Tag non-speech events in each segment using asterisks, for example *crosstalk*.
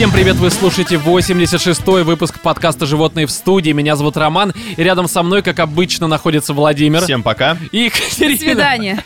Всем привет, вы слушаете 86-й выпуск подкаста «Животные в студии». Меня зовут Роман, и рядом со мной, как обычно, находится Владимир. Всем пока. И *laughs* Екатерина. До свидания.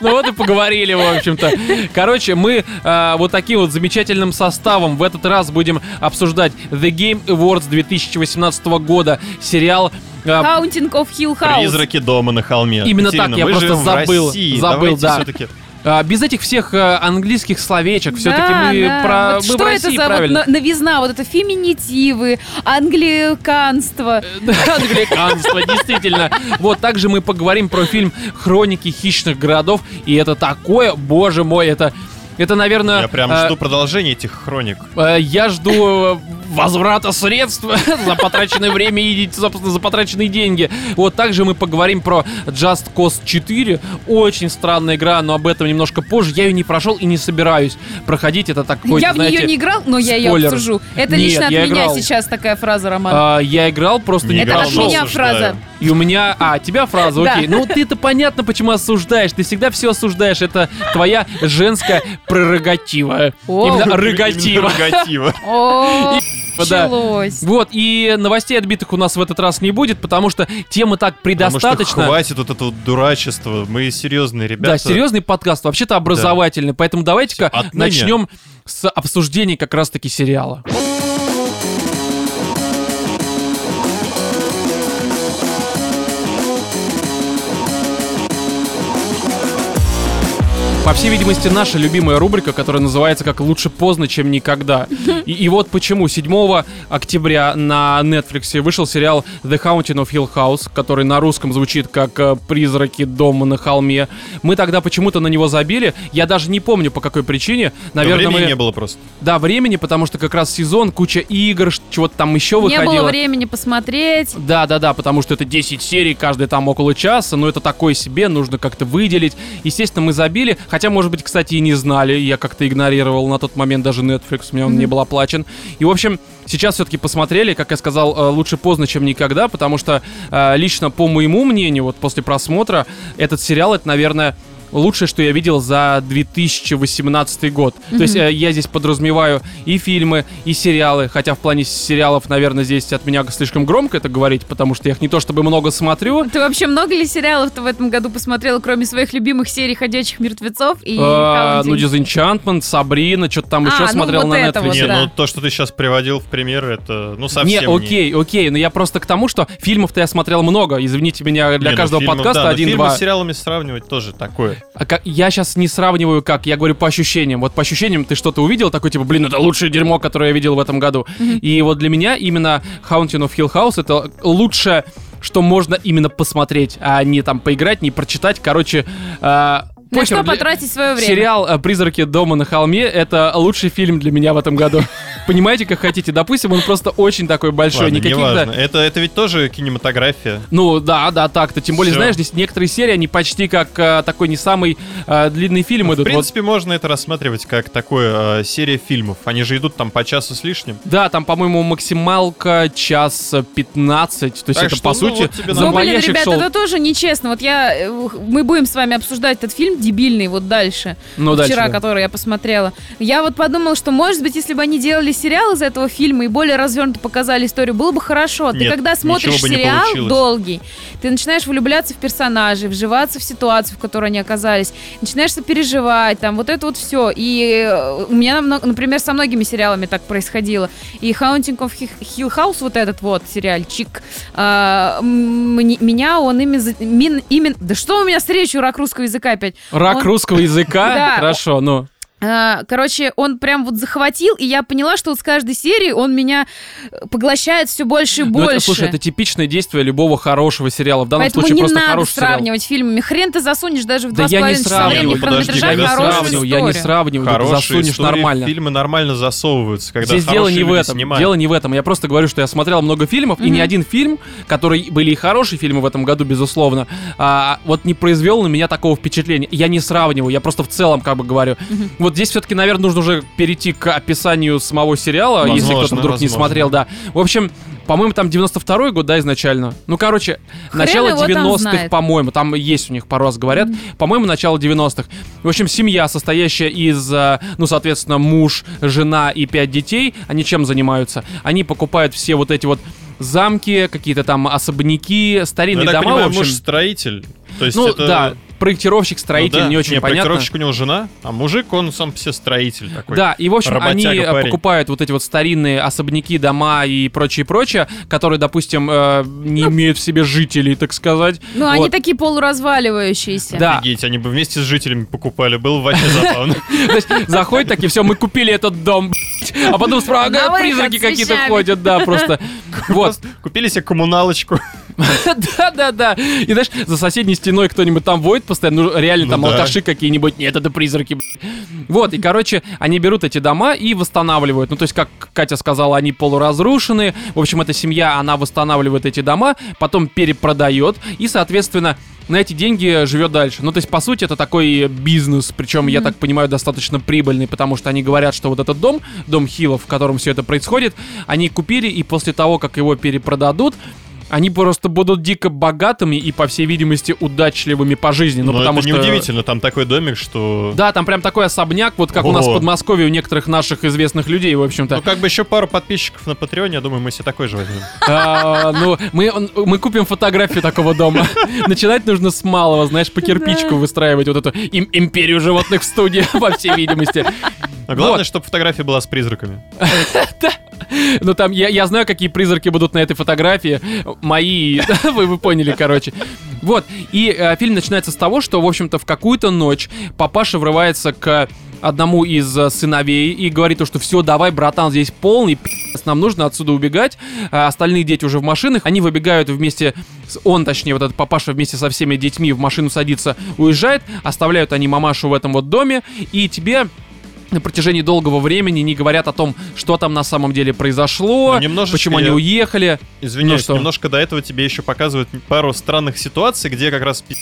Ну вот и поговорили, в общем-то. Короче, мы э, вот таким вот замечательным составом в этот раз будем обсуждать The Game Awards 2018 года. Сериал э, Haunting of Hill House. Призраки дома на холме. Именно Екатерина, так, я просто забыл, России. забыл, Давайте да. все-таки А, без этих всех э, английских словечек все-таки Да, мы да. про Вот мы в что России это за вот правильно. на- новизна, вот это феминитивы, англиканство. Да, *laughs* Англиканство, действительно. Вот также мы поговорим про фильм «Хроники хищных городов». И это такое, боже мой, это... Это, наверное... Я прям э, жду продолжения этих хроник. э, Я жду э, возврата средств *laughs* за потраченное время и, собственно, за потраченные деньги. Вот также мы поговорим про Just Cause 4. Очень странная игра, но об этом немножко позже. Я ее не прошел и не собираюсь проходить. Это такой, я в знаете, нее не играл, но я ее спойлер. обсужу. Это Нет, лично от меня играл. сейчас такая фраза, Роман. а, я играл, просто не, Не это играл, от но меня осуждаю. фраза. И у меня... А, тебя фраза, окей. Ну, ты-то понятно, почему осуждаешь. Ты всегда все осуждаешь. Это твоя женская прерогатива. Именно рогатива. Рогатива. *laughs* Да. началось. Вот, и новостей отбитых у нас в этот раз не будет, потому что темы так Потому что предостаточно. хватит вот этого дурачества. Мы серьезные ребята. Да, серьезный подкаст, вообще-то образовательный, поэтому давайте-ка начнем с обсуждения как раз-таки сериала. По всей видимости, наша любимая рубрика, которая называется как «Лучше поздно, чем никогда». И, и вот почему. 7 октября на Netflix вышел сериал «The Haunting of Hill House», который на русском звучит как э, «Призраки дома на холме». Мы тогда почему-то на него забили. Я даже не помню, по какой причине. Да Наверное, времени мы... не было просто. Да, времени, потому что как раз сезон, куча игр, чего-то там еще Не выходило. было времени посмотреть. Да, да, да, потому что это 10 серий, каждая там около часа, но это такое себе, нужно как-то выделить. Естественно, мы забили, хотя, может быть, кстати, и не знали, я как-то игнорировал на тот момент даже Netflix, меня он не был оплачен. И, в общем, сейчас все-таки посмотрели, как я сказал, э, лучше поздно, чем никогда, потому что э, лично по моему мнению, вот после просмотра, этот сериал, это, наверное, лучшее, что я видел за 2018 год. То есть э, я здесь подразумеваю и фильмы, и сериалы, хотя в плане сериалов, наверное, здесь от меня слишком громко это говорить, потому что я их не то чтобы много смотрю. Ты вообще много ли сериалов ты в этом году посмотрела, кроме своих любимых серий «Ходячих мертвецов» и А, «Haunting»? ну, Disenchantment, Сабрина, что-то там А, еще ну, смотрел на Netflix. не, ну то, что ты сейчас приводил в пример, это ну совсем Не, окей, окей, но я просто к тому, что фильмов-то я смотрел много. Извините меня, для ну, каждого подкаста но фильмы один-два. с сериалами сравнивать тоже такое. А как- я сейчас не сравниваю, как я говорю по ощущениям. Вот по ощущениям ты что-то увидел, такой типа, блин, это лучшее дерьмо, которое я видел в этом году. И вот для меня именно Haunting of Hill House это лучшее, что можно именно посмотреть, а не там поиграть, не прочитать. Короче, а, На похер, что потратить свое время? Сериал э, «Призраки дома на холме» — это лучший фильм для меня в этом году. *laughs* Понимаете, как хотите? Допустим, он просто очень такой большой. Ладно, не каких-то- неважно. Это, это ведь тоже кинематография. ну да, да, так-то. Тем более, Всё. знаешь, здесь некоторые серии, они почти как э, такой не самый э, длинный фильм В идут. Вот принципе, можно это рассматривать как такое э, серия фильмов. Они же идут там по часу с лишним. Да, там, по-моему, максималка час 15. То есть Так это, что, по ну, сути, вот тебе Ну, блин, ребята, шел. это тоже нечестно. Вот я... Мы будем с вами обсуждать этот фильм дебильный вот дальше. Ну, дальше, вчера, который я посмотрела. Я вот подумала, что, может быть, если бы они делали сериал из этого фильма и более развернуто показали историю, было бы хорошо. Ты Нет, когда смотришь ничего бы не сериал получилось. долгий, ты начинаешь влюбляться в персонажей, вживаться в ситуацию, в которой они оказались, начинаешь сопереживать, там, вот это вот все. И э, у меня, например, со многими сериалами так происходило. И Haunting of Hi- Hill House, вот этот вот сериальчик, а, мне- меня он мин- именно... Да что у меня с речью рак русского языка опять? Рак Он- русского *laughs* языка? Да. Хорошо, ну. А, Короче, он прям вот захватил, и я поняла, что вот с каждой серии он меня э, поглощает все больше и Ну, больше. это, слушай, это типичное действие любого хорошего сериала. В данном Поэтому случае не просто надо хороший сериал. сравнивать фильмами. Хрен ты засунешь даже в Да два я с не половиной часа времени подожди, я не сравниваю, я не сравниваю, Хорошие засунешь истории, нормально. фильмы нормально засовываются, когда Здесь дело не в этом. снимают. Дело не в этом. Я просто говорю, что я смотрел много фильмов, и ни один фильм, который были и хорошие фильмы в этом году, безусловно, а, вот не произвел на меня такого впечатления. Я не сравниваю, я просто в целом как бы говорю. Вот здесь все-таки, наверное, нужно уже перейти к описанию самого сериала, если Возможно, кто-то вдруг не возможно. смотрел, да. В общем, По-моему, там 92-й год, да, изначально. Ну, короче, начало его там 90-х, знает. по-моему. Там есть у них пару раз говорят. По-моему, начало 90-х. В общем, семья, состоящая из, э, ну, соответственно, муж, жена и пять детей, они чем занимаются? Они покупают все вот эти вот замки, какие-то там особняки, Ну, старинные я так дома, понимаю, в общем. муж строитель. То есть ну, это... да, проектировщик, Ну строитель, да. не очень Не, понятно. проектировщик у него жена, а мужик, он сам себе строитель такой. Да, и в общем они Работяга парень. покупают вот эти вот старинные особняки, дома и прочее, прочее, которые, допустим, э, не имеют в себе жителей, так сказать. Ну, они Вот. такие полуразваливающиеся. Да, Офигеть, они бы вместе с жителями покупали, было бы вообще забавно. *laughs* то есть заходят такие, все, мы купили этот дом, блядь». а потом спрашивают, На «А, призраки какие-то ходят, да, просто. *laughs* Вот, Просто Купили себе коммуналочку. Да-да-да. И знаешь, за соседней стеной кто-нибудь там воет постоянно, ну реально Ну там да. алкаши какие-нибудь, нет, это призраки. Вот, и, короче, они берут эти дома и восстанавливают. Ну, то есть, как Катя сказала, они полуразрушены. В общем, эта семья, она восстанавливает эти дома, потом перепродает и, соответственно, на эти деньги живет дальше. Ну, то есть, по сути, это такой бизнес, причем, я так понимаю, достаточно прибыльный, потому что они говорят, что вот этот дом, дом Хиллов, в котором все это происходит, они купили, и после того, как его перепродадут, они просто будут дико богатыми и, по всей видимости, удачливыми по жизни. Ну, Но потому это что... неудивительно, там такой домик, что... Да, там прям такой особняк, вот как у нас в Ого. Подмосковье у некоторых наших известных людей, в общем-то. Ну, как бы еще пару подписчиков на Патреоне, я думаю, мы себе такой же возьмем. А, ну, мы, купим фотографию такого дома. *laughs* Начинать нужно с малого, знаешь, по кирпичку выстраивать вот эту им- империю животных в студии, *laughs* по всей видимости. А главное, Вот. чтобы фотография была с призраками. *laughs* *laughs* Ну там, я, я знаю, какие призраки будут на этой фотографии. Мои, *laughs* вы, вы поняли, короче. Вот, и э, фильм начинается с того, что, в общем-то, в какую-то ночь папаша врывается к одному из э, сыновей и говорит то, что все, давай, братан, здесь полный пи***ц, нам нужно отсюда убегать. А остальные дети уже в машинах, они выбегают вместе с... Он, точнее, вот этот папаша вместе со всеми детьми в машину садится, уезжает, оставляют они мамашу в этом вот доме, и тебе на протяжении долгого времени не говорят о том, что там на самом деле произошло, Ну, почему они уехали. Извиняюсь, Ну что? немножко до этого тебе еще показывают пару странных ситуаций, где как раз пи***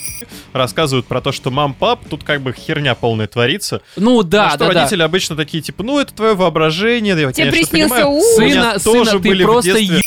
рассказывают про то, что мам, пап, тут как бы херня полная творится. Ну На да, что да, да. родители обычно такие, типа, ну это твое воображение. Я, Тебе конечно, приснился понимаю. У меня Сына, тоже сына, ты были в просто детстве- е...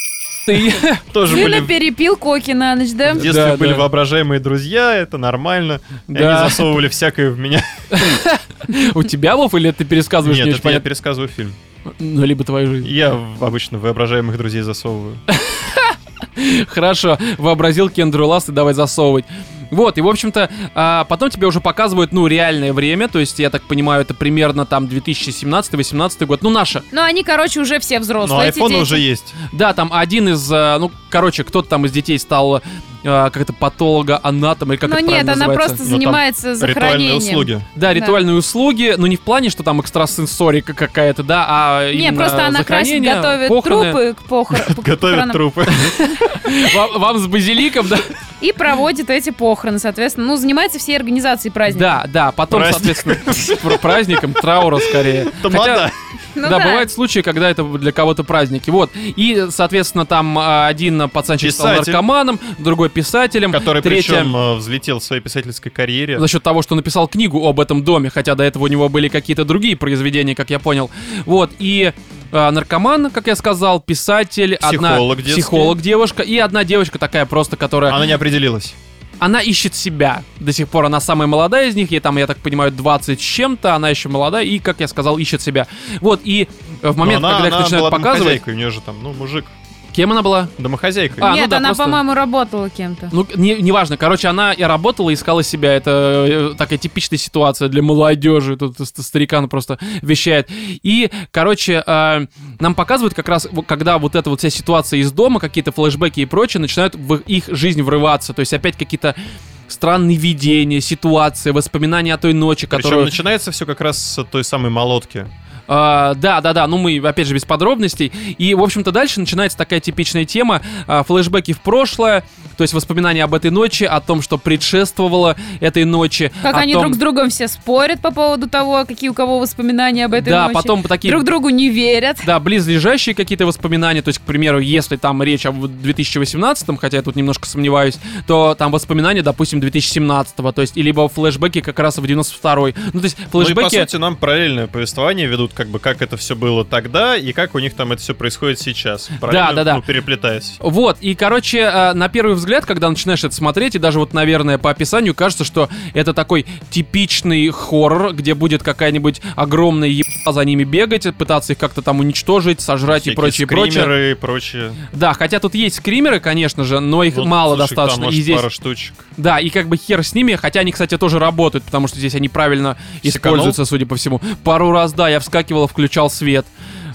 ты. *laughs* тоже были Сына в перепил коки на ночь, да? в детстве Да, были да. воображаемые друзья, это нормально. И Да. они засовывали всякое в меня. *laughs* У тебя, Вов, или ты пересказываешь Нет, не это я понятно? пересказываю фильм. Ну, либо твою жизнь. Я обычно воображаемых друзей засовываю. *laughs* Хорошо, вообразил Кендру Ласт и давай засовывать. Вот, и, в общем-то, а, потом тебе уже показывают, ну, реальное время, то есть, я так понимаю, это примерно там 2017-18 год, ну, наше. Ну, они, короче, уже все взрослые. эти айфон дети. уже есть. Да, там один из, а, ну, короче, кто-то там из детей стал а, как-то патолога, анатом, или как Но это нет, она называется? просто Ну, занимается Ритуальные захоронением. услуги. Да, Да. ритуальные услуги, ну не в плане, что там экстрасенсорика какая-то, да, а Не, просто она красит, готовит похороны. трупы к *laughs* похоронам. Готовят трупы. *laughs* Вам, с базиликом, да? И проводит эти похороны, соответственно. Ну, занимается всей организацией праздника. Да, да, потом, Праздник. соответственно, *laughs* пр- праздником, траура скорее. Тамада. Ну да, бывают случаи, когда это для кого-то праздники. Вот. И, соответственно, там а, один пацанчик стал Писатель. наркоманом, другой писателем, Который третья причем э, взлетел в своей писательской карьере. за счет того, что написал книгу об этом доме, хотя до этого у него были какие-то другие произведения, как я понял. Вот, и а, наркоман, как я сказал, писатель, одна Психолог детский. психолог девушка и одна девочка такая просто, которая Она не определилась. она ищет себя. До сих пор она самая молодая из них, ей там, я так понимаю, 20 с чем-то, она еще молодая и, как я сказал, ищет себя. Вот, и э, в момент, Но она, когда их она начинают была показывать... у нее же там, ну, мужик. Кем она была? Домохозяйкой. А, Нет, ну да, она, просто- по-моему, работала кем-то. Ну, не- неважно. Короче, она и работала, искала себя. Это э, такая типичная ситуация для молодежи. Тут ст- старикан просто вещает. И, короче, э, нам показывают как раз, когда вот эта вот вся ситуация из дома, какие-то флешбеки и прочее, начинают в их жизнь врываться. То есть опять какие-то странные видения, ситуации, воспоминания о той ночи, Причем которую... начинается все как раз с той самой молотки. А, да, да, да, ну мы, опять же, без подробностей. И, в общем-то, дальше начинается такая типичная тема, а, флешбеки в прошлое, то есть воспоминания об этой ночи, о том, что предшествовало этой ночи. Как о они том- друг с другом все спорят по поводу того, какие у кого воспоминания об этой Да, ночи. потом такие... Друг другу не верят. Да, близлежащие какие-то воспоминания, то есть, к примеру, если там речь об 2018, хотя я тут немножко сомневаюсь, то там воспоминания, допустим, 2017, то есть, либо флешбеки как раз в 92-й. Ну, то есть, Ну и, по сути, нам параллельное повествование ведут. Как бы как это все было тогда и как у них там это все происходит сейчас. Правильно? да, да. Ну, переплетаясь. Вот, и, короче, э, на первый взгляд, когда начинаешь это смотреть, и даже вот, наверное, по описанию кажется, что это такой типичный хоррор, где будет какая-нибудь огромная еба за ними бегать, пытаться их как-то там уничтожить, сожрать и Всякие прочее, прочее. скримеры и прочее. Да, хотя тут есть скримеры, конечно же, но их Вот, мало слушай, достаточно. Там, может, и здесь, пара штучек. да, и как бы хер с ними, хотя они, кстати, тоже работают, потому что здесь они правильно Секанул? используются, судя по всему. Пару раз, да, я вскакивал, включал свет.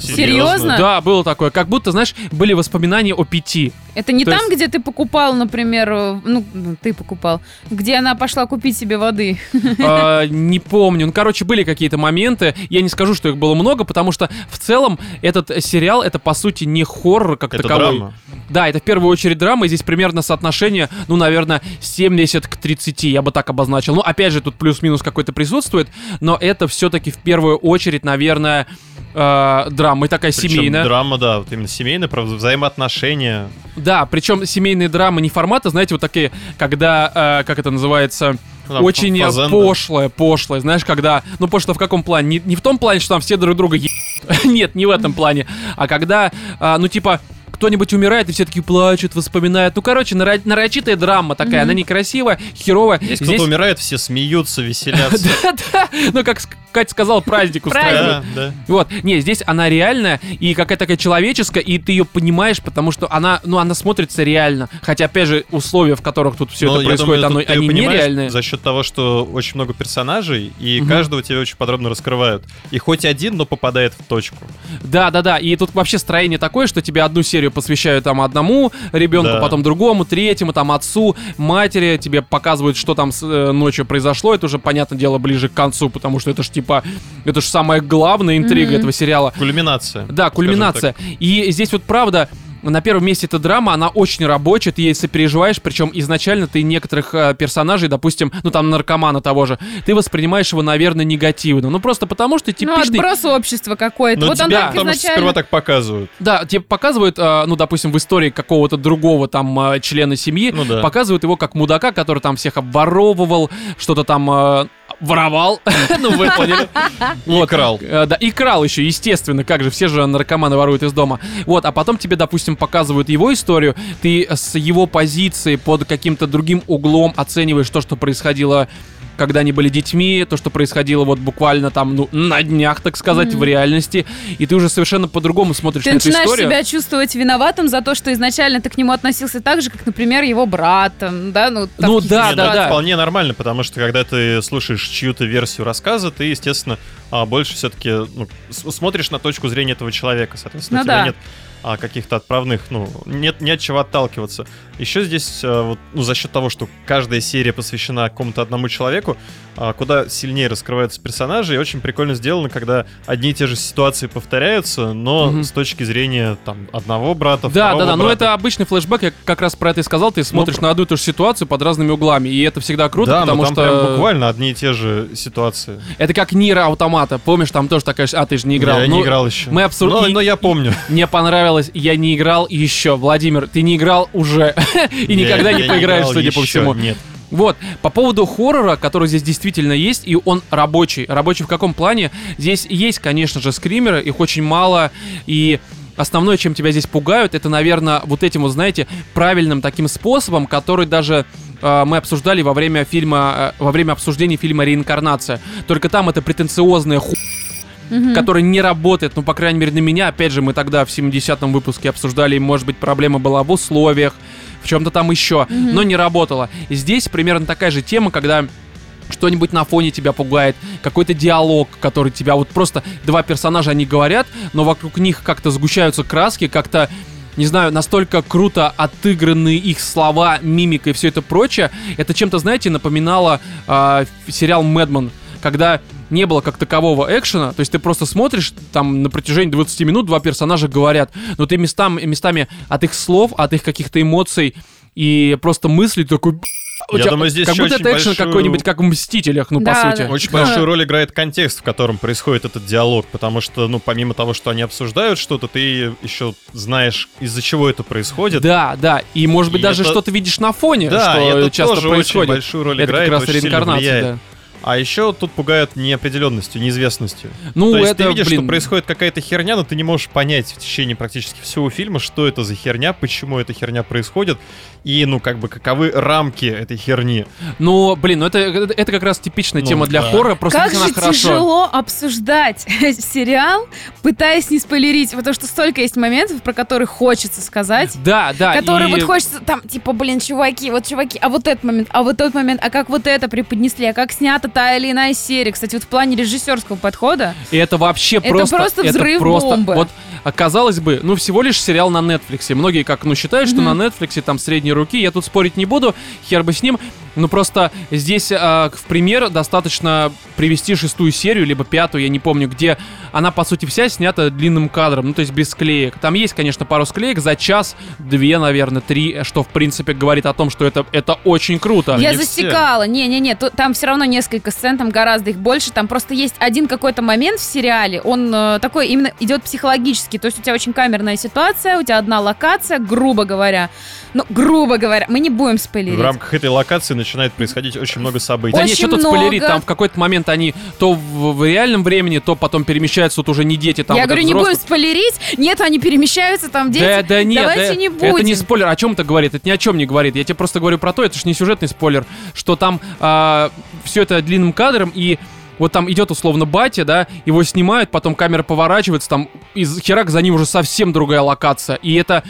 Серьезно? Да, было такое. Как будто, знаешь, были воспоминания о пяти. Это не То там, есть- где ты покупал, например, э, ну, ну, ты покупал, где она пошла купить себе воды. А, Не помню. Ну, короче, были какие-то моменты. Я не скажу, что их было много, потому что в целом этот сериал это по сути не хоррор как Это таковой. драма. Да, это в первую очередь драма, и здесь примерно соотношение, ну, наверное, 70 к 30, я бы так обозначил. Ну, опять же, тут плюс-минус какой-то присутствует, но это все-таки в первую очередь, наверное, э, драма. И такая Причем семейная. драма, да, вот именно семейная, про взаимоотношения. Да, причем семейные драмы не формата, знаете, вот такие, когда, э, как это называется, там очень фазенда. пошлое, пошлое, знаешь, когда, ну пошло в каком плане? Не, не в том плане, что там все друг друга е... *laughs* Нет, не в этом плане. А когда, а, ну типа, кто-нибудь умирает, и все таки плачут, вспоминают. Ну, короче, наро- нарочитая драма такая, она некрасивая, херовая. Здесь Здесь- кто-то умирает, все смеются, веселятся. *laughs* Да-да, ну, как Катя сказала, праздник. Да, да. Вот, не, здесь она реальная и какая-то такая человеческая, и ты ее понимаешь, потому что она, ну, она смотрится реально. Хотя, опять же, условия, в которых тут все Но это происходит, думаю, оно- они нереальные. За счет того, что очень много персонажей, и каждого тебе очень подробно раскрывают. И хоть один, но попадает в точку. Да, да, да. И тут вообще строение такое, что тебе одну серию посвящают там одному ребенку, Да. потом другому, третьему, там отцу, матери. Тебе показывают, что там с- э, ночью произошло. Это уже, понятное дело, ближе к концу, потому что это ж типа, это ж самая главная интрига Мгм. этого сериала. Кульминация. Да, кульминация. И здесь вот правда. На первом месте эта драма, она очень рабочая, ты ей сопереживаешь, причем изначально ты некоторых э, персонажей, допустим, ну там наркомана того же, ты воспринимаешь его, наверное, негативно. Ну просто потому, что Ну, типичный... отброс общества какой-то. Ну, вот он тебя так потому что сперва изначально... так показывают. Да, тебе показывают, э, ну, допустим, в истории какого-то другого там э, члена семьи, Ну да. показывают его как мудака, который там всех обворовывал, что-то там э, воровал, *laughs* ну, вы поняли. И крал. Э, Да, и крал еще, естественно, как же, все же наркоманы воруют из дома. Вот, а потом тебе, допустим, показывают его историю, ты с его позиции под каким-то другим углом оцениваешь то, что происходило когда они были детьми, то, что происходило вот буквально там, ну, на днях, так сказать, в реальности, и ты уже совершенно по-другому смотришь Ты на эту начинаешь историю. себя чувствовать виноватым за то, что изначально ты к нему относился так же, как, например, его брат, да, ну, там Ну какие-то да, Не, да, ну, это да. вполне нормально, потому что когда ты слушаешь чью-то версию рассказа, ты, естественно, а, больше все-таки смотришь на точку зрения этого человека, соответственно, Ну у тебя да. нет а, каких-то отправных, ну, нет, не от чего отталкиваться. Еще здесь, а, вот, ну, за счет того, что каждая серия посвящена какому-то одному человеку, а, куда сильнее раскрываются персонажи, и очень прикольно сделано, когда одни и те же ситуации повторяются, но Мгм. с точки зрения, там, одного брата, Да, да, да, но брата. это обычный флешбэк, я как раз про это и сказал, ты смотришь на одну и ту же ситуацию под разными углами, и это всегда круто, да, потому но там что прям буквально одни и те же ситуации. это как Нира Автомата, помнишь, там тоже такая, а ты же не играл. Я Ну, не играл еще. мы обсур- но, и- но я помню. *laughs* Мне понравилось, я не играл еще. Владимир, ты не играл уже *laughs* и никогда не поиграешь, судя по всему. Нет. Вот, по поводу хоррора, который здесь действительно есть, и он рабочий. Рабочий в каком плане? Здесь есть, конечно же, скримеры, их очень мало, и основное, чем тебя здесь пугают, это, наверное, вот этим, вот, знаете, правильным таким способом, который даже э, мы обсуждали во время фильма, э, во время обсуждения фильма «Реинкарнация». Только там это претенциозная ху... Мгм. который не работает, ну, по крайней мере, на меня. Опять же, мы тогда в 70-м выпуске обсуждали, может быть, проблема была в условиях, чем-то там еще, но не работала. И здесь примерно такая же тема, когда что-нибудь на фоне тебя пугает, какой-то диалог, который тебя вот просто два персонажа они говорят, но вокруг них как-то сгущаются краски, как-то не знаю, настолько круто отыграны их слова, мимика и все это прочее. Это чем-то, знаете, напоминало ф- сериал Мэдман, когда не было как такового экшена, то есть ты просто смотришь, там на протяжении 20 минут два персонажа говорят, но ты местам, местами от их слов, от их каких-то эмоций и просто мыслей такой... у Я тебя думаю, здесь как будто очень это экшен большую- какой-нибудь, как в «Мстителях», ну, Да, по да. сути. Очень Да. большую роль играет контекст, в котором происходит этот диалог, потому что, ну, помимо того, что они обсуждают что-то, ты еще знаешь, из-за чего это происходит. Да, да, и может быть И даже это- что-то видишь на фоне, Да, что это часто тоже происходит. очень большую роль это играет, как раз реинкарнация, влияет. да. А еще тут пугают неопределенностью, неизвестностью. Ну, То есть это, ты видишь, блин, что происходит какая-то херня, но ты не можешь понять в течение практически всего фильма, что это за херня, почему эта херня происходит, и, ну, как бы, каковы рамки этой херни. Ну, блин, ну это, это, это как раз типичная Ну, тема для да. хоррора, просто Как она же хорошо. тяжело обсуждать *laughs* сериал, пытаясь не спойлерить, потому что столько есть моментов, про которые хочется сказать. Да, да. Которые и- вот хочется там, типа, блин, чуваки, вот чуваки, а вот этот момент, а вот тот момент, а как вот это преподнесли, а как снята та или иная серия. Кстати, вот в плане режиссерского подхода, И это вообще Это просто... просто это взрыв просто- бомбы. Вот, а, казалось бы, ну, всего лишь сериал на Netflix. Многие как, ну, считают, что на Netflix там средние руки. Я тут спорить не буду, хер бы с ним. Ну, просто здесь, а, в пример, достаточно привести шестую серию, либо пятую, я не помню, где она, по сути, вся снята длинным кадром, ну, то есть без склеек. Там есть, конечно, пару склеек за час, две, наверное, три, что, в принципе, говорит о том, что это, это очень круто. я не засекала. Не-не-не, там все равно несколько сцен, там гораздо их больше. Там просто есть один какой-то момент в сериале, он э, такой именно идет психологически. То есть у тебя очень камерная ситуация, у тебя одна локация, грубо говоря. Ну, грубо говоря, мы не будем спойлерить. В рамках этой локации начинает происходить очень много событий. Да Очень нет, что тут много. спойлерить, там в какой-то момент они то в, в реальном времени, то потом перемещаются, тут уже не дети, там я вот говорю, не будем спойлерить. Нет, они перемещаются, там дети. Да, да нет, Давайте да, не будем. это не спойлер, о чем это говорит, это ни о чем не говорит. Я тебе просто говорю про то, это же не сюжетный спойлер, что там все это длинным кадром и вот там идет условно батя, да, его снимают, потом камера поворачивается, там из херак за ним уже совсем другая локация. И это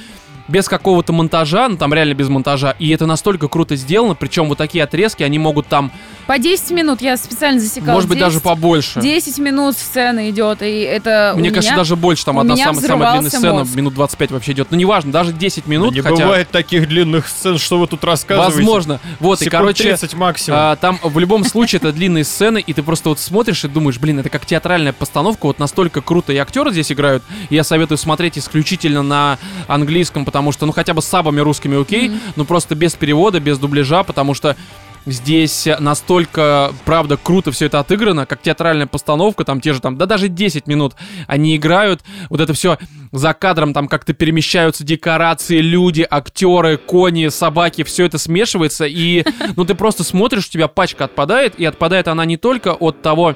без какого-то монтажа, ну там реально без монтажа, и это настолько круто сделано, причем вот такие отрезки, они могут там, По 10 минут я специально засекала. может быть, 10 даже побольше. 10 минут сцена идет, и это у Мне кажется, меня- даже больше, там одна самая, самая длинная взрывался сцена, мозг. минут 25 вообще идет. Ну, неважно, даже 10 Да минут, не хотя... бывает таких длинных сцен, что вы тут рассказываете. Возможно. Вот, и, Секунд короче, 30 максимум. а, там в любом случае это длинные сцены, и ты просто вот смотришь и думаешь, блин, это как театральная постановка, вот настолько круто и актеры здесь играют. И Я советую смотреть исключительно на английском, потому что, ну, хотя бы с сабами русскими окей, но просто без перевода, без дубляжа, потому что Здесь настолько, правда, круто все это отыграно, как театральная постановка, там те же там, да даже 10 минут они играют, вот это все за кадром там как-то перемещаются декорации, люди, актеры, кони, собаки, все это смешивается, и ну ты просто смотришь, у тебя пачка отпадает, и отпадает она не только от того,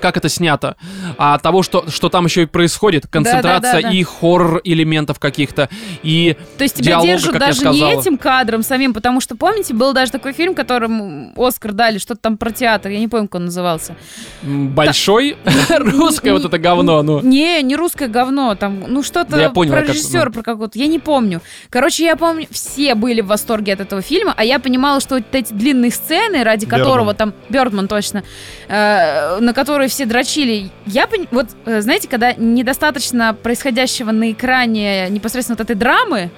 как это снято, а того, что, что там еще и происходит, концентрация Да-да-да-да. и хоррор элементов каких-то, и То есть тебя диалога, держат как я даже не этим кадром самим, потому что, помните, был даже такой фильм, которым Оскар дали, что-то там про театр, я не помню, как он назывался. большой *laughs* русское вот это говно, ну. Не, не русское говно, там, ну что-то Да я понял, про как- режиссера, про какого-то, я не помню. Короче, я помню, все были в восторге от этого фильма, а я понимала, что вот эти длинные сцены, ради которого там, Бёрдман точно, э, на которые все дрочили, я, пон- вот, э, знаете, когда недостаточно происходящего на экране непосредственно вот этой драмы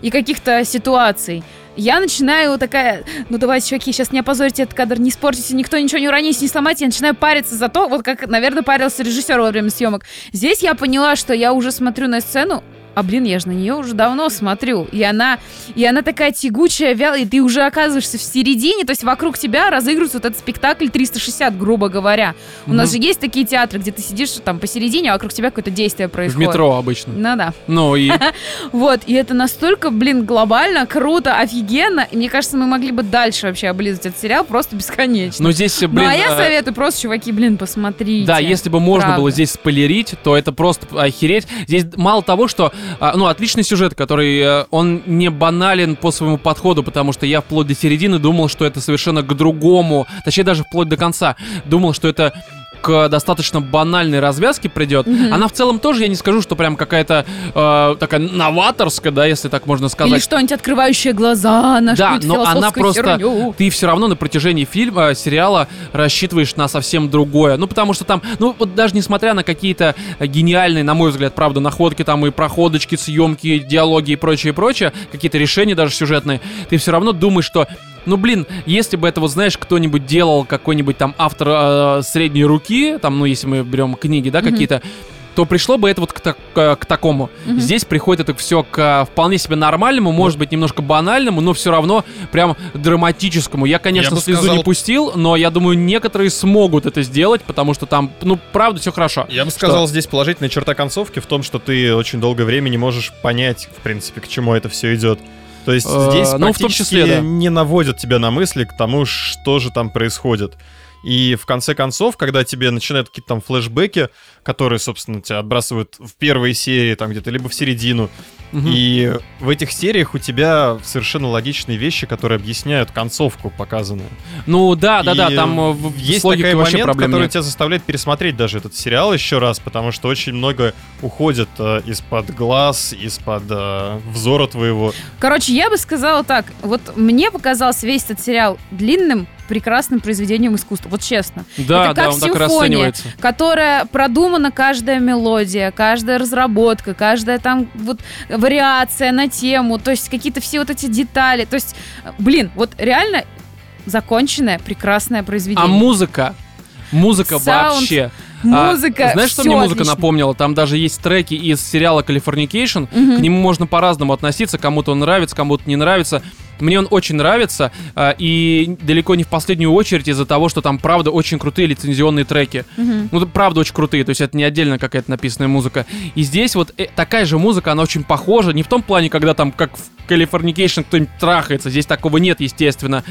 и каких-то ситуаций, я начинаю такая, ну давайте, чуваки, сейчас не опозорьте этот кадр, не испортите, никто ничего не уроните, не сломайте. Я начинаю париться за то, вот как, наверное, парился режиссер во время съемок. Здесь я поняла, что я уже смотрю на сцену, а блин, я же на нее уже давно смотрю. И она, и она такая тягучая, вялая, и ты уже оказываешься в середине, то есть вокруг тебя разыгрывается вот этот спектакль 360, грубо говоря. У нас же есть такие театры, где ты сидишь там посередине, а вокруг тебя какое-то действие В происходит. метро обычно. Ну да. Ну и *laughs* Вот, и это настолько, блин, глобально, круто, офигенно. И мне кажется, мы могли бы дальше вообще облизывать этот сериал просто бесконечно. ну здесь, Ну, блин, а я э, советую просто, чуваки, блин, посмотрите. Да, если бы можно было здесь спойлерить, то это просто охереть. Здесь мало того, что, а, ну, отличный сюжет, который, э, он не банален по своему подходу, потому что я вплоть до середины думал, что это совершенно к другому, точнее даже вплоть до конца, думал, что это к достаточно банальной развязке придет. Она в целом тоже, я не скажу, что прям какая-то э, такая новаторская, да, если так можно сказать. Или что-нибудь открывающее глаза на Да, но она просто... херню. Ты все равно на протяжении фильма, сериала рассчитываешь на совсем другое. Ну, потому что там, ну, вот даже несмотря на какие-то э, гениальные, на мой взгляд, правда, находки там и проходочки, съемки, диалоги и прочее, прочее, какие-то решения даже сюжетные, ты все равно думаешь, что ну, блин, если бы это, вот, знаешь, кто-нибудь делал, какой-нибудь там автор э, средней руки, там, ну, если мы берем книги, да, Мгм. какие-то, то пришло бы это вот к, так- к- к такому. Мгм. Здесь приходит это все к э, вполне себе нормальному, может быть, немножко банальному, но все равно прям драматическому. Я, конечно, Я слезу сказал- не пустил, но я думаю, некоторые смогут это сделать, потому что там, ну, правда, все хорошо. Я бы сказал, здесь положительная черта концовки в том, что ты очень долгое время не можешь понять, в принципе, к чему это все идет. То есть Э, здесь ну, в том практически числе, да. не наводят тебя на мысли к тому, что же там происходит. И в конце концов, когда тебе начинают какие-то там флешбеки, которые, собственно, тебя отбрасывают в первые серии, там где-то, либо в середину, Мгм. и в этих сериях у тебя совершенно логичные вещи, которые объясняют концовку показанную. Ну да, да, да, И там э, есть такой момент, который нет. тебя заставляет пересмотреть даже этот сериал еще раз, потому что очень много уходит э, из-под глаз, из-под э, взора твоего. Короче, я бы сказала так. Вот мне показался весь этот сериал длинным, прекрасным произведением искусства. Вот честно. Да, это да, как он так симфония. расценивается. Которая продумана каждая мелодия, каждая разработка, каждая там вот вариация на тему, то есть какие-то все вот эти детали. То есть, блин, вот реально законченное, прекрасное произведение. А музыка? Музыка Саунд, вообще. Музыка, А, знаешь, что мне музыка отлично. напомнила? Там даже есть треки из сериала Californication. К нему можно по-разному относиться. Кому-то он нравится, кому-то не нравится. Мне он очень нравится, а, и далеко не в последнюю очередь из-за того, что там, правда, очень крутые лицензионные треки. Мгм. Ну, правда очень крутые, то есть это не отдельно какая-то написанная музыка. И здесь вот э, такая же музыка, она очень похожа, не в том плане, когда там, как в Californication, кто-нибудь трахается, здесь такого нет, естественно.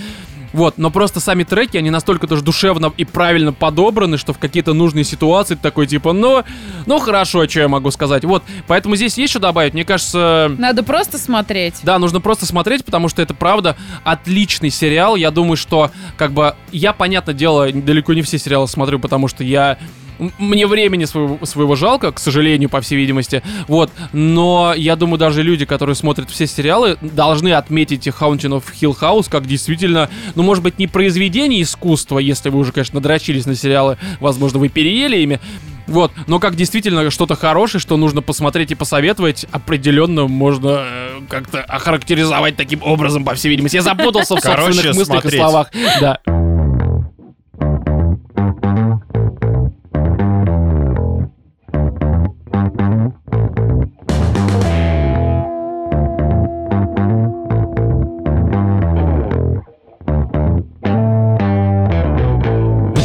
Вот, но просто сами треки, они настолько тоже душевно и правильно подобраны, что в какие-то нужные ситуации ты такой типа, ну, ну хорошо, что я могу сказать. Вот, поэтому здесь есть что добавить, мне кажется... Надо просто смотреть. Да, нужно просто смотреть, потому что это правда отличный сериал. Я думаю, что как бы я, понятное дело, далеко не все сериалы смотрю, потому что я мне времени своего, своего жалко, к сожалению, по всей видимости. Вот. Но я думаю, даже люди, которые смотрят все сериалы, должны отметить Haunting of Hill House как действительно, ну, может быть, не произведение искусства, если вы уже, конечно, надрочились на сериалы, возможно, вы переели ими. Вот, но как действительно что-то хорошее, что нужно посмотреть и посоветовать, определенно можно э, как-то охарактеризовать таким образом, по всей видимости. Я запутался в собственных мыслях и словах. Да.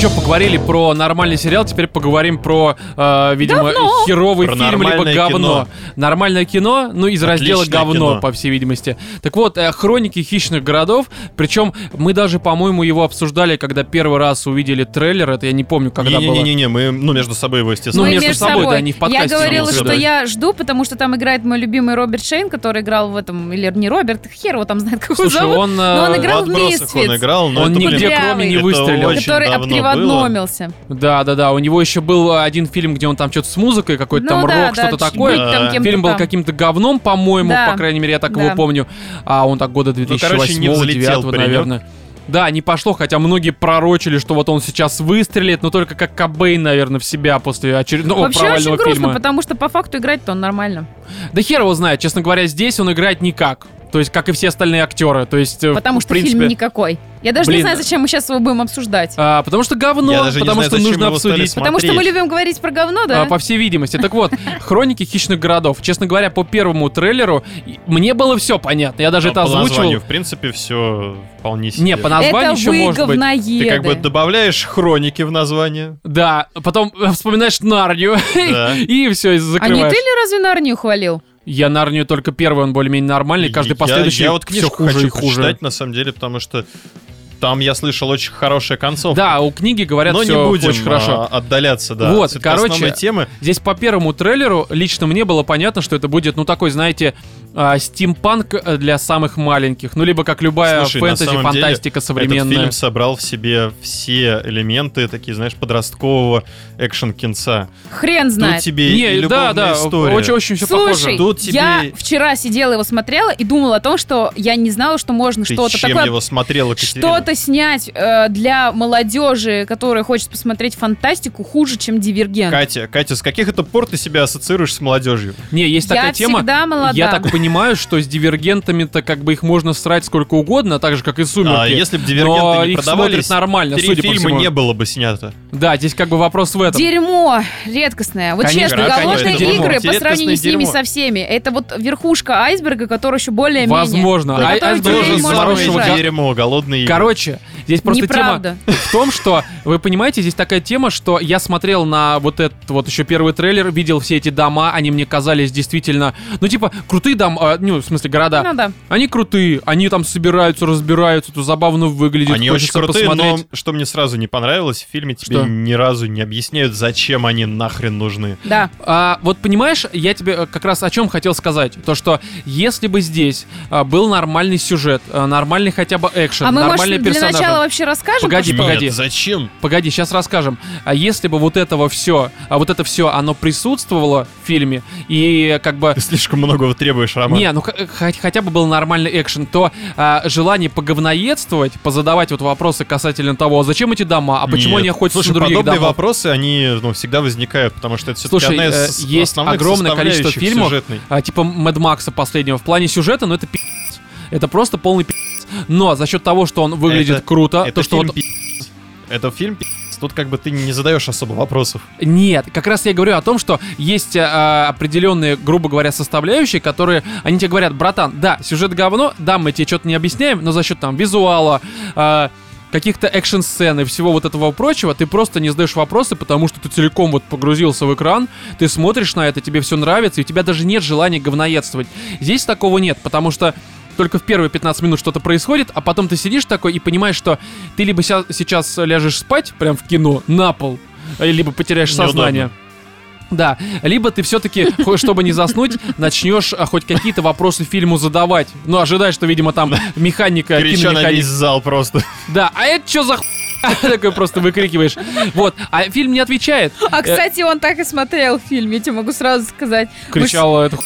Ну что, поговорили про нормальный сериал, теперь поговорим про, э, видимо, Говно. херовый Про фильм, либо говно. кино. Нормальное кино, ну, из раздела Отличное говно, кино. по всей видимости. Так вот, э, хроники хищных городов, причем мы даже, по-моему, его обсуждали, когда первый раз увидели трейлер, это я не помню, когда было. Не-не-не, мы, ну, между собой его, естественно. Ну, Мы между собой, да, не в подкасте Я говорила, что я жду, потому что там играет мой любимый Роберт Шейн, который играл в этом, или не Роберт, хер его там знает, как его Слушай, зовут, он, но он э, играл в отбросах он играл, но Он это, нигде блин, кроме не выстрелил. который давно обприводномился. Да, да, да. У него еще был э, один фильм, где он там что-то с музыкой, какой-то Ну там да, рок, да, что-то такое. там Фильм был там. каким-то говном, по-моему, Да. по крайней мере, я так Да. его помню. А он так года Ну, короче, не 2008 взлетел 2009 паренек. наверное. Да, не пошло, хотя многие пророчили, что вот он сейчас выстрелит, но только как Кобейн, наверное, в себя после очередного Вообще очень провального грустно, фильма. потому что по факту играть-то он нормально. Да хер его знает, честно говоря, здесь он играет никак. То есть, как и все остальные актеры. То есть, э, Потому в что принципе, фильм никакой. Я даже Блин. не знаю, зачем мы сейчас его будем обсуждать. а, потому что говно, Я даже не потому знаю, что зачем нужно обсудить. Потому что мы любим говорить про говно, да? А, по всей видимости. Так вот, хроники хищных городов. Честно говоря, по первому трейлеру мне было все понятно. Я даже это по озвучивал. названию, в принципе, все вполне себе. Не, по названию Это еще вы может быть. Ты как бы добавляешь хроники в название. Да, потом э, вспоминаешь Нарнию Да. *laughs* и все, и А не закрываешь. ты ли разве Нарнию хвалил? Я Нарнию только первый, он более-менее нормальный, каждый Я- последующий Я, вот все хуже хочу и хуже. почитать, на самом деле, потому что там я слышал очень хорошая концовка. Да, у книги говорят Но не все будем очень хорошо. а, отдаляться, да. Вот, короче, темы. Здесь по первому трейлеру лично мне было понятно, что это будет, ну, такой, знаете, а, стимпанк э, для самых маленьких. Ну, либо как любая Слушай, фэнтези, самом деле, фантастика современная. Этот фильм собрал в себе все элементы, такие, знаешь, подросткового экшен-кинца. Хрен Тут знает. тебе и Не, да, любовная да, история. очень-очень все Слушай, похоже. Тут тебе- я вчера сидела его смотрела и думала о том, что я не знала, что можно Ты что-то чем такое его смотрела, Катерина? что-то снять э, для молодежи, которая хочет посмотреть фантастику, хуже, чем Дивергент. Катя, Катя, с каких это пор ты себя ассоциируешь с молодежью? Не, есть Я такая тема. всегда молода. Я так понимаю, что с дивергентами-то как бы их можно срать сколько угодно, так же, как и сумерки. А если бы но дивергенты не их продавались, смотрят нормально, три судя по фильма всему. не было бы снято. Да, здесь как бы вопрос в этом. Дерьмо редкостное. Вот Конечно, честно, конечно, голодные это дерьмо. игры по Редкостное сравнению с ними дерьмо. со всеми. Это вот верхушка айсберга, который еще более-менее. Возможно. Да, А- который айсберг тебе же из можно хорошего убежать. га- дерьмо, голодные игры. Короче, Здесь просто Неправда. тема в том, что, вы понимаете, здесь такая тема, что я смотрел на вот этот вот еще первый трейлер, видел все эти дома, они мне казались действительно, ну типа, крутые дома, а, ну, в смысле, города. Ну да. Они крутые, они там собираются, разбираются, то забавно выглядит, Они очень крутые, посмотреть. но что мне сразу не понравилось, в фильме тебе Что? ни разу не объясняют, зачем они нахрен нужны. Да. А, вот понимаешь, я тебе э, как раз о чем хотел сказать. То, что если бы здесь а, был нормальный сюжет, а, нормальный хотя бы экшен, А мы, может, нормальные для начала вообще расскажем? Погоди, что? погоди. Нет, зачем? Погоди, сейчас расскажем. А если бы вот этого все, а вот это все, оно присутствовало в фильме, и как бы Ты слишком многого требуешь, Роман. не, ну хотя бы был нормальный экшен, то а, желание поговноедствовать, позадавать вот вопросы касательно того, а зачем эти дома, а почему Нет. они охотятся Слушай, на других подобные домов. вопросы, они ну, всегда возникают, потому что это все-таки одна э, из есть основных огромное количество фильмов, сюжетной. а, типа Мэд Макса последнего. В плане сюжета, ну это пи***ц. Это просто полный пи***ц. Но за счет того, что он выглядит Это- круто, Это то что вот... Это фильм Тут как бы ты не задаешь особо вопросов. Нет, как раз я говорю о том, что есть а, определенные, грубо говоря, составляющие, которые, они тебе говорят, братан, да, сюжет говно, да, мы тебе что-то не объясняем, но за счет там визуала, а, каких-то экшн-сцен и всего вот этого прочего, ты просто не задаешь вопросы, потому что ты целиком вот погрузился в экран, ты смотришь на это, тебе все нравится, и у тебя даже нет желания говноедствовать. Здесь такого нет, потому что только в первые 15 минут что-то происходит, а потом ты сидишь такой и понимаешь, что ты либо ся- сейчас ляжешь спать, прям в кино, на пол, э, либо потеряешь Неудобно. сознание. Да, либо ты все-таки, чтобы не заснуть, начнешь а, хоть какие-то вопросы фильму задавать. Ну, ожидаешь, что, видимо, там механика, Крича на весь зал просто. Да, а это что за ху- *laughs* Такой просто выкрикиваешь. Вот, а фильм не отвечает. А, кстати, он так и смотрел фильм, я тебе могу сразу сказать. Кричал это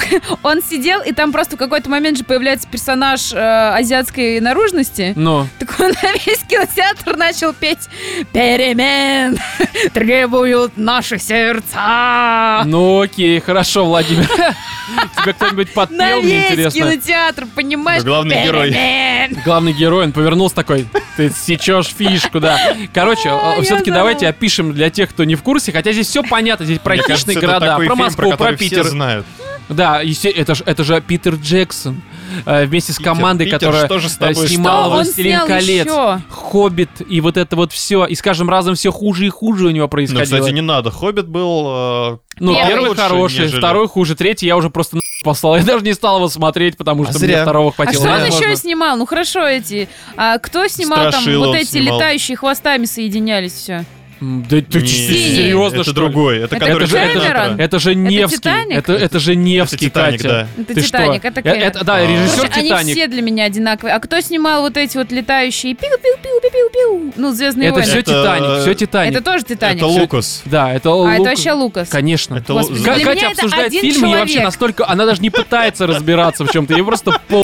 *laughs* Он сидел, и там просто в какой-то момент же появляется персонаж э, азиатской наружности. Ну, Так он на весь кинотеатр начал петь «Перемен требуют наши сердца». ну окей, хорошо, Владимир. *laughs* Тебя кто-нибудь На подпел, мне весь интересно. кинотеатр, понимаешь? Ну, главный герой. «Перемен». Главный герой, он повернулся такой, ты сечешь фишку, да. Короче, А, все-таки знаю. давайте опишем для тех, кто не в курсе, хотя здесь все понятно, здесь про хищные города, про Москву, про Питер. знают. Да, это же это же Питер Джексон э, вместе с Питер, командой, Питер, которая что же с э, тобой снимала Что он «Властелин снял колец», еще? «Хоббит» и вот это вот все. И с каждым разом все хуже и хуже у него Ну, происходило. кстати, не надо. Хоббит был... э, Ну, Первый первый лучше, хороший, нежели- второй хуже, третий я уже просто на *laughs* послал. Я даже не стал его смотреть, потому А что мне зря. второго А хватило. что он Возможно. еще снимал? Ну хорошо эти. А кто снимал Страшило там вот эти снимал. летающие хвостами соединялись все? Да ты не, серьезно, Это что другой. Это Это который... же- это? Это же Невский. «Титаник»? Это, это же Невский, Это «Титаник», Катя. да. Это Ты Титаник, что? это Кэмерон. это, да, А. режиссер Короче, они Титаник. все для меня одинаковые. А кто снимал вот эти вот летающие пиу-пиу-пиу-пиу-пиу? Ну, Звездные Это войны. все Это- Титаник, все Титаник. Это тоже Титаник. Это Лукас. Да, это А Лук- это вообще Лукас. Конечно. Это Лу- для Катя меня это обсуждает один фильм, и вообще настолько... Она даже не пытается разбираться в чем-то. Ей просто по...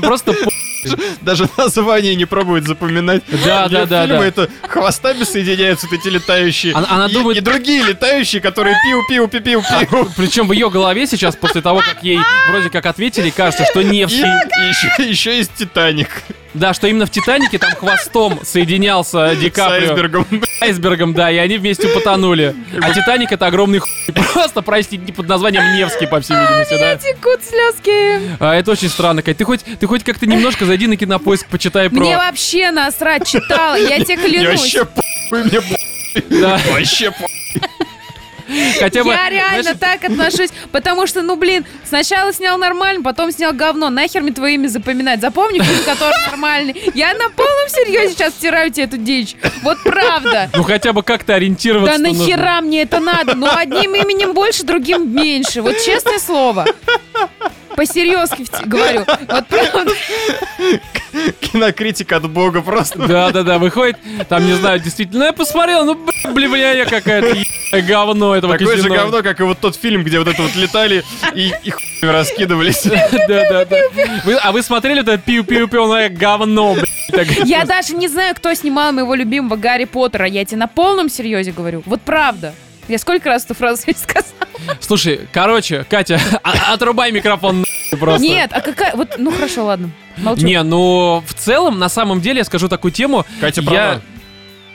Просто по... *laughs* Даже название не пробует запоминать. Да, да, да, фильмы это хвостами соединяются эти летающие. Она- думает- и другие летающие, которые пиу-пиу-пиу-пиу-пиу. Причем в ее голове сейчас, после того, как ей вроде как ответили, кажется, что и еще, еще есть Титаник Да, что именно в Титанике там хвостом соединялся Ди с Каприо. айсбергом. айсбергом, да, и они вместе потонули. А Титаник это огромный хуй. *laughs* Просто, простите, под названием Невский, по всей видимости, да. Текут слезки. А, это очень странно, Кать. Ты хоть, ты хоть как-то немножко зайди на кинопоиск, почитай про... Мне вообще насрать, читала. Я тебе Мне клянусь. вообще похуй, мне. Да, Вообще. Хотя бы... Я реально знаешь, так отношусь, потому что, ну, блин, сначала снял нормально, потом снял говно. Нахер мне твое имя запоминать? Запомни фильм, который нормальный. Я на полном серьезе сейчас стираю тебе эту дичь. Вот правда. Ну хотя бы как-то ориентироваться Да нужно. нахера мне это надо? Ну, одним именем больше, другим меньше. Вот честное слово. По-серьезки говорю. Вот правда. Кинокритик от бога просто. Да-да-да, выходит, там, не знаю, действительно, ну я посмотрел, ну, блин, я какая-то говно этого Такое же говно, как и вот тот фильм, где вот это вот летали и, и хуй раскидывались. *laughs* Да-да-да. А вы смотрели это пиу-пиу-пиу, говно, Я даже не знаю, кто снимал моего любимого Гарри Поттера. Я тебе на полном серьезе говорю. Вот правда. Я сколько раз эту фразу *laughs* сказала? Слушай, короче, Катя, *laughs* а- отрубай микрофон *laughs* просто. Нет, а какая... Вот, ну хорошо, ладно. Молчу. Не, ну, в целом, на самом деле, я скажу такую тему. Катя я... права.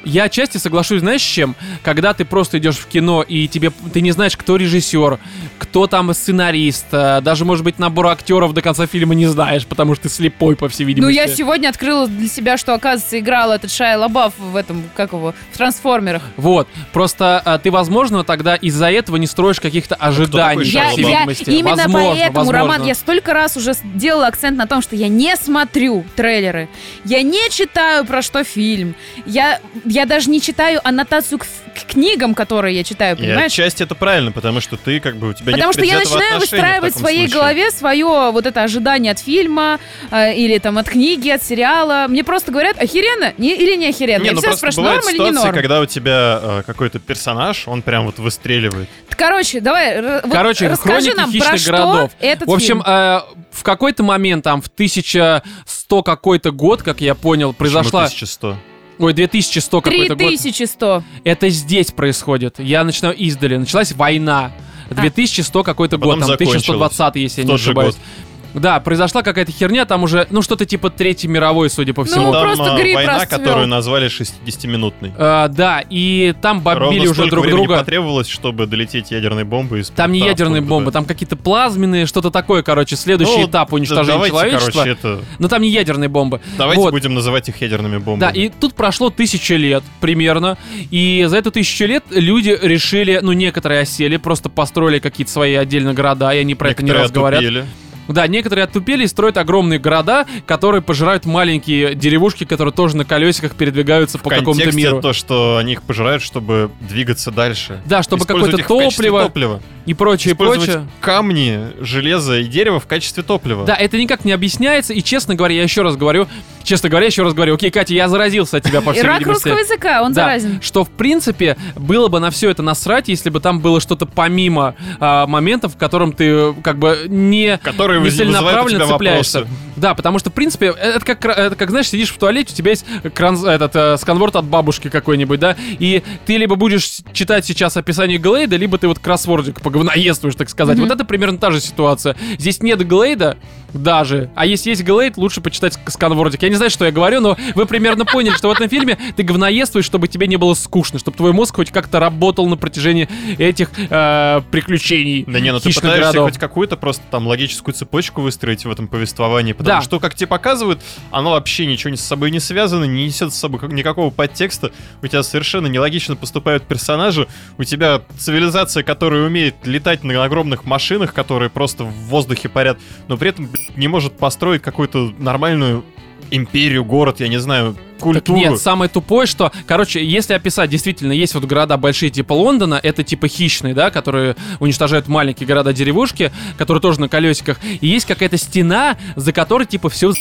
Я отчасти соглашусь, знаешь, с чем? Когда ты просто идешь в кино, и тебе ты не знаешь, кто режиссер, кто там сценарист, э, даже, может быть, набор актеров до конца фильма не знаешь, потому что ты слепой, по всей Ну, видимости. я сегодня открыла для себя, что, оказывается, играл этот Шайа Лабаф в этом, как его, в «Трансформерах». Вот. Просто а, ты, возможно, тогда из-за этого не строишь каких-то ожиданий. такой по Я, Шайа всей я- видимости. именно Возможно, поэтому, возможно. Роман, я столько раз уже сделала акцент на том, что я не смотрю трейлеры, я не читаю про что фильм, я, я даже не читаю аннотацию к, к книгам, которые я читаю, И понимаешь? отчасти это правильно, потому что ты как бы у тебя Потому нет что я начинаю выстраивать в своей случае. голове свое вот это ожидание от фильма э, или там от книги, от сериала. Мне просто говорят, охеренно не, или не охеренно. Не, я ну просто спрашиваю, бывают норм или не ситуации, норм? когда у тебя э, какой-то персонаж, он прям вот выстреливает. Короче, давай, вот Короче, расскажи «Хроники нам про что городов». этот В общем, фильм. э, в какой-то момент, там, в 1100 какой-то год, как я понял, произошла... Почему 1100? Ой, 2100 какой-то год. 3100. Это здесь происходит. Я начинаю издали. Началась война. 2100 какой-то год, там закончилась. 1120, если я не ошибаюсь. год. Да, произошла какая-то херня, там уже, ну, что-то типа Третьей мировой, судя по всему. Ну, Там просто э, грипп война, расцвел. которую назвали 60-минутной. А, да, и там бомбили Ровно уже друг друга. потребовалось, чтобы долететь ядерной бомбой из Там не А ядерные бомбы, Б. там какие-то плазменные, что-то такое, короче, следующий Ну, этап да уничтожения давайте, человечества. короче, это... Но там не ядерные бомбы. Давайте Вот. будем называть их ядерными бомбами. Да, и тут прошло тысяча лет примерно, и за эту тысячу лет люди решили, ну, некоторые осели, просто построили какие-то свои отдельные города, и они про это не Некоторые раз говорят. отупели. Да, некоторые оттупели и строят огромные города, которые пожирают маленькие деревушки, которые тоже на колесиках передвигаются по В какому-то контексте миру. то, что они их пожирают, чтобы двигаться дальше. Да, чтобы какое-то топливо топлива. и прочее, Использовать прочее. камни, железо и дерево в качестве топлива. Да, это никак не объясняется, и честно говоря, я еще раз говорю, честно говоря, еще раз говорю, окей, Катя, я заразился от тебя, по всей Ирак видимости. русского языка, он Да, заразен. что в принципе было бы на все это насрать, если бы там было что-то помимо а, моментов, в котором ты э, как бы не Которые не выз- вызывают у целенаправленно тебя цепляешься. вопросы. Да, потому что, в принципе, это как, это как, знаешь, сидишь в туалете, у тебя есть кран, этот э, сканворд от бабушки какой-нибудь, да, и ты либо будешь читать сейчас описание Глейда, либо ты вот кроссвордик поговноествуешь, так сказать. Мгм. Вот это примерно та же ситуация. Здесь нет Глейда даже, а если есть Глейд, лучше почитать сканвордик. Я не знаю, что я говорю, но вы примерно поняли, что в этом фильме ты говноествуешь, чтобы тебе не было скучно, чтобы твой мозг хоть как-то работал на протяжении этих э, приключений. Да не, ну ты пытаешься городов. хоть какую-то просто там логическую цепочку выстроить в этом повествовании, потому Да. что, как тебе показывают, оно вообще ничего с собой не связано, не несет с собой как- никакого подтекста, у тебя совершенно нелогично поступают персонажи, у тебя цивилизация, которая умеет летать на огромных машинах, которые просто в воздухе парят, но при этом не может построить какую-то нормальную империю, город, я не знаю, Так культуру. нет, самое тупое, что, короче, если описать, действительно, есть вот города большие типа Лондона, это типа хищные, да, которые уничтожают маленькие города-деревушки, которые тоже на колесиках, и есть какая-то стена, за которой типа все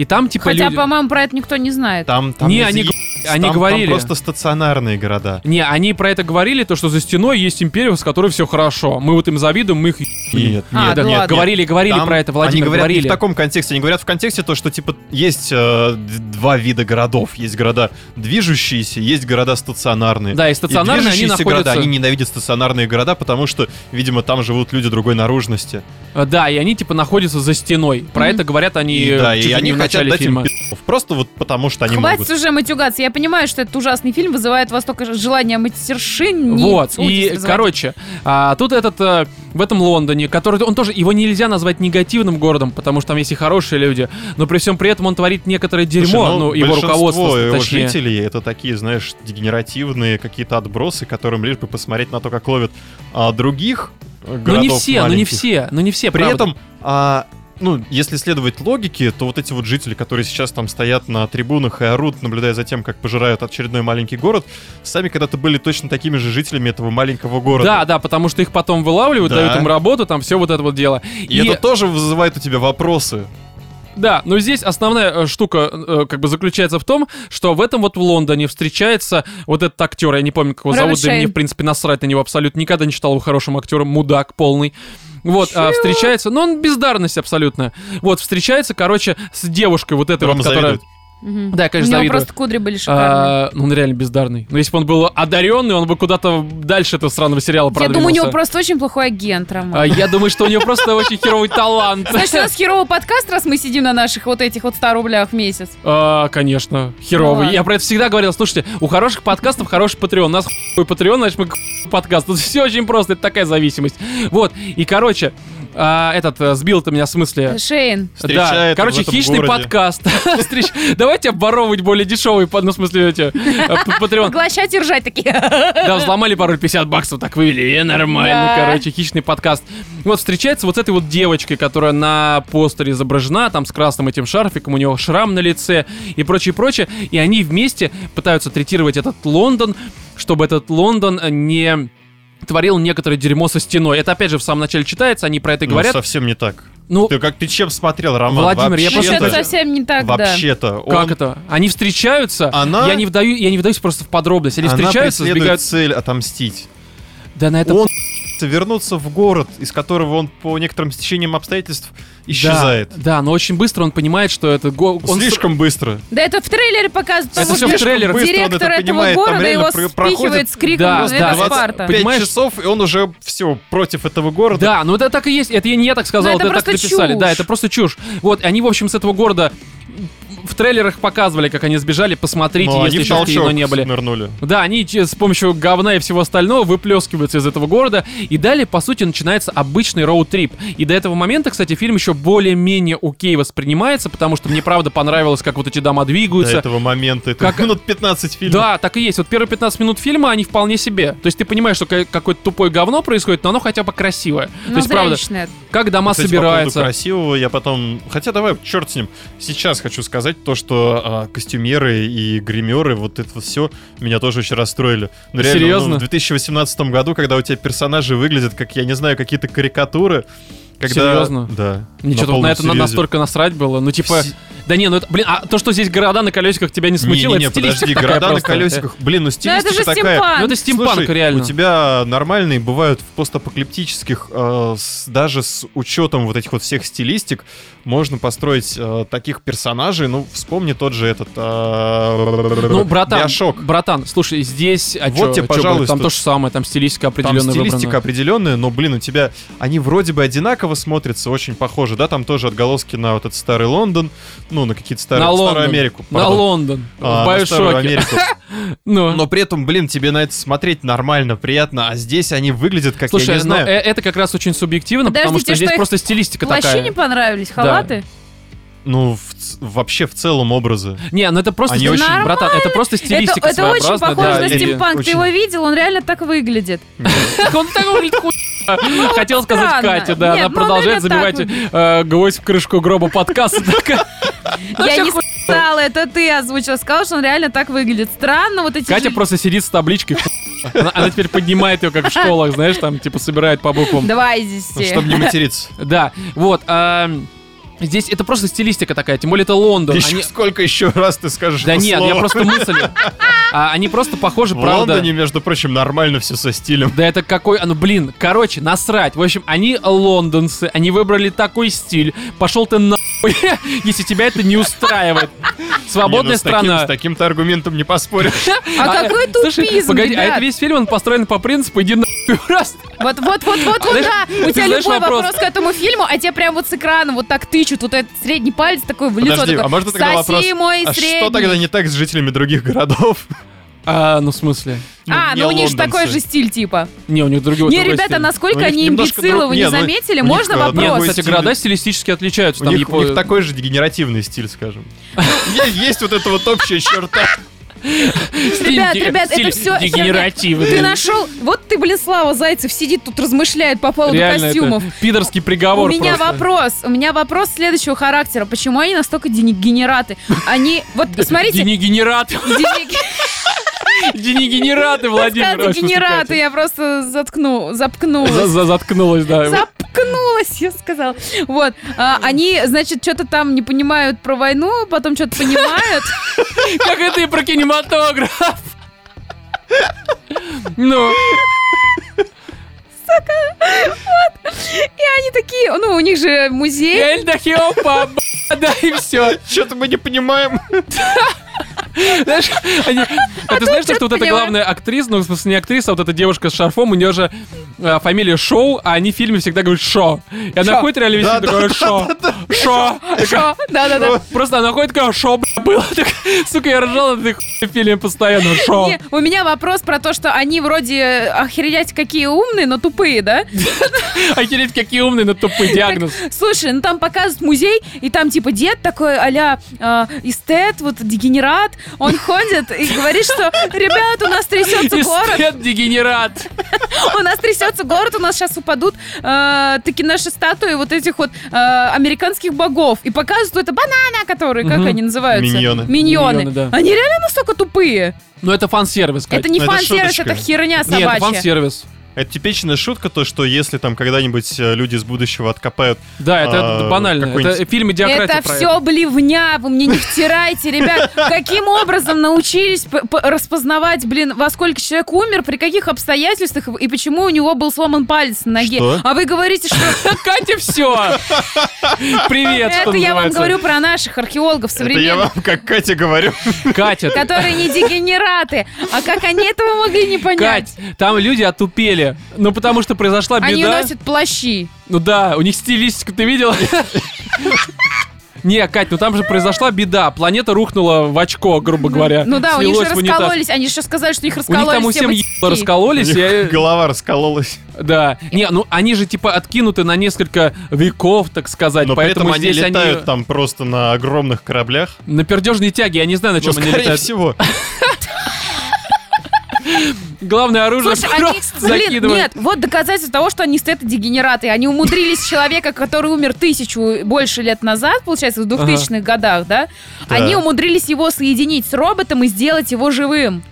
и там типа Хотя, люди... по-моему, про это никто не знает. Там, там Не, они они там- говорили. Там просто стационарные города. Не, они про это говорили, то, что за стеной есть империя, с которой все хорошо. Мы вот им завидуем, мы их... Нет, А, нет, да нет, ладно. Говорили, говорили Там про это, Они Владимир, говорят говорили. не в таком контексте, они говорят в контексте то, что типа есть э, два вида городов. Есть города движущиеся, есть города стационарные. Да, и стационарные, они движущиеся находятся... города, они ненавидят стационарные города, потому что, видимо, там живут люди другой наружности. Э, Да, и они типа находятся за стеной. Про Мгм. это говорят они И, да, и они хотят начале дать фильма. им просто вот потому что они Хватит могут. уже матюгаться. Я понимаю, что это ужасный фильм, вызывает у вас только желание матершинить. Вот, и, короче, а, тут этот, э, в этом Лондоне, который, он тоже, его нельзя назвать негативным городом, потому что там есть и хорошие люди, но при всем при этом он творит некоторое дерьмо, Слушай, ну, его большинство руководство, его точнее. жителей это такие, знаешь, дегенеративные какие-то отбросы, которым лишь бы посмотреть на то, как ловят а, других Ну не все, ну не маленьких. все, ну не все, При правда. этом, а, ну, если следовать логике, то вот эти вот жители, которые сейчас там стоят на трибунах и орут, наблюдая за тем, как пожирают очередной маленький город, сами когда-то были точно такими же жителями этого маленького города. Да, да, потому что их потом вылавливают, Да. дают им работу, там все вот это вот дело. И, это тоже вызывает у тебя вопросы. Да, но здесь основная э, штука э, как бы заключается в том, что в этом вот в Лондоне встречается вот этот актер, я не помню, как его Роберт зовут, да и мне, Шейн. в принципе, насрать на него абсолютно. Никогда не считал его хорошим актером, мудак полный. Вот, а, встречается, ну он бездарность абсолютно. Вот, встречается, короче, с девушкой вот этой Рома вот, которая... завидует. Мгм. Да, я, У конечно, него завидую. просто кудри были шикарные. А, ну, он реально бездарный. Но если бы он был одаренный, он бы куда-то дальше этого странного сериала Я продвинулся. думаю, у него просто очень плохой агент, Роман. А, я думаю, что у него просто очень херовый талант. *laughs* Значит, у нас херовый подкаст, раз мы сидим на наших вот этих вот 100 рублях в месяц. А, конечно, Ну херовый. ладно. Я про это всегда говорил. Слушайте, у хороших подкастов хороший патреон. У нас хуй патреон, значит мы подкаст. Тут все очень просто, это такая зависимость. Вот, и короче, а, этот, э, сбил ты меня в смысле... Шейн. Да, короче, хищный городе. подкаст. *laughs* Встреч- Давайте обворовывать более дешевый, по- ну, в смысле, эти, э, патреон. *laughs* Поглощать и ржать такие. Да, взломали пароль 50 баксов, так вывели, э, нормально, Да. короче, хищный подкаст. Вот встречается вот с этой вот девочкой, которая на постере изображена, там с красным этим шарфиком, у нее шрам на лице и прочее, прочее. И они вместе пытаются третировать этот Лондон, чтобы этот Лондон не творил некоторое дерьмо со стеной. Это опять же в самом начале читается, они про это Ну, говорят. совсем не так. Ну, Ты как ты чем смотрел, Роман? Владимир, я Вообще-то- Может, это совсем не так, да. Вообще-то. как он- это? Они встречаются, Она- я, не вдаю, я не вдаюсь просто в подробности. Они Она встречаются, сбегают... цель отомстить. Да на это Он вернуться в город, из которого он по некоторым стечениям обстоятельств исчезает. Да, да, но очень быстро он понимает, что это... го- он Слишком быстро. Да это в трейлере показывают, Это потому всё в он директор это этого понимает, города его про- спихивает проходит с криком Да, «Ну, да, это 20 Спарта». Понимаешь- часов, и он уже все против этого города. Да, ну это так и есть. Это я не я так сказал, Ну, это это, так написали. Да, это просто чушь. Вот, они, в общем, с этого города в трейлерах показывали, как они сбежали. Посмотрите, Но если они в еще в кино не были. нырнули. Да, они с помощью говна и всего остального выплескиваются из этого города. И далее, по сути, начинается обычный роуд-трип. И до этого момента, кстати, фильм еще более-менее окей воспринимается, потому что мне правда понравилось, как вот эти дома До двигаются. этого момента. Это Как- минут 15 фильма. Да, так и есть. Вот первые 15 минут фильма, они вполне себе. То есть ты понимаешь, что ка- какое-то тупое говно происходит, но оно хотя бы красивое. Ну, То есть, правда, как дома Кстати, по собираются. красивого я потом... Хотя давай, черт с ним. Сейчас хочу сказать то, что а, костюмеры и гримеры, вот это все меня тоже очень расстроили. Ну, реально, Серьезно? ну, в 2018 году, когда у тебя персонажи выглядят как, я не знаю, какие-то карикатуры, когда... Серьезно? Да. Ничего, тут полном на это на- серьезе. настолько насрать было. Ну, типа, Вс- да не, ну это, блин, а то, что здесь города на колесиках тебя не смутило, Не-не-не, это стилистика подожди, такая города на просто. колесиках. Блин, ну Ну, это стилистика же такая. стимпанк. Ну, это стимпанк, Слушай, реально. у тебя нормальные бывают в постапокалиптических, э, с- даже с учетом вот этих вот всех стилистик, можно построить э, таких персонажей. Ну, вспомни тот же этот... э, Ну, братан, Биошок. братан, слушай, здесь, а Вот чё- тебе, чё, пожалуйста. там то же самое, там стилистика Там определенная стилистика выбрана. определенная, но, блин, у тебя они вроде бы одинаково смотрятся, очень похожи, да? Там тоже отголоски на вот этот старый Лондон, ну, на какие-то старые, на старую Лондон. Америку. На пардон. Лондон. А, в на старую Байошоке. Америку. *laughs* Ну, Но при этом, блин, тебе на это смотреть нормально, приятно, а здесь они выглядят как, слушай, я не но знаю... э- это как раз очень субъективно, потому Подождите, что здесь что их просто стилистика Плащи такая. не понравились, халаты? Ну, в вообще в целом образы. Не, ну это просто Они стилистика, очень- братан, это просто Это, стилистика это очень своеобразная, похоже да, на стимпанк. Ты очень- его видел, он реально так выглядит. *laughs* Он так выглядит. Хотел сказать. Катя, да, она ну, продолжает наверное, забивать э, гвоздь в крышку гроба подкаста. *laughs* Ну, Я не сказала, это ты озвучила. Сказала, что он реально так выглядит. Странно, вот эти... Катя просто сидит с табличкой. Она, она теперь поднимает ее, как в школах, знаешь, там, типа, собирает по буквам. Давай здесь. Ну, чтобы не материться. Да, вот. ам, Здесь это просто стилистика такая, тем более это Лондон. Еще Они- сколько еще раз ты скажешь Да это нет, я слово? просто мысль. *laughs* А, Они просто похожи, В правда. Лондоне, между прочим, нормально все со стилем. Да это какой, а ну блин, короче, насрать. В общем, они лондонцы, они выбрали такой стиль. Пошел ты нахуй, *laughs* если тебя это не устраивает. Свободная Не, ну, с таким- страна. С таким-то аргументом не поспоришь. *laughs* А какой слушай, тупизм, Погоди, а это весь фильм, он построен по принципу иди нахуй раз. Вот, вот, вот, вот, вот, Знаешь, да. У тебя любой вопрос? вопрос к этому фильму, а тебе прям вот с экрана вот так тычут, вот этот средний палец такой в лицо. Подожди, такой, а можно тогда «Соси вопрос? мой А средний». что тогда не так с жителями других городов? А, ну в смысле? А, не ну у них же такой же стиль типа. Не, у них другой Не, ребята, стиль. насколько У они имбецилы, друг- вы не, не ну, заметили? у них, Можно вопрос? Нет, кстати, стиль. города стилистически отличаются. У там них, у Япо- них такой же дегенеративный стиль, скажем. *laughs* Есть вот эта вот общая черта. Ребят, ребят, это все... дегенеративный. Ты нашел... Вот ты, блин, Слава Зайцев сидит тут размышляет по поводу Реально, костюмов. пидорский У приговор меня просто. вопрос, у меня вопрос следующего характера. Почему они настолько дегенераты? Они, вот, смотрите, Денегенераты. денег- Денегенераты, Владимир. дегенераты, Катя. я просто заткну, За- запкнулась. за- Заткнулась, да. Запкнулась, я сказала. Вот. А, они, значит, что-то там не понимают про войну, потом что-то понимают. Как это и про кинематограф. Ну, И они такие, ну, у них же музей. Эльда Хиопа, Да, и все. Что-то мы не понимаем. Знаешь, они... А ты знаешь, что чё-то вот эта главная актриса, ну, в смысле, не актриса, а вот эта девушка с шарфом, у нее же фамилия Шоу, а они в фильме всегда говорят Шо. И она ходит реально весь фильм, Да, такая Шо. Шо. Шо? Да-да-да. Просто она ходит, такая Шо, бля, было. *laughs* Так, сука, я ржал на в *laughs* фильме постоянно. Шо. У меня вопрос про то, что они вроде охерять какие умные, но тупые, да? *laughs* Охереть, какие умные, но тупый диагноз. Слушай, ну там показывают музей, и там типа дед такой а-ля э, эстет, вот дегенерат, он ходит и говорит, что ребят, у нас трясется город, Эстет, дегенерат. у нас трясется город, у нас сейчас упадут э, такие наши статуи вот этих вот э, американских богов. И показывают это банана, которые, как Мгм. они называются? Миньоны. Миньоны. Миньоны, да. Они реально настолько тупые. Ну, это фан-сервис, Кать. это не ну это фан-сервис, это херня Нет, собачья. это фан-сервис. Это типичная шутка, то, что если там когда-нибудь э, люди из будущего откопают... Да, это А, банально. Это фильм «Идиократия» Это все блевня, вы мне не втирайте, ребят. *laughs* Каким образом научились распознавать, блин, во сколько человек умер, при каких обстоятельствах и почему у него был сломан палец на ноге? Что? А вы говорите, что *laughs* Катя, все. Привет, это я вам говорю про наших археологов Это я современных, вам, как Катя, говорю. Катя, которые не дегенераты. А как они этого могли не понять? Кать, там люди отупели. Ну, потому что произошла Они беда. носят плащи. Ну да, у них стилистика, ты видела? *laughs* Не, Кать, ну там же произошла беда. Планета рухнула в очко, грубо говоря. Ну да, у них же раскололись. Они же сказали, что у них У них раскололись там у все всем ебало раскололись. У них я- Голова раскололась. Да. Не, ну они же типа откинуты на несколько веков, так сказать. Но при этом поэтому они летают они там просто на огромных кораблях. на пердежной тяге. Я не знаю, на Ну, чем они скорее летают. всего. *laughs* Главное оружие Слушай, они, блин, нет, вот доказательство того, что они это дегенераты. Они умудрились человека, который умер тысячу больше лет назад, получается, в 2000-х годах, да? Да. Они умудрились его соединить с роботом и сделать его живым.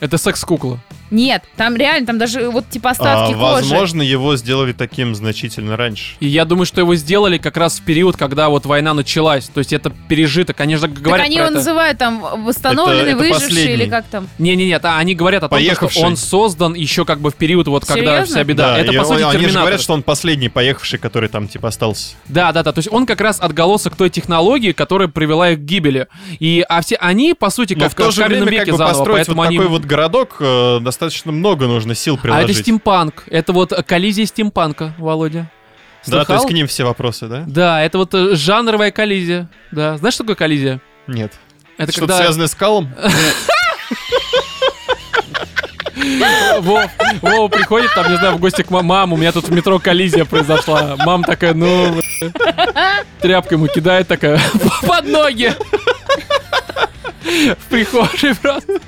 Это секс-кукла. Нет, там реально, там даже вот типа остатки А, кожи. возможно, его сделали таким значительно раньше. И я думаю, что его сделали как раз в период, когда вот война началась. То есть это пережиток. Они же Так говорят они про его это. называют там восстановленный, Это- это выживший последний. или как там. Не-не-не, а они говорят о том, что Поехавший. он создан еще как бы в период, вот когда Серьезно? вся беда. это, и по сути, они же терминатор. говорят, что он последний поехавший, который там типа остался. Да, да, да. То есть он как раз отголосок той технологии, которая привела их к гибели. И, а все они, по сути, Но как в то в же каменном время, веке как бы заново. построить Поэтому вот они... такой вот городок, э, достаточно много нужно сил А это приложить. стимпанк. Это вот коллизия стимпанка, Володя. да, то Слыхал? есть к ним все вопросы, да? Да, это вот э, жанровая коллизия. Да. Знаешь, что такое коллизия? Нет. Это Что-то когда связанное с калом? *laughs* Вов, Вова приходит, там, не знаю, в гости к ма- маму, у меня тут в метро коллизия произошла. Мама такая, ну, бля». тряпкой ему кидает такая *laughs* под ноги. В прихожей просто.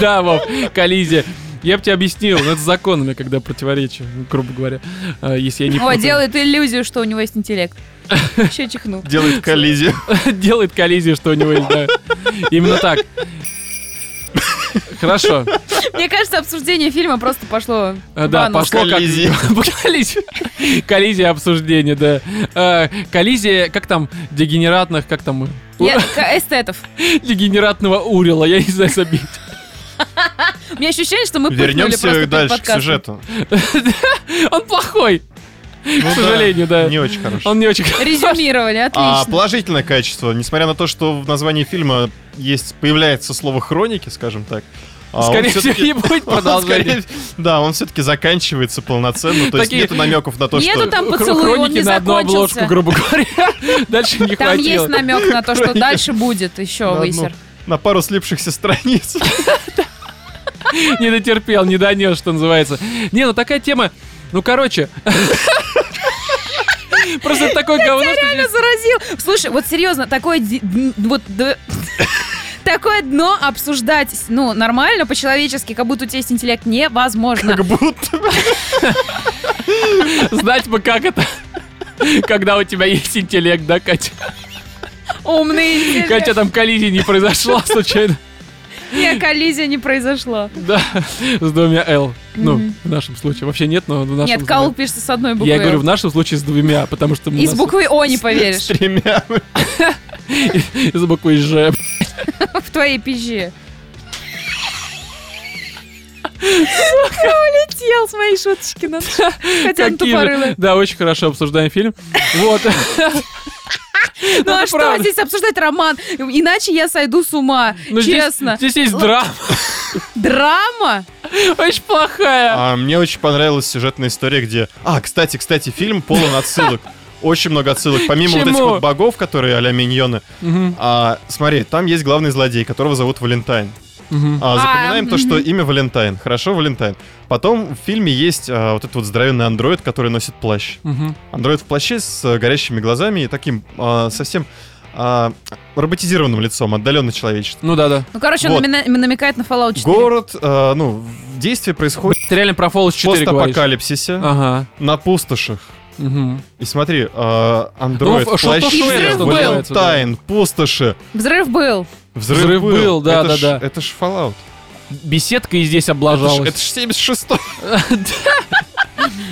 Да, Вов, коллизия. Я бы тебе объяснил, но это законами, когда противоречие, ну, грубо говоря. А, Если я не О, делает иллюзию, что у него есть интеллект. *laughs* Еще чихнул. Делает коллизию. делает коллизию, что у него есть, да. Именно так. Хорошо. Мне кажется, обсуждение фильма просто пошло. А, в Да, пошло как... Коллизия. *laughs* Обсуждения, да. А, Коллизия, как там, дегенератных, как там... Я- эстетов. *laughs* Дегенератного урила, я не знаю, забить. У меня ощущение, что мы Вернемся дальше к сюжету. *laughs* Он плохой, Ну к сожалению, да. Не очень хороший. Он не очень... Резюмировали, А отлично. положительное качество, несмотря на то, что в названии фильма есть появляется слово хроники, скажем так. А он Скорее всего, не будет *laughs* он продолжения. скорее- Да, он все-таки заканчивается полноценно, то есть нету намеков на то, Нету что... там Хр- поцелуй, он не на одну обложку, грубо говоря. *laughs* Дальше не Там хватило. есть намек на то, что дальше будет еще высер. на пару слипшихся страниц. *laughs* Не дотерпел, не донес, что называется. Не, ну такая тема... Ну, короче... Просто такое говно, что Реально заразил. Слушай, вот серьезно, такое вот такое дно обсуждать, ну, нормально, по-человечески, как будто у тебя есть интеллект, невозможно. Как будто. Знать бы, как это, когда у тебя есть интеллект, да, Катя? Умный интеллект. Катя, там коллизии не произошла случайно. Не, коллизия не произошла. Да, с двумя Л. Ну, Мгм. в нашем случае. Вообще нет, но в нашем Нет, с Каул двумя. пишется с одной буквой. Я говорю, в нашем случае с двумя, потому что... И с буквой О не С поверишь. тремя. *laughs* С буквой Ж. *laughs* В твоей пизже. Улетел с моей шуточки. ну. Хотя он тупорылый. Да, очень хорошо обсуждаем фильм. Вот. Ну а что здесь обсуждать роман? Иначе я сойду с ума. Ну, Честно. Здесь есть драма, Драма? очень плохая. А мне очень понравилась сюжетная история, где... А, кстати, кстати, фильм полон отсылок. Очень много отсылок. Помимо вот этих вот богов, которые а-ля миньоны. А, смотри, там есть главный злодей, которого зовут Валентайн. мгм. А, запоминаем то, что мгм. имя Валентайн. Хорошо, Валентайн. Потом в фильме есть а, вот этот вот здоровенный андроид, который носит плащ. Мгм. Андроид в плаще с э, горящими глазами и таким а, совсем а, роботизированным лицом, отдаленно человеческим. Ну да-да. Ну, короче, Вот. он намина- намекает на Fallout 4. Город, а, ну, действие происходит Ты реально про Fallout в 4 говоришь. постапокалипсисе, Ага. на пустошах. Мгм. И смотри, а, андроид Ну, да. Валентайн, пустоши. Взрыв был. Взрыв, Взрыв был, был, да, это да, ж- да. Это ж Fallout. Беседка и здесь ж, облажалась. это ж 76 *laughs*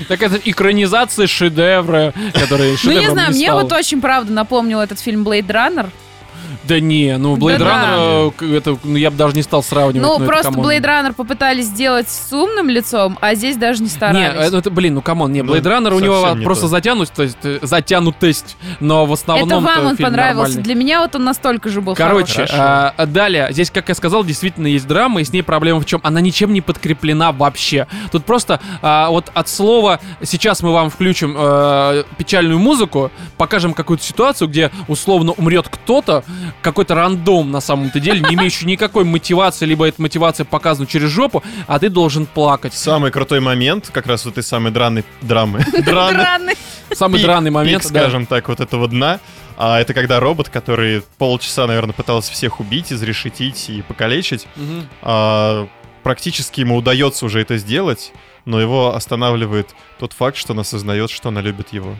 Так это экранизация шедевра, который Ну, не знаю, мне вот очень, правда, напомнил этот фильм Blade Runner. Да не, ну Blade Да-да. Runner, э, к- это, ну, я бы даже не стал сравнивать. Ну, это просто come on. Blade Runner попытались сделать с умным лицом, а здесь даже не Не, старались. э, это, блин, ну come on, не, Ну, Blade Runner у него не просто то. затянут, то есть, э, затянутость, но в основном Это вам он понравился. нормальный. Для меня вот он настолько же был Короче. Хорошо. а, далее, здесь, как я сказал, действительно есть драма, и с ней проблема в чем? Она ничем не подкреплена вообще. Тут просто а, вот от слова сейчас мы вам включим э, печальную музыку, покажем какую-то ситуацию, где условно умрет кто-то, какой-то рандом на самом-то деле, не имеющий никакой мотивации, либо эта мотивация показана через жопу, а ты должен плакать. Самый крутой момент, как раз вот этой самой драной драмы. *laughs* Драны. Драный. Самый драный момент, скажем так, вот этого дна. А это когда робот, который полчаса, наверное, пытался всех убить, изрешетить и покалечить, а, практически ему удается уже это сделать, но его останавливает тот факт, что она осознает, что она любит его.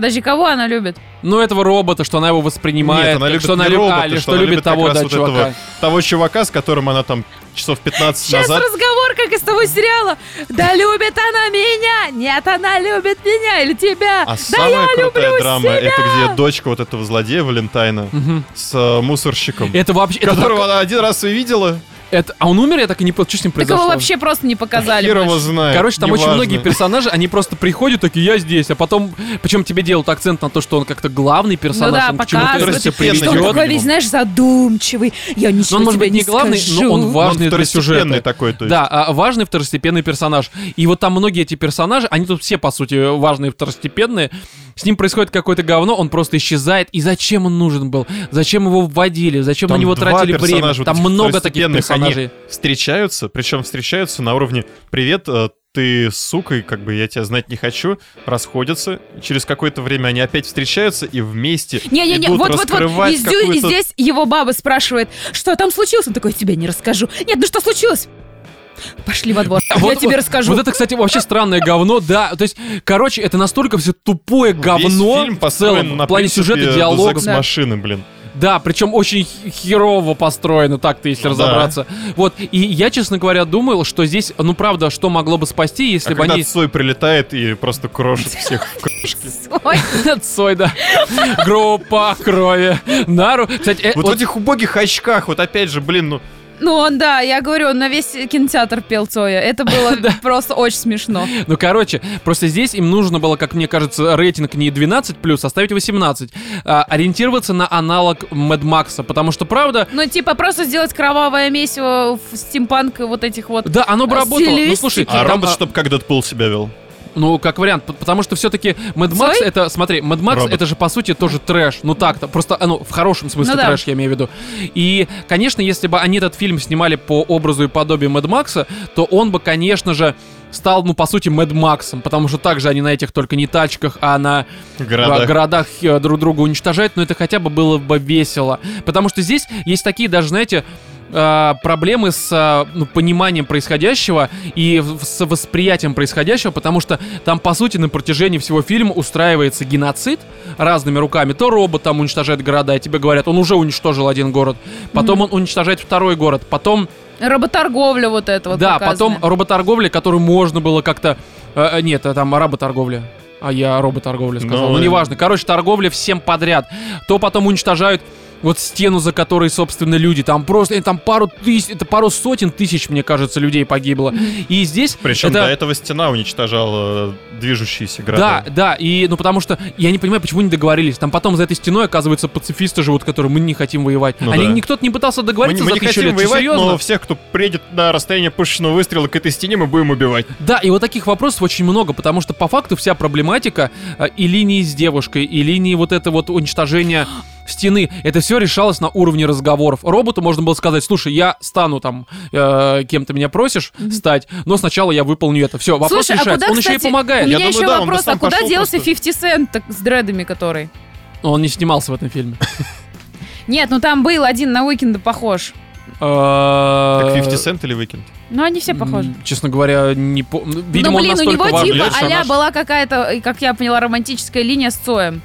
Подожди, кого она любит? Ну, этого робота, что она его воспринимает, Нет, она любит что она не любит, робота, а, или что что она любит того, раз да, вот чувака. этого Того чувака, с которым она там часов 15 Сейчас назад... разговор, как из того сериала. Да любит она меня! Нет, она любит меня или тебя! А да самая я крутая люблю драма себя! это где дочка вот этого злодея Валентайна Мгм. с э, мусорщиком, Это вообще... Это которого она один раз увидела. Это, а он умер, я так и не понял, что с ним Так произошло. его вообще просто не показали. Хер его знает. Короче, там очень многие персонажи, они просто приходят, такие, я здесь, а потом, причем тебе делают акцент на то, что он как-то главный персонаж, Ну да, он к чему-то Что он приведет. такой весь, знаешь, задумчивый. Я ничего Но он может тебе быть не главный, скажу. но он Он важный для второстепенный сюжета. такой, то есть. Да, а, важный второстепенный персонаж. И вот там многие эти персонажи, они тут все, по сути, важные второстепенные. С ним происходит какое-то говно, он просто исчезает. И зачем он нужен был? Зачем его вводили? Зачем Там на него тратили время? вот Там много таких второстепенных, они персонажей. встречаются, причем встречаются на уровне «Привет, э, ты сука, и как бы я тебя знать не хочу», расходятся. Через какое-то время они опять встречаются и вместе Не-не-не, идут вот-вот-вот. раскрывать И, здесь- и здесь его баба спрашивает, что там случилось? Он такой, тебе не расскажу. Нет, ну что случилось? Пошли во двор, я Вот- тебе вот- расскажу. Вот это, кстати, вообще странное говно, да. То есть, короче, это настолько все тупое Весь говно фильм в целом, на в плане сюжета, диалога. секс-машины, блин. Да, причем очень херово построено, так-то, если Ну да. разобраться. Вот, и я, честно говоря, думал, что здесь, ну, правда, что могло бы спасти, если А бы когда они... Цой прилетает и просто крошит *laughs* всех в. Ой, *laughs* Цой, да. Группа крови. Нару. Кстати, э, Вот вот в этих убогих очках, вот опять же, блин, ну... Ну, он, да, я говорю, он на весь кинотеатр пел Цоя. Это было *laughs* просто очень смешно. Ну, короче, просто здесь им нужно было, как мне кажется, рейтинг не 12+, а ставить 18. А, ориентироваться на аналог Мэд Макса, потому что, правда, Ну, типа, просто сделать кровавое месиво в стимпанк вот этих вот... да, оно бы А, работало. Ну, слушай, А там, робот, а, чтобы как Дэдпул себя вел. Ну, как вариант, потому что все-таки Mad Max Цой? это, смотри, Mad Max Робот. это же по сути тоже трэш. Ну так-то, просто, а, ну, в хорошем смысле Ну да. трэш, я имею в виду. И, конечно, если бы они этот фильм снимали по образу и подобию Mad Max, то он бы, конечно же, стал, ну, по сути, Mad Максом, потому что также они на этих только не тачках, а на городах. городах э, друг друга уничтожают, но это хотя бы было бы весело. Потому что здесь есть такие даже, знаете, э, проблемы с э, ну, пониманием происходящего и в- с восприятием происходящего, потому что там, по сути, на протяжении всего фильма устраивается геноцид разными руками. То робот там уничтожает города, и тебе говорят, он уже уничтожил один город, потом он уничтожает второй город, потом Работорговля вот это вот да, показанная. потом роботорговля, которую можно было как-то... э, э, нет, э, там работорговля. А я роботорговля сказал. Ну, Ну, э. неважно. Короче, торговля всем подряд. То потом уничтожают вот стену, за которой, собственно, люди. Там просто, э, там пару тысяч, это пару сотен тысяч, мне кажется, людей погибло. И здесь... Причем это... до этого стена уничтожала движущиеся города. Да, да, и, ну, потому что я не понимаю, почему не договорились. Там потом за этой стеной, оказывается, пацифисты живут, которые мы не хотим воевать. Ну Они, да. никто не пытался Мы, договориться не- мы за не тысячу хотим лет. Воевать, серьезно? но всех, кто приедет на расстояние пушечного выстрела к этой стене, мы будем убивать. Да, и вот таких вопросов очень много, потому что по факту вся проблематика э, и линии с девушкой, и линии вот это вот уничтожения стены, это все решалось на уровне разговоров. Роботу можно было сказать, слушай, я стану там, э, кем ты меня просишь стать, но сначала я выполню это. Все, вопрос Слушай, а решается. куда, Он еще и кстати, помогает. У меня Я думаю, еще да, он бы вопрос, а куда делся просто. 50 Cent так, с дредами который? Он не снимался в этом фильме. Нет, ну там был один на Уикенда похож. Так Так 50 Cent или Weekend? Ну, они все похожи. Честно говоря, не помню. Видимо, ну, он блин, у него типа а была какая-то, как я поняла, романтическая линия с Цоем.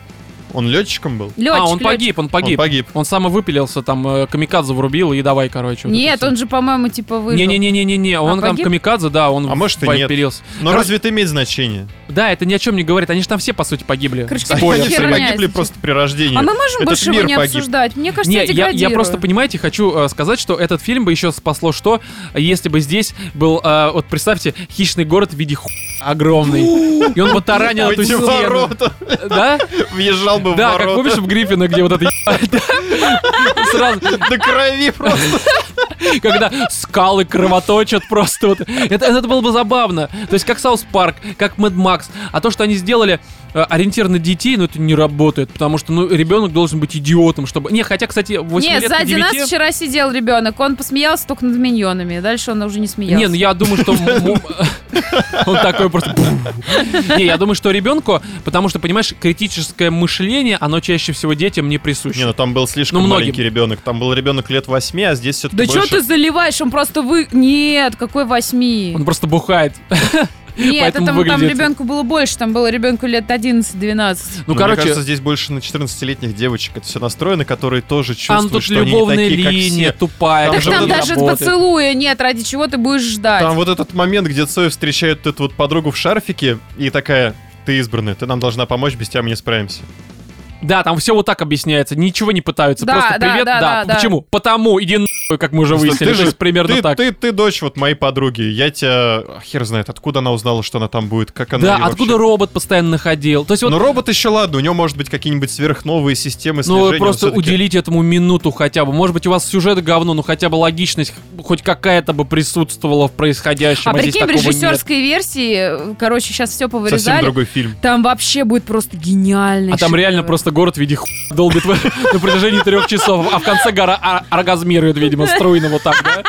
Он летчиком был? Летчик, а, он летчик. погиб, он погиб. Он погиб. Он самовыпилился, там э, камикадзе врубил и давай, короче. вот Нет, он же, по-моему, типа выжил. Не-не-не-не-не, он там погиб? камикадзе, да, он А может и нет. впилился. Но Короче- разве это имеет значение? Да, это ни о чем не говорит, они же там все, по сути, погибли. Короче, Спойлер. все погибли просто при рождении. А мы можем Этот больше его не погиб. обсуждать? Мне кажется, Не, я я, я просто, понимаете, хочу э, сказать, что этот фильм бы еще спасло что, если бы здесь был, э, вот представьте, хищный город в виде ху... огромный. И он бы таранил эту стену. ворота. Да? Въезжал бы в Да, как ворота. помнишь в Гриффина, где вот это *laughs* да? Сразу, До крови просто. когда скалы кровоточат просто вот. Это, это было бы забавно. То есть как South Park, как Mad Max. А то, что они сделали э, ориентир на детей, ну это не работает, потому что ну ребенок должен быть идиотом, чтобы... Не, хотя, кстати, 8 Нет, лет сзади нас 9... вчера сидел ребенок, он посмеялся только над миньонами, дальше он уже не смеялся. Не, ну я думаю, что *laughs* м- м- *laughs* он такой просто. Не, я думаю, что ребенку, потому что понимаешь, критическое мышление, оно чаще всего детям не присуще. Не, ну там был слишком Ну, маленький ребенок. Там был ребенок лет 8, а здесь все-таки Да что ты заливаешь? Он просто вы... Нет, какой восьми? Он просто бухает. Нет, это, там выглядит- ребенку было больше, там было ребенку лет 11-12. Ну, Ну, короче, Мне кажется, здесь больше на 14-летних девочек это все настроено, которые тоже чувствуют, там тут что они не такие, как линия все. тупая. Там Так там даже работает. поцелуя нет, ради чего ты будешь ждать. Там вот этот момент, где Цоя встречает эту вот подругу в шарфике и такая, ты избранная, ты нам должна помочь, без тебя мы не справимся. Да, там все вот так объясняется, ничего не пытаются, Да, просто да, привет, да, да. да, да. Почему? Потому, иди нахуй, как мы уже Просто выяснили, ты то же- есть примерно ты, так. Ты, ты дочь вот моей подруги, я тебя... Хер знает, откуда она узнала, что она там будет, как она Да, откуда вообще- робот постоянно находил? То есть вот Ну, робот еще ладно, у него может быть какие-нибудь сверхновые системы Ну, слежения. просто он всё-таки- уделить этому минуту хотя бы. Может быть, у вас сюжет говно, но хотя бы логичность хоть какая-то бы присутствовала в происходящем. а А, прикинь, в такого нет. режиссерской версии, короче, сейчас все Совсем повырезали. другой фильм. Там вообще будет просто гениальный А там реально просто город в виде ху... долбит *laughs* на протяжении трех часов, а в конце гора ор- оргазмирует, видимо, струйно вот так, да?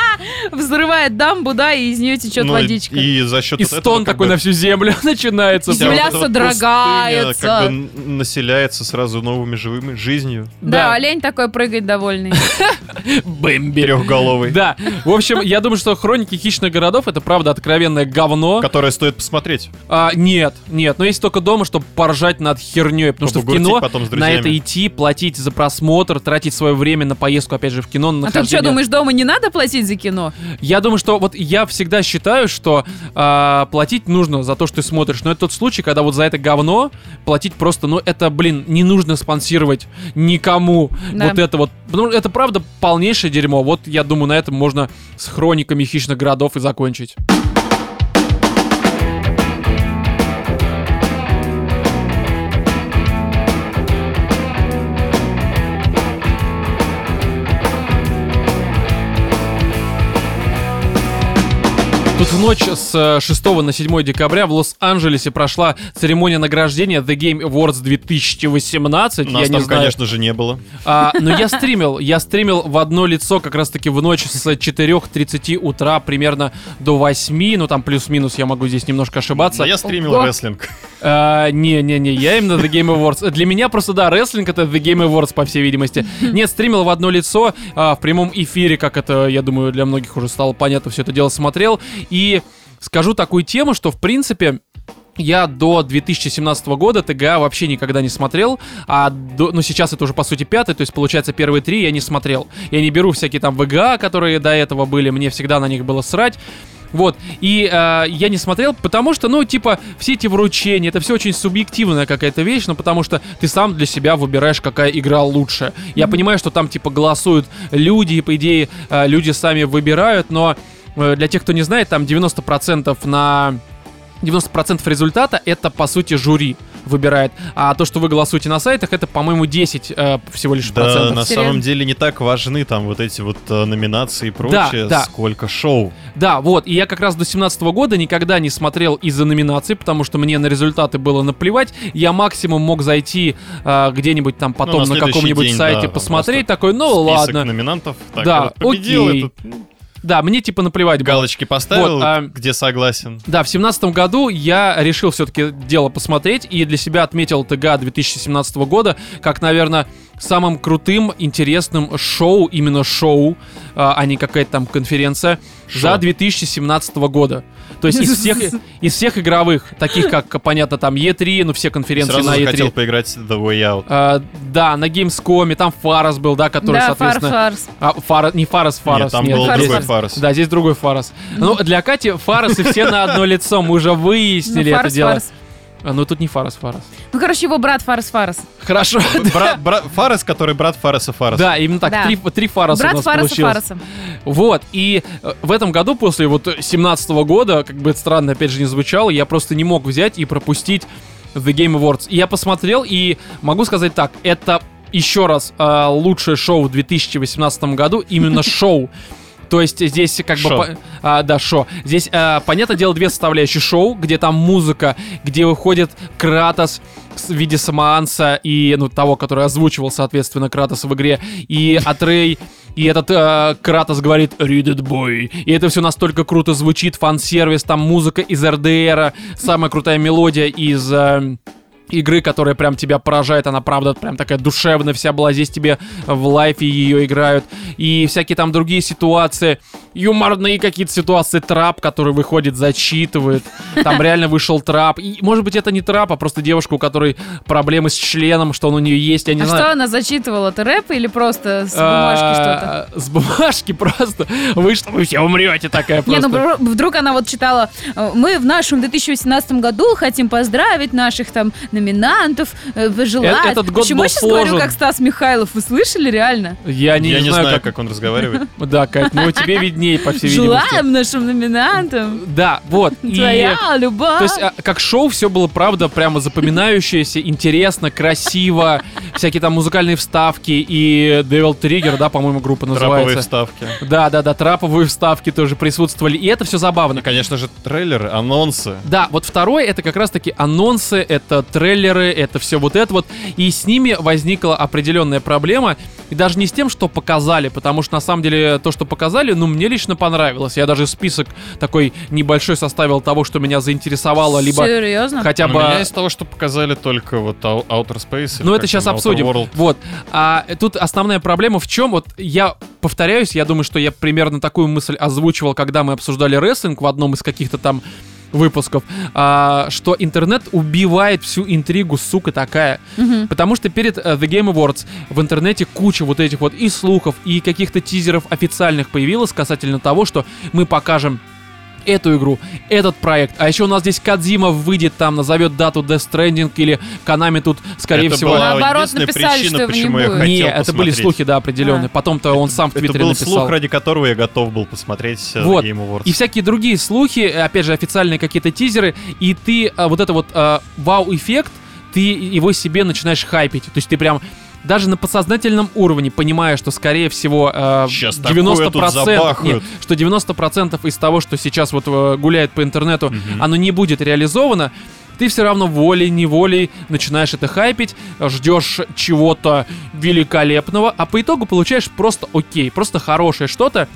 Взрывает дамбу, да, и из нее течет Ну, водичка. И за счет И этого стон такой бы на всю землю *laughs* начинается. Земля вот содрогается. пустыня как бы н- населяется сразу новыми живыми жизнью. Да, олень такой прыгает довольный. *laughs* Бэмби. Трехголовый. Да, в общем, я думаю, что «Хроники хищных городов» — это, правда, откровенное говно. Которое стоит посмотреть. А, нет, нет, но есть только дома, чтобы поржать над херней, потому что в кино потом с на это идти, платить за просмотр, тратить свое время на поездку, опять же, в кино, на А ты что, думаешь, дома не надо платить за кино? Я думаю, что вот я всегда считаю, что а, платить нужно за то, что ты смотришь, но это тот случай, когда вот за это говно платить просто, ну это, блин, не нужно спонсировать никому Да. вот это вот, ну это правда полнейшее дерьмо. Вот я думаю, на этом можно с хрониками хищных городов и закончить. Тут в ночь с э, 6 на 7 декабря в Лос-Анджелесе прошла церемония награждения The Game Awards 2018. Нас я не там, знаю. конечно же, не было. А, но я стримил, я стримил в одно лицо как раз-таки в ночь с 4.30 утра примерно до 8, ну там плюс-минус, я могу здесь немножко ошибаться. Но я стримил Ого. рестлинг. А, Не-не-не, я именно The Game Awards. Для меня просто, да, рестлинг это The Game Awards, по всей видимости. Нет, стримил в одно лицо, а, в прямом эфире, как это, я думаю, для многих уже стало понятно, все это дело смотрел. И скажу такую тему, что, в принципе, я до 2017 года ТГА вообще никогда не смотрел, а до- ну сейчас это уже по сути пятый, то есть получается первые три я не смотрел. Я не беру всякие там ВГА, которые до этого были, мне всегда на них было срать. Вот. И э, я не смотрел, потому что, ну, типа, все эти вручения, это все очень субъективная какая-то вещь, ну, потому что ты сам для себя выбираешь, какая игра лучше. Я понимаю, что там, типа, голосуют люди, и, по идее, э, люди сами выбирают, но для тех, кто не знает, там 90% на 90% результата это, по сути, жюри выбирает. А то, что вы голосуете на сайтах, это, по-моему, 10 э, всего лишь Да, процентов. на Серьезно? самом деле не так важны там вот эти вот э, номинации и прочее, да. сколько шоу. Да, вот, и я как раз до 17 года никогда не смотрел из-за номинаций, потому что мне на результаты было наплевать. Я максимум мог зайти э, где-нибудь там потом Ну, на на, каком-нибудь день, сайте да, посмотреть, такой, ну Список ладно. номинантов. Так, Да, победил, окей. этот, ну, Да, мне типа наплевать было. галочки поставил, Вот, а- где согласен. Да, в семнадцатом году я решил все-таки дело посмотреть и для себя отметил ТГ 2017 года как, наверное, самым крутым, интересным шоу, именно шоу, а а не какая-то там конференция, за Шоу. 2017 года. То есть из всех, из всех игровых, таких как, понятно, там E3, ну все конференции Сразу на E3. захотел поиграть в The Way Out. А, да, на Gamescom, там Фарас был, да, который, Да, фар соответственно... фарс. А, Фара- не Фарас, Фарас, Нет, там нет, был Фарс, другой Фарс. Фарс. Да, здесь другой Фарас. Ну, для Кати Фарасы все на одно лицо, мы уже Ну, выяснили это фарс, дело. А, Ну, тут не Фарас, Фарас. Ну, короче, его брат Фарс Фарс. Хорошо. Бра- бра- Фарес, который брат Фареса Фареса. Да, именно так. Да. Три, три Фараса у Брат нас Фараса получилось. Фараса. Вот, и э, в этом году, после вот 17 года, как бы это странно, опять же, не звучало, я просто не мог взять и пропустить The Game Awards. И я посмотрел, и могу сказать так, это еще раз э, лучшее шоу в 2018 году, именно *laughs* шоу. То есть здесь как бы... Шо. по- а, да, шо. Здесь, э, понятное дело, две составляющие шоу, где там музыка, где выходит Кратос в виде Самоанса и, ну, того, который озвучивал, соответственно, Кратоса в игре, и Атрей, и этот э, Кратос говорит «Read it, boy». И это все настолько круто звучит, фан-сервис, там музыка из РДРа, самая крутая мелодия из... э, игры, которая прям тебя поражает, она правда прям такая душевная вся была, здесь тебе в лайфе ее играют, и всякие там другие ситуации, юморные какие-то ситуации, трап, который выходит, зачитывает, там *laughs* реально вышел трап, и может быть это не трап, а просто девушка, у которой проблемы с членом, что он у нее есть, я не а знаю. что она зачитывала? Это рэп или просто с бумажки что-то? А, С бумажки просто. Вы что, вы все умрете такая Не, просто. ну бро- вдруг она вот читала, э, мы в нашем 2018 году хотим поздравить наших там номинантов, э, пожелать. Э- этот год Почему был я сейчас говорю, сложен. как Стас Михайлов? Вы слышали реально? Я не, Я не знаю, знаю, как... как он разговаривает. *laughs* Да, Кать, ну тебе виднее, по всей видимости. Желаем нашим номинантам Да, вот. Твоя любовь. То есть, а, как шоу, все было, правда, прямо запоминающееся, интересно, красиво, всякие там музыкальные вставки и Devil Trigger, да, по-моему, группа Траповые называется. вставки. Да, да, да, траповые вставки тоже присутствовали, и это все забавно. Ну, конечно же, трейлеры, анонсы. Да, вот второе это как раз-таки анонсы, это трейлеры, это все вот это вот. И с ними возникла определенная проблема. И даже не с тем, что показали, потому что на самом деле то, что показали, ну, мне лично понравилось. Я даже список такой небольшой составил того, что меня заинтересовало, либо Серьезно? хотя бы... меня из того, что показали только вот Ou- Outer Space. Ну, это сейчас обсудим. World. Вот. А тут основная проблема в чем? Вот я повторяюсь, я думаю, что я примерно такую мысль озвучивал, когда мы обсуждали рестлинг в одном из каких-то там выпусков, а, что интернет убивает всю интригу, сука такая. Мгм. Потому что перед э, The Game Awards в интернете куча вот этих вот и слухов, и каких-то тизеров официальных появилось касательно того, что мы покажем эту игру, этот проект. А еще у нас здесь Кадзима выйдет там, назовет дату Death Stranding или Канами тут, скорее Это всего... была Наоборот, написали, причина, что его не почему я будет. хотел Не, это были посмотреть. слухи, да, определенные. А. Потом-то он сам в Это Твиттере был написал. слух, ради которого я готов был посмотреть э, Вот. Game Awards. И всякие другие слухи, э, опять же, официальные какие-то тизеры, и ты а, вот это вот а, вау-эффект, ты его себе начинаешь хайпить. То есть ты прям даже на подсознательном уровне, понимая, что, скорее всего, э, Щас такое тут 90%, забахают. нет, что 90% из того, что сейчас вот э, гуляет по интернету, Мгм. оно не будет реализовано, ты все равно волей-неволей начинаешь это хайпить, ждешь чего-то великолепного, а по итогу получаешь просто окей, просто хорошее что-то,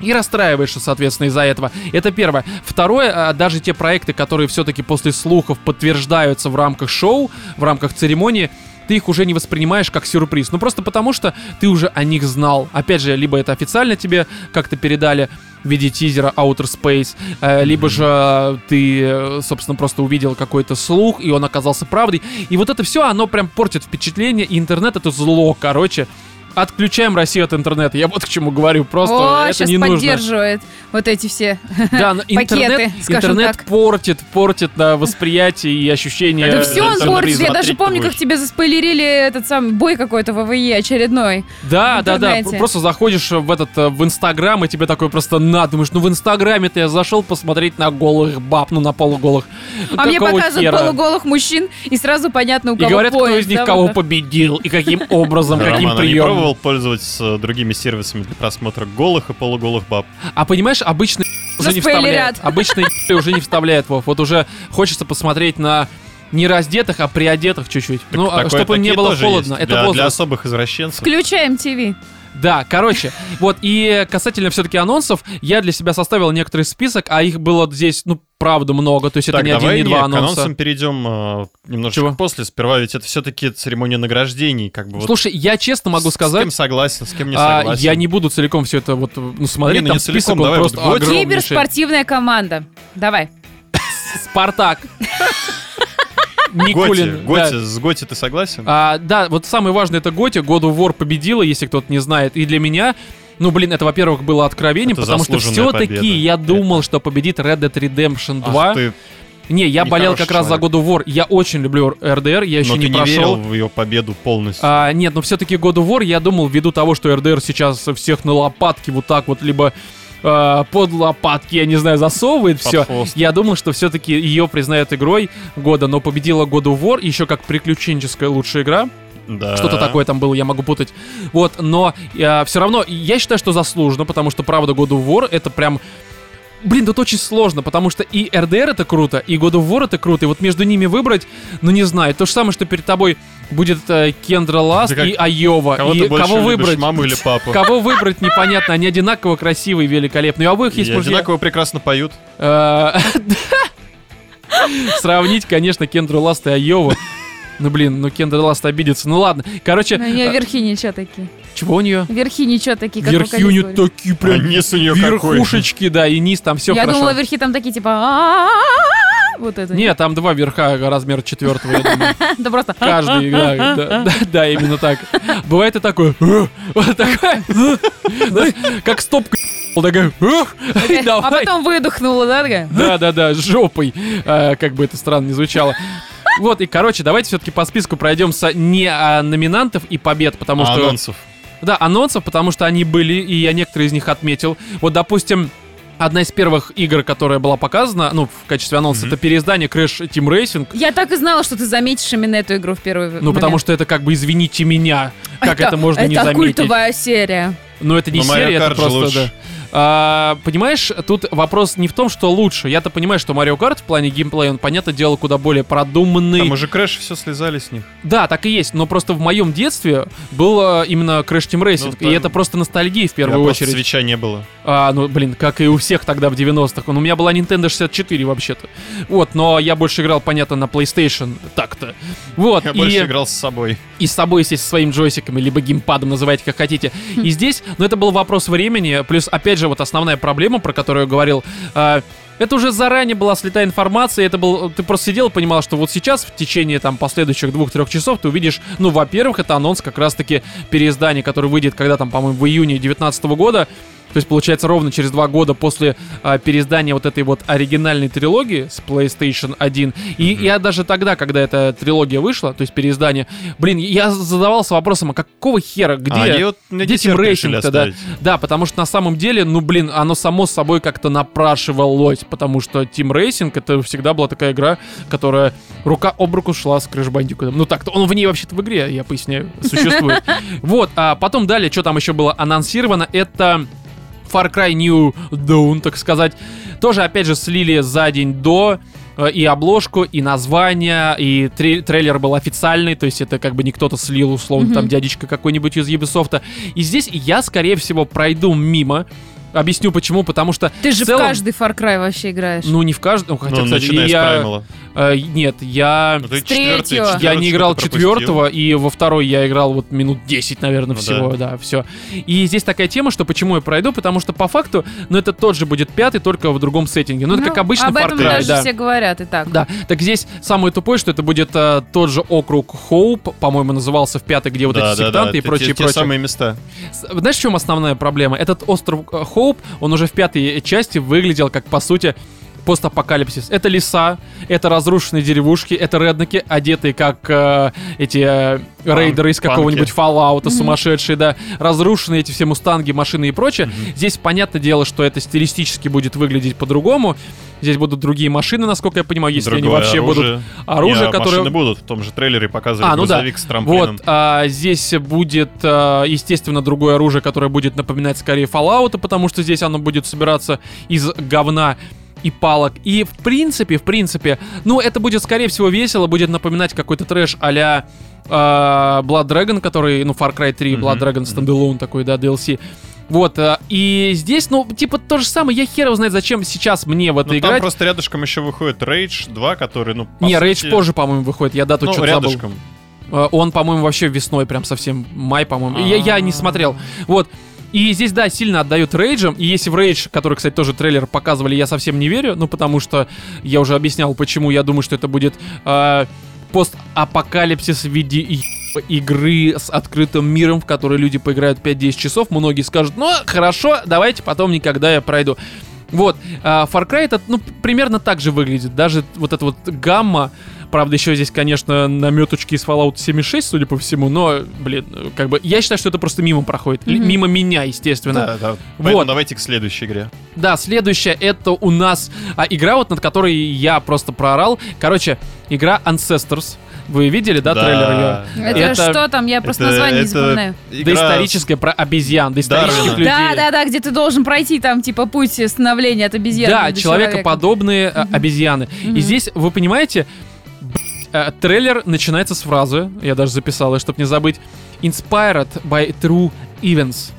и расстраиваешься, соответственно, из-за этого. Это первое. Второе, а, даже те проекты, которые все-таки после слухов подтверждаются в рамках шоу, в рамках церемонии, ты их уже не воспринимаешь как сюрприз. Ну просто потому, что ты уже о них знал. Опять же, либо это официально тебе как-то передали в виде тизера Outer Space, э, либо же э, ты, э, собственно, просто увидел какой-то слух, и он оказался правдой. И вот это все, оно прям портит впечатление, и интернет это зло, короче. Отключаем Россию от интернета. Я вот к чему говорю. Просто О, это сейчас не нужно. поддерживает вот эти все. Да, но интернет, *laughs* Пакеты, интернет так. портит, портит да, восприятие и ощущение. Да все он портит. Я даже помню, как тебе заспойлерили этот самый бой какой-то в ВВЕ очередной. Да, да, да. Просто заходишь в этот э, в Инстаграм, и тебе такой просто на, думаешь, ну в Инстаграме-то я зашел посмотреть на голых баб, ну на полуголых. А мне показывают полуголых мужчин, и сразу понятно, у И кого говорят, кто из них кого победил, и каким образом, каким приемом. Пробовал пользоваться другими сервисами для просмотра голых и полуголых баб? А понимаешь, обычно уже не вставляет. Обычно уже не вставляет, Вов. Вот уже хочется посмотреть на не раздетых, а приодетых чуть-чуть. Так ну, а такое- чтобы им не было холодно. есть. Это для, для особых извращенцев. Включаем ТВ. Да, короче, вот, и касательно все-таки анонсов, я для себя составил некоторый список, а их было здесь, ну, правда, много, то есть это так, не один, давай не не, два к анонса. анонсам перейдем э, немножечко Чего? после. Сперва ведь это все-таки церемония награждений, как бы вот Слушай, я честно могу с- С сказать, кем согласен, с кем не а, согласен. я не буду целиком все это вот, ну, смотреть, Не, ну там не целиком, список, давай вот просто год. огромнейший. Киберспортивная команда. Давай. Спартак. *laughs* Готи, Никулин. Готи, да. с Готи ты согласен? А, да, вот самое важное это Готи. God of War победила, если кто-то не знает. И для меня, ну, блин, это, во-первых, было откровением, Это потому что все-таки я думал, что победит Red Dead Redemption 2. Ах ты, Не, я болел нехороший как раз за God of War. Я очень люблю RDR, я еще но не ты не прошел. верил в ее победу полностью. А, нет, но все-таки God of War, я думал, ввиду того, что RDR сейчас всех на лопатки вот так вот, либо а, под лопатки, я не знаю, засовывает Под все. хвост. Я думал, что все-таки ее признают игрой года, но победила God of War, еще как приключенческая лучшая игра. Да. Что-то такое там было, я могу путать. Вот, но все равно, я считаю, что заслуженно, потому что, правда, God of War это прям... Блин, тут очень сложно, потому что и RDR это круто, и God of War это круто, и вот между ними выбрать, ну не знаю, то же самое, что перед тобой будет э, Кендра Ласт и Айова, Кого и кого любишь, выбрать? маму или папу? Кого выбрать, непонятно, они одинаково красивые и великолепные. У обоих есть мужья. одинаково прекрасно поют. Э, *laughs* Сравнить, конечно, Кендру Ласт и Айову. Ну блин, ну Кендра Ласт обидится. Ну ладно. Короче, У нее э, верхи ничего такие. Чего у нее? Верхи ничего такие, как Верхи у нее такие прям А низ у нее какой? верхушечки, да, и низ там все Я хорошо. думала, верхи там такие типа вот это. Нет, там два верха размера четвертого, я думаю. *laughs* Да просто Каждый, да, да, именно так. Бывает и такое. Вот такое. Как стопка. Такая. А потом выдохнула, да, такая? Да, да, да, жопой. А, Как бы это странно не звучало. Вот, и, короче, давайте все-таки по списку пройдемся не а, номинантов и побед, потому А что... анонсов. Да, анонсов, потому что они были, и я некоторые из них отметил. Вот, допустим, одна из первых игр, которая была показана, ну, в качестве анонса, Мгм. это переиздание Crash Team Racing. Я так и знала, что ты заметишь именно эту игру в первый Ну, потому что это как бы, извините меня, как это, можно не это заметить. культовая серия. Но это не Но серия, это просто, лучше. да. А, понимаешь, тут вопрос не в том, что лучше. Я-то понимаю, что Mario Kart в плане геймплея, он, понятное дело, куда более продуманный. Там уже Crash все слизали с них. Да, так и есть, но просто в моем детстве был а, именно Crash Team Racing, Ну, и там- это просто ностальгия в Я первую просто очередь. свитча не было. А, ну, блин, как и у всех тогда в 90-х. Он, у меня была Nintendo 64 вообще-то. Вот, но я больше играл, понятно, на PlayStation. Так-то. Вот, Я и, больше играл с собой. и с собой, естественно, со своими джойстиками, либо геймпадом, называйте как хотите. И *laughs* здесь, ну, это был вопрос времени. Плюс, опять же, вот основная проблема, про которую я говорил, а, это уже заранее была слетая информация, это был, ты просто сидел и понимал, что вот сейчас, в течение там последующих двух-трех часов, ты увидишь, ну, во-первых, это анонс как раз-таки переиздания, который выйдет когда там, по-моему, в июне 2019 года, то есть, получается, ровно через два года после а, переиздания вот этой вот оригинальной трилогии с PlayStation 1. И Мгм. я даже тогда, когда эта трилогия вышла, то есть переиздание, блин, я задавался вопросом, а какого хера, где... а вот где решили Racing-то, да? Да, потому что на самом деле, ну, блин, оно само собой как-то напрашивалось, потому что Team Racing это всегда была такая игра, которая рука об руку шла с Crash Bandicoot. Ну так-то, он в ней вообще-то в игре, я поясняю, существует. *laughs* Вот, а потом далее, что там еще было анонсировано, это Far Cry New Dawn, так сказать. Тоже, опять же, слили за день до э, и обложку, и название, и тре- трейлер был официальный, то есть это как бы не кто-то слил, условно, Мгм. там дядечка какой-нибудь из Ubisoft. И здесь я, скорее всего, пройду мимо, Объясню почему, потому что Ты же в целом, в каждый Far Cry вообще играешь. ну не в каждом, ну, хотя, Ну, кстати, начиная с я, Праймала. Э, нет, я Ну, четвертый, третьего. Я четвертый не играл четвертого, и во второй я играл вот минут 10, наверное, Ну всего, да, все. И здесь такая тема, что почему я пройду, потому что по факту, ну это тот же будет пятый, только в другом сеттинге. Ну это как обычно Об Far этом Cry, даже да. все говорят и так. Да, так здесь самое тупое, что это будет э, тот же округ Хоуп, по-моему, назывался в пятой, где вот Да, эти да, сектанты да, и это прочее, те, самые места. Знаешь, в чем основная проблема? Этот остров э, Хоуп, он уже в пятой части выглядел как, по сути, постапокалипсис. Это леса, это разрушенные деревушки, это реднеки, одетые как э, эти э, рейдеры из какого-нибудь Fallout, сумасшедшие, да, разрушенные эти все мустанги, машины и прочее. Здесь, понятное дело, что это стилистически будет выглядеть по-другому. Здесь будут другие машины, насколько я понимаю, если они Другое вообще оружие. будут оружие, Не, которое... машины будут. В том же трейлере показывали А, ну да. грузовик с трамплином. Вот, а, здесь будет, а, естественно, другое оружие, которое будет напоминать скорее Fallout, потому что здесь оно будет собираться из говна и палок. И в принципе, в принципе, ну, это будет, скорее всего, весело, будет напоминать какой-то трэш а-ля а, Blood Dragon, который, ну, Far Cry 3, Blood Dragon Standalone такой, да, DLC. Вот, а, и здесь, ну, типа, то же самое, я хер его знает, зачем сейчас мне в это Ну, там играть. просто рядышком еще выходит Rage 2, который, ну, Не, сути, Rage позже, по-моему, выходит, я дату Ну, что-то забыл. рядышком. Э, Он, по-моему, вообще весной, прям совсем май, по-моему. Я, я не смотрел. Вот. И здесь, да, сильно отдают рейджем. И если в рейдж, который, кстати, тоже трейлер показывали, я совсем не верю, ну, потому что я уже объяснял, почему я думаю, что это будет э, постапокалипсис в виде игры с открытым миром, в который люди поиграют 5-10 часов. Многие скажут, ну, хорошо, давайте потом никогда я пройду. Вот, а, Far Cry это, ну, примерно так же выглядит. Даже вот эта вот гамма, правда, еще здесь, конечно, наметочки из Fallout 76, судя по всему, но, блин, как бы, я считаю, что это просто мимо проходит. Мгм. Мимо меня, естественно. Да, да. Поэтому Вот. давайте к следующей игре. Да, следующая это у нас а, игра, вот над которой я просто проорал. Короче, игра Ancestors. Вы видели, да, трейлер ее? Это, Это- что там? Я просто Это- название не это запоминаю. игра Доисторическая про обезьян, доисторических людей. Да, да, да, где ты должен пройти там, типа, путь становления от обезьяны. Да, до человекоподобные Мгм. обезьяны. И Мгм. здесь, вы понимаете, э, трейлер начинается с фразы, я даже записал ее, чтобы не забыть, «Inspired by true events».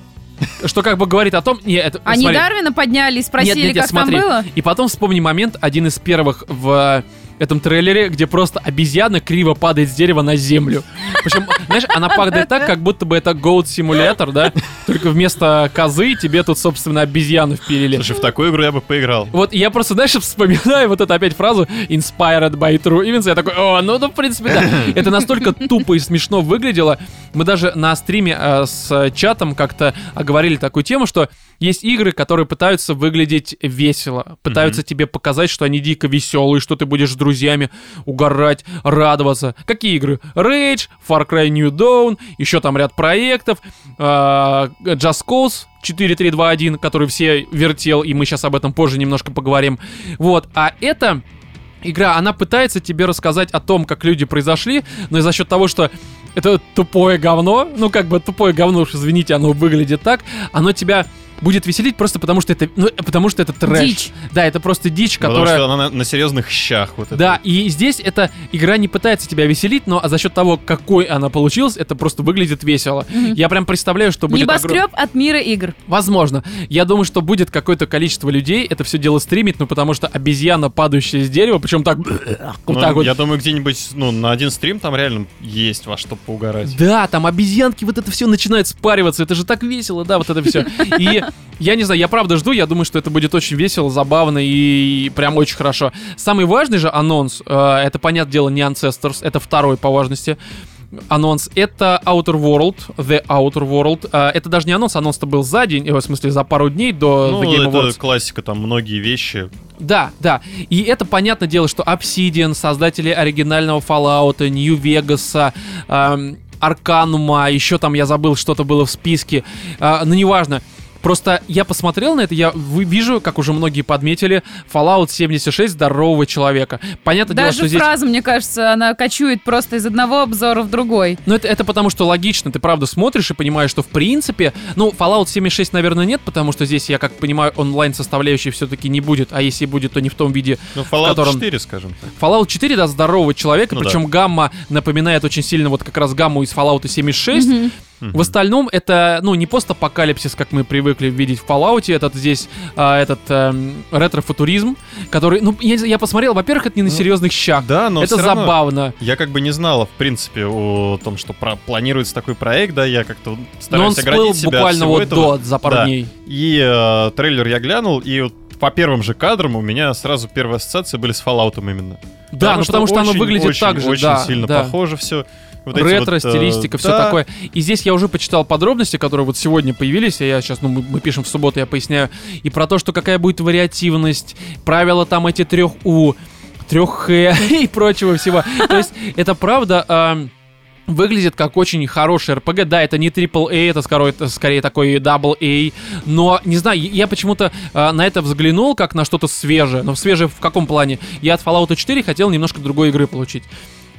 Что как бы говорит о том... Не, это, Они смотри. Дарвина подняли и спросили, Нет, нет, нет, как смотри. там было? И потом вспомни момент, один из первых в этом трейлере, где просто обезьяна криво падает с дерева на землю. Причем, знаешь, она падает так, как будто бы это Goat Simulator, да? Только вместо козы тебе тут, собственно, обезьяну впилили. Слушай, в такую игру я бы поиграл. Вот я просто, знаешь, *laughs* вспоминаю вот эту опять фразу «inspired by true events», я такой, о, ну, ну, в принципе, да. *laughs* Это настолько тупо и смешно выглядело. Мы даже на стриме э, с чатом как-то оговорили такую тему, что есть игры, которые пытаются выглядеть весело, пытаются тебе показать, что они дико веселые, что ты будешь с друзьями угорать, радоваться. Какие игры? Rage, Far Cry New Dawn, еще там ряд проектов, э, Just Cause 4321, который все вертел, и мы сейчас об этом позже немножко поговорим. Вот, а это игра, она пытается тебе рассказать о том, как люди произошли, но и за счет того, что это тупое говно, ну как бы тупое говно, уж извините, оно выглядит так, оно тебя будет веселить просто потому, что это, ну, потому что это трэш. Дичь. Да, это просто дичь, Потому которая... что она на, на серьезных щах. Вот это. Да, и здесь эта игра не пытается тебя веселить, но за счет того, какой она получилась, это просто выглядит весело. Я прям представляю, что будет... огром- Небоскреб от мира игр. Возможно. Я думаю, что будет какое-то количество людей это все дело стримить, ну потому что обезьяна, падающая с дерева, причем так... *clears throat* Вот Ну, так вот. Я думаю, где-нибудь ну, на один стрим там реально есть во что поугарать. Да, там обезьянки, вот это все начинает спариваться, это же так весело, да, вот это все. И я не знаю, я правда жду, я думаю, что это будет очень весело, забавно и прям очень хорошо. Самый важный же анонс, э, это, понятное дело, не Ancestors, это второй по важности анонс, это Outer World, The Outer World. Э, это даже не анонс, анонс-то был за день, э, в смысле за пару дней до Ну, The Game это Awards. классика, там многие вещи. Да, да. И это понятное дело, что Obsidian, создатели оригинального Fallout, New Vegas, эм, Арканума, еще там я забыл, что-то было в списке. Э, ну, неважно. Просто я посмотрел на это, я вижу, как уже многие подметили, Fallout 76 здорового человека. Понятное дело, Даже что здесь... фраза, мне кажется, она кочует просто из одного обзора в другой. Ну, это, это потому, что логично, ты правда смотришь и понимаешь, что в принципе, ну, Fallout 76, наверное, нет, потому что здесь, я как понимаю, онлайн составляющей все-таки не будет, а если будет, то не в том виде, Ну, Fallout котором- 4, скажем так. Fallout 4, да, здорового человека, Ну причем гамма напоминает очень сильно вот как раз гамму из Fallout 76. Мгм. Мгм. В остальном это, ну, не постапокалипсис, как мы привыкли видеть в Fallout, этот здесь, а, этот эм, ретро-футуризм, который, ну, я, я посмотрел, во-первых, это не на Ну, серьезных щах, Да, но это всё равно забавно. Я как бы не знала, в принципе, о том, что про- планируется такой проект, да, я как-то Но он стараюсь оградить себя буквально вот этого. до, за пару Да. дней. И э, трейлер я глянул, и вот по первым же кадрам у меня сразу первые ассоциации были с Fallout именно. Да, ну потому что оно очень, выглядит очень, так же, Очень да, сильно да. похоже все. Ретро, стилистика, все такое. И здесь я уже почитал подробности, которые вот сегодня появились, я сейчас, ну, мы, мы пишем в субботу, я поясняю, и про то, что какая будет вариативность, правила там эти трех У, трех Х *laughs* и прочего всего. То есть это правда... ам, Выглядит как очень хороший RPG. Да, это не AAA, это скорее, это скорее такой AA. Но, не знаю, я почему-то а, на это взглянул как на что-то свежее. Но свежее в каком плане? Я от Fallout 4 хотел немножко другой игры получить.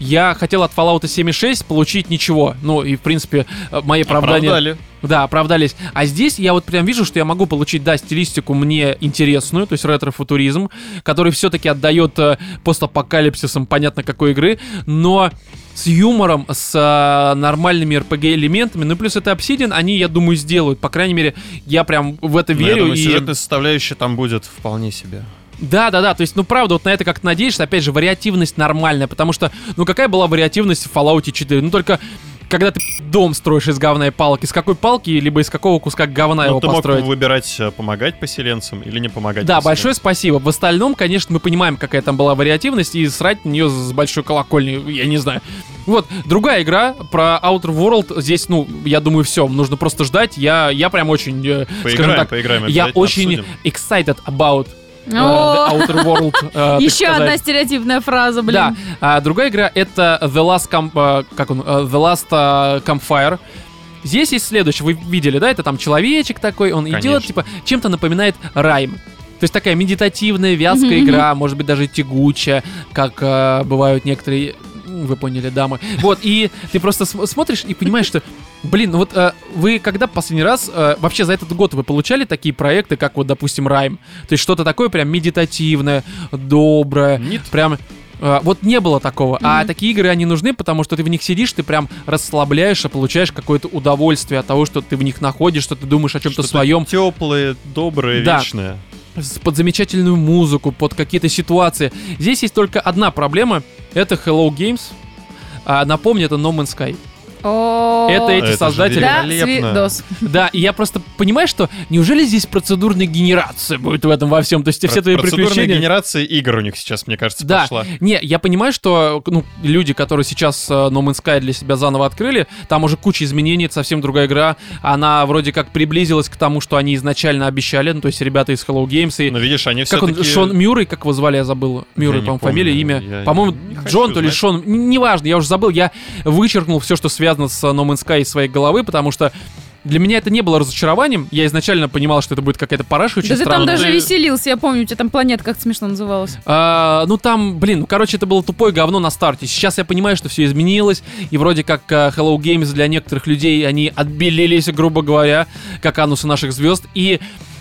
Я хотел от Fallout 7.6 получить ничего. Ну, и, в принципе, э, мои оправдания... Оправдали. Да, оправдались. А здесь я вот прям вижу, что я могу получить, да, стилистику мне интересную, то есть ретро-футуризм, который все-таки отдает э, постапокалипсисом, понятно какой игры, но с юмором, с э, нормальными RPG-элементами, ну плюс это Obsidian, они, я думаю, сделают. По крайней мере, я прям в это Ну, я верю. думаю, и... сюжетная составляющая там будет вполне себе. Да, да, да. То есть, ну правда, вот на это как-то надеешься. Опять же, вариативность нормальная, потому что, ну какая была вариативность в Fallout 4? Ну только когда ты дом строишь из говна и палки, с какой палки, либо из какого куска говна Ну, его ты мог построить? выбирать, э, помогать поселенцам или не помогать Да, поселенцам. большое спасибо. В остальном, конечно, мы понимаем, какая там была вариативность, и срать на нее с большой колокольни, я не знаю. Вот, другая игра про Outer World. Здесь, ну, я думаю, все, нужно просто ждать. Я, я прям очень, э, скажем Поиграем, так, поиграем, я очень обсудим. excited about the Outer World. э, Еще сказать. одна стереотипная фраза, блин. Да, а другая игра это The Last Camp, э, как он, The Last Campfire. Здесь есть следующее, вы видели, да, это там человечек такой, он идет, типа, чем-то напоминает райм. То есть такая медитативная, вязкая игра, может быть даже тягучая, как э, бывают некоторые, вы поняли, дамы. Вот, и ты просто см- смотришь и понимаешь, что, блин, вот э, вы когда последний раз, э, вообще за этот год вы получали такие проекты, как вот, допустим, райм? То есть что-то такое прям медитативное, доброе, Нет. прям э, вот не было такого. А Мгм. такие игры, они нужны, потому что ты в них сидишь, ты прям расслабляешься, получаешь какое-то удовольствие от того, что ты в них находишь, что ты думаешь о чем-то своем, Теплые, добрые, Да. вечные. Под замечательную музыку, под какие-то ситуации. Здесь есть только одна проблема, это Hello Games. А, напомню, это No Man's Sky. Это эти же создатели. Да. Да, и я просто понимаю, что неужели здесь процедурная генерация будет в этом во всем? То есть все твои Процедурная приключения... генерация игр у них сейчас, мне кажется, Да, пошла. не, я понимаю, что ну, люди, которые сейчас э, No Man's Sky для себя заново открыли, там уже куча изменений, это совсем другая игра. Она вроде как приблизилась к тому, что они изначально обещали, ну, то есть ребята из Hello Games и... Но видишь, они Как он. Шон Мюррей, как его звали, я забыл. Мюррей, по-моему, фамилия, имя. По-моему, Джон, то ли. Шон, неважно, я уже забыл. Я вычеркнул все, что связано с No Man's Sky из своей головы, потому что для меня это не было разочарованием. Я изначально понимал, что это будет какая-то параша очень Да ты там странная. даже веселился, я помню, у тебя там планета как смешно называлась. А, ну там, блин, ну короче, это было тупое говно на старте. Сейчас я понимаю, что все изменилось, и вроде как а, Hello Games для некоторых людей, они отбелились, грубо говоря, как анусы наших звезд. И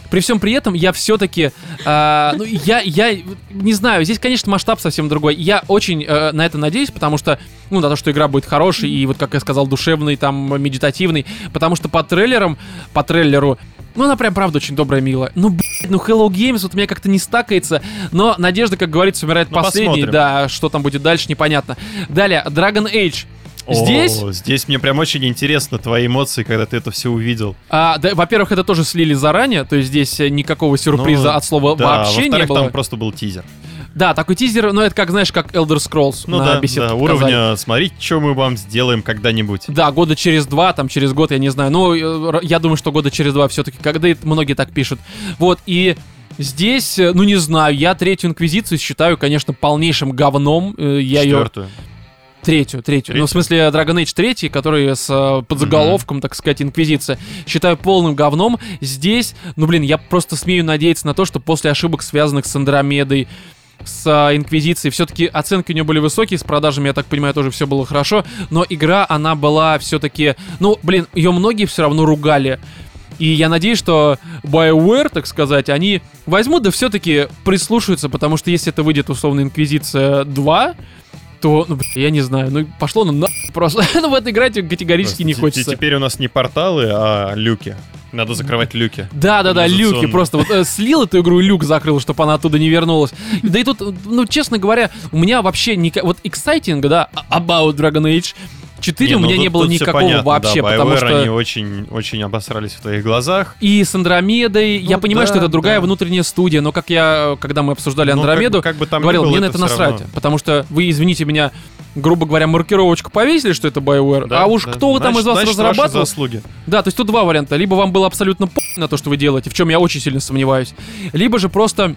при всем при этом я все-таки, ну я, я не знаю, здесь, конечно, масштаб совсем другой. Я очень э, на это надеюсь, потому что, ну, на то, что игра будет хорошей и вот, как я сказал, душевной, там, медитативной, потому что по трейлерам, по трейлеру, ну, она прям, правда, очень добрая, милая. Ну, блядь, ну, Hello Games вот у меня как-то не стакается, но надежда, как говорится, умирает Ну, последней, да, что там будет дальше, непонятно. Далее, Dragon Age. Здесь, О, здесь мне прям очень интересно твои эмоции, когда ты это все увидел. а, да, во-первых, это тоже слили заранее, то есть здесь э, никакого сюрприза Ну, от слова Да, вообще не было. там просто был тизер. Да, такой тизер, но это как, знаешь, как Elder Scrolls Ну на да, беседке да, показали. уровня, смотрите, что мы вам сделаем когда-нибудь. Да, года через два, там через год, я не знаю. Но э, я думаю, что года через два все-таки, когда многие так пишут. Вот, и здесь, э, ну не знаю, я третью инквизицию считаю, конечно, полнейшим говном. Я ее... Третью, третью. Ну, в смысле, Dragon Age 3, который с э, подзаголовком, так сказать, Инквизиция. Считаю полным говном. Здесь, ну, блин, я просто смею надеяться на то, что после ошибок, связанных с Андромедой, с э, Инквизицией, все-таки оценки у нее были высокие, с продажами, я так понимаю, тоже все было хорошо, но игра, она была все-таки, ну, блин, ее многие все равно ругали. И я надеюсь, что BioWare, так сказать, они возьмут, да все-таки прислушаются, потому что если это выйдет, условно, Инквизиция 2, то, ну, я не знаю, ну, пошло на... на- просто. *laughs* ну, в это играть категорически не хочется. Теперь у нас не порталы, а люки. Надо закрывать люки. Да, да, да, люки. Просто вот э, слил эту игру и люк закрыл, чтобы она оттуда не вернулась. Да и тут, ну, честно говоря, у меня вообще не... Вот exciting, да, about Dragon Age 4 у ну меня тут- не было никакого понятно, вообще, да, потому что... они очень, очень обосрались в твоих глазах. И с Андромедой, я Ну понимаю, да, что это другая да. внутренняя студия, но как я, когда мы обсуждали Ну, как бы- Андромеду, как бы там говорил, было, мне на это насрать, равно. потому что вы, извините меня, грубо говоря, маркировочку повесили, что это BioWare, Да, а уж да. кто там Значит- из вас значит, разрабатывал, заслуги. да, то есть тут два варианта. Либо вам было абсолютно по на то, что вы делаете, в чем я очень сильно сомневаюсь. Либо же просто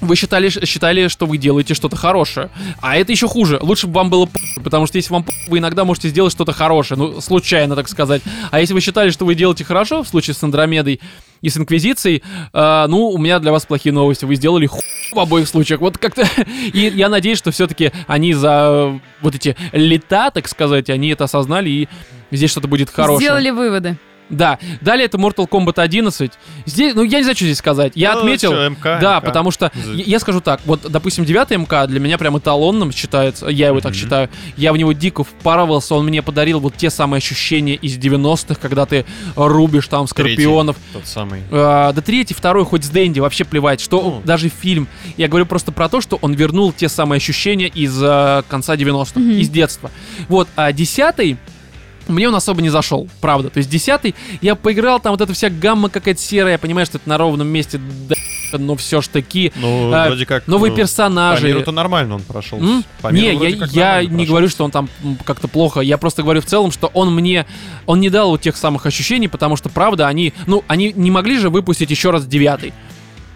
вы считали, считали, что вы делаете что-то хорошее. А это еще хуже. Лучше бы вам было по потому что если вам вы иногда можете сделать что-то хорошее, ну, случайно, так сказать. А если вы считали, что вы делаете хорошо, в случае с Андромедой и с Инквизицией, э, ну, у меня для вас плохие новости. Вы сделали в обоих случаях. Вот как-то... *laughs* И я надеюсь, что все-таки они за вот эти лета, так сказать, они это осознали, и здесь что-то будет хорошее. Сделали выводы. Да, далее это Mortal Kombat 11. Здесь, ну, я не знаю, что здесь сказать. Я Ну, отметил... чё, МК, да, МК. потому что, я, я скажу так, вот, допустим, 9 МК для меня прям эталонным считается, я его так Мгм. считаю. Я в него дико впарывался, он мне подарил вот те самые ощущения из 90-х, когда ты рубишь там скорпионов. Тот самый. А, да третий, второй, хоть с Дэнди, вообще плевать, что Ну. даже фильм. Я говорю просто про то, что он вернул те самые ощущения из а, конца 90-х, Мгм. из детства. Вот, а десятый, мне он особо не зашел, правда. То есть десятый, я поиграл, там вот эта вся гамма какая-то серая, я понимаю, что это на ровном месте, да, но все ж таки. Ну, А, вроде как... Новые ну, персонажи. По миру-то нормально он прошел. М? По миру не, я, я не прошел. говорю, что он там как-то плохо. Я просто говорю в целом, что он мне, он не дал вот тех самых ощущений, потому что, правда, они, ну, они не могли же выпустить еще раз девятый.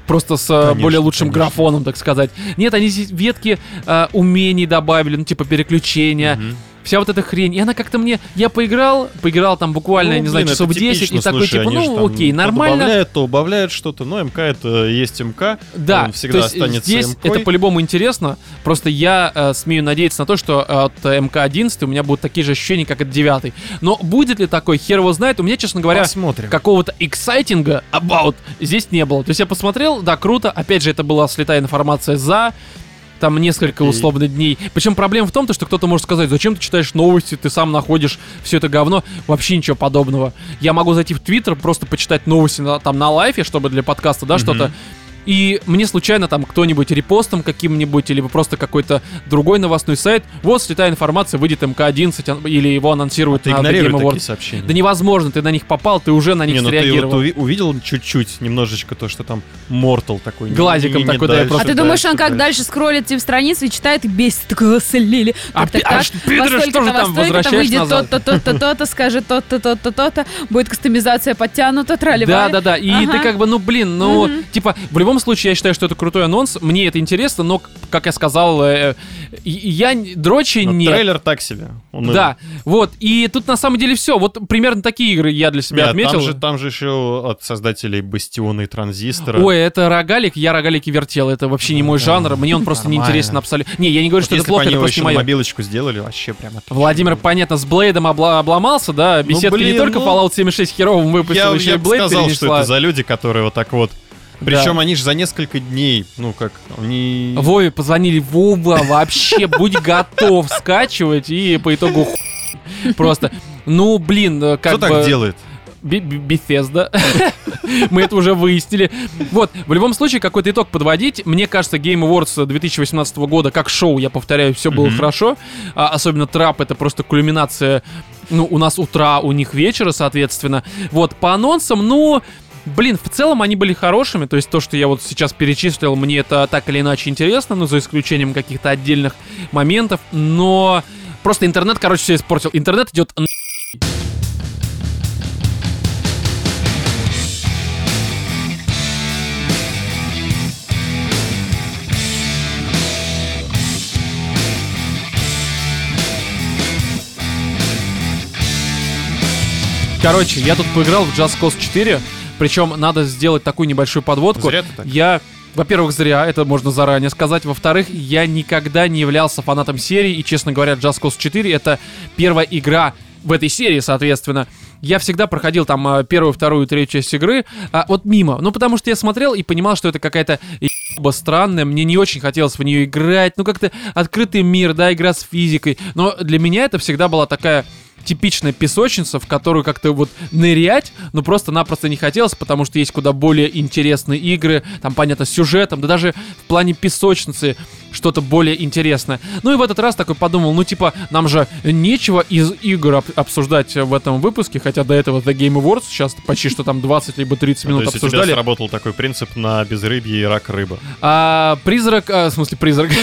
Просто с э, Конечно, более лучшим конечно. графоном, так сказать. Нет, они здесь ветки э, умений добавили, ну, типа переключения. Мгм. Вся вот эта хрень. И она как-то мне... Я поиграл, поиграл там буквально, Ну, я не знаю, часов это 10, типично, и такой, слушай, типа, ну, окей, То нормально. добавляют, то убавляют что-то. Но МК это есть МК. Да, он всегда то есть останется здесь МКой. это по-любому интересно. Просто я э, смею надеяться на то, что э, от э, МК-11 у меня будут такие же ощущения, как от 9. Но будет ли такой, хер его знает. У меня, честно говоря, Посмотрим. какого-то эксайтинга about здесь не было. То есть я посмотрел, да, круто. Опять же, это была слетая информация за там несколько условно дней. Причем проблема в том, то, что кто-то может сказать, зачем ты читаешь новости, ты сам находишь все это говно. Вообще ничего подобного. Я могу зайти в Твиттер, просто почитать новости на- там на лайфе, чтобы для подкаста, да, Мгм. что-то. И мне случайно там кто-нибудь репостом каким-нибудь, либо просто какой-то другой новостной сайт, вот слетая информация, выйдет МК-11, ан- или его анонсируют Ты на Game такие Awards. сообщения. Да невозможно, ты на них попал, ты уже на них не, ну ты вот среагировал. уви- увидел чуть-чуть, немножечко то, что там Mortal такой. Глазиком не- не такой, да, я дальше, просто- А ты дальше, думаешь, он как дальше. дальше скроллит тебе страницу и читает и бесит, такого слили. А Так, так, а так, что, пидоры, что же там, возвращаешь выйдет назад? то-то, то-то, то-то, скажет то-то, то-то, то-то, будет кастомизация подтянута, трали Да, да, да. И ты как бы, ну блин, ну, типа, в любом случае, я считаю, что это крутой анонс. Мне это интересно, но, как я сказал, э, я дрочи Но нет. Трейлер так себе. Он Да, вот. И тут на самом деле все. Вот примерно такие игры я для себя Нет, отметил. Там же, там же еще от создателей Бастиона и Транзистора. Ой, это рогалик, я рогалики вертел. Это вообще не мой жанр. Мне он просто не интересен абсолютно. Не, я не говорю, Вот что это плохо, это просто не мое. мобилочку сделали, вообще прям отлично. Владимир, понятно, с Блейдом обла- обломался, да? Беседка не блин, только ну, Fallout 76 херовым выпустил, Я, еще я и Блейд сказал, что перенесла. это за люди, которые вот так вот... Да. Причем они же за несколько дней, ну как, они... Вове позвонили, Вова, вообще будь готов скачивать, и по итогу просто, ну, блин, э, как Кто бы... так делает? Bethesda. *laughs* Мы это уже выяснили. Вот, в любом случае, какой-то итог подводить. Мне кажется, Game Awards 2018 года, как шоу, я повторяю, все было хорошо. А, особенно трап, это просто кульминация, ну, у нас утра, у них вечера, соответственно. Вот, по анонсам, ну... Блин, в целом они были хорошими, то есть то, что я вот сейчас перечислил, мне это так или иначе интересно, ну, за исключением каких-то отдельных моментов, но просто интернет, короче, все испортил. Интернет идет Короче, я тут поиграл в Just Cause 4, причем надо сделать такую небольшую подводку. Зря ты так. Я, во-первых, зря, это можно заранее сказать. Во-вторых, я никогда не являлся фанатом серии, и, честно говоря, Just Cause 4 это первая игра в этой серии, соответственно. Я всегда проходил там а, первую, вторую, третью часть игры, а, вот мимо. Ну, потому что я смотрел и понимал, что это какая-то ебаба странная, мне не очень хотелось в нее играть, ну, как-то открытый мир, да, игра с физикой. Но для меня это всегда была такая типичная песочница, в которую как-то вот нырять, но просто-напросто не хотелось, потому что есть куда более интересные игры, там, понятно, с сюжетом, да даже в плане песочницы что-то более интересное. Ну и в этот раз такой подумал, ну типа, нам же нечего из игр об- обсуждать в этом выпуске, хотя до этого The Game Awards сейчас почти что там 20 либо 30 минут То есть у тебя обсуждали. сработал такой принцип на безрыбье и рак рыба. А, призрак, а, в смысле призрак. *laughs*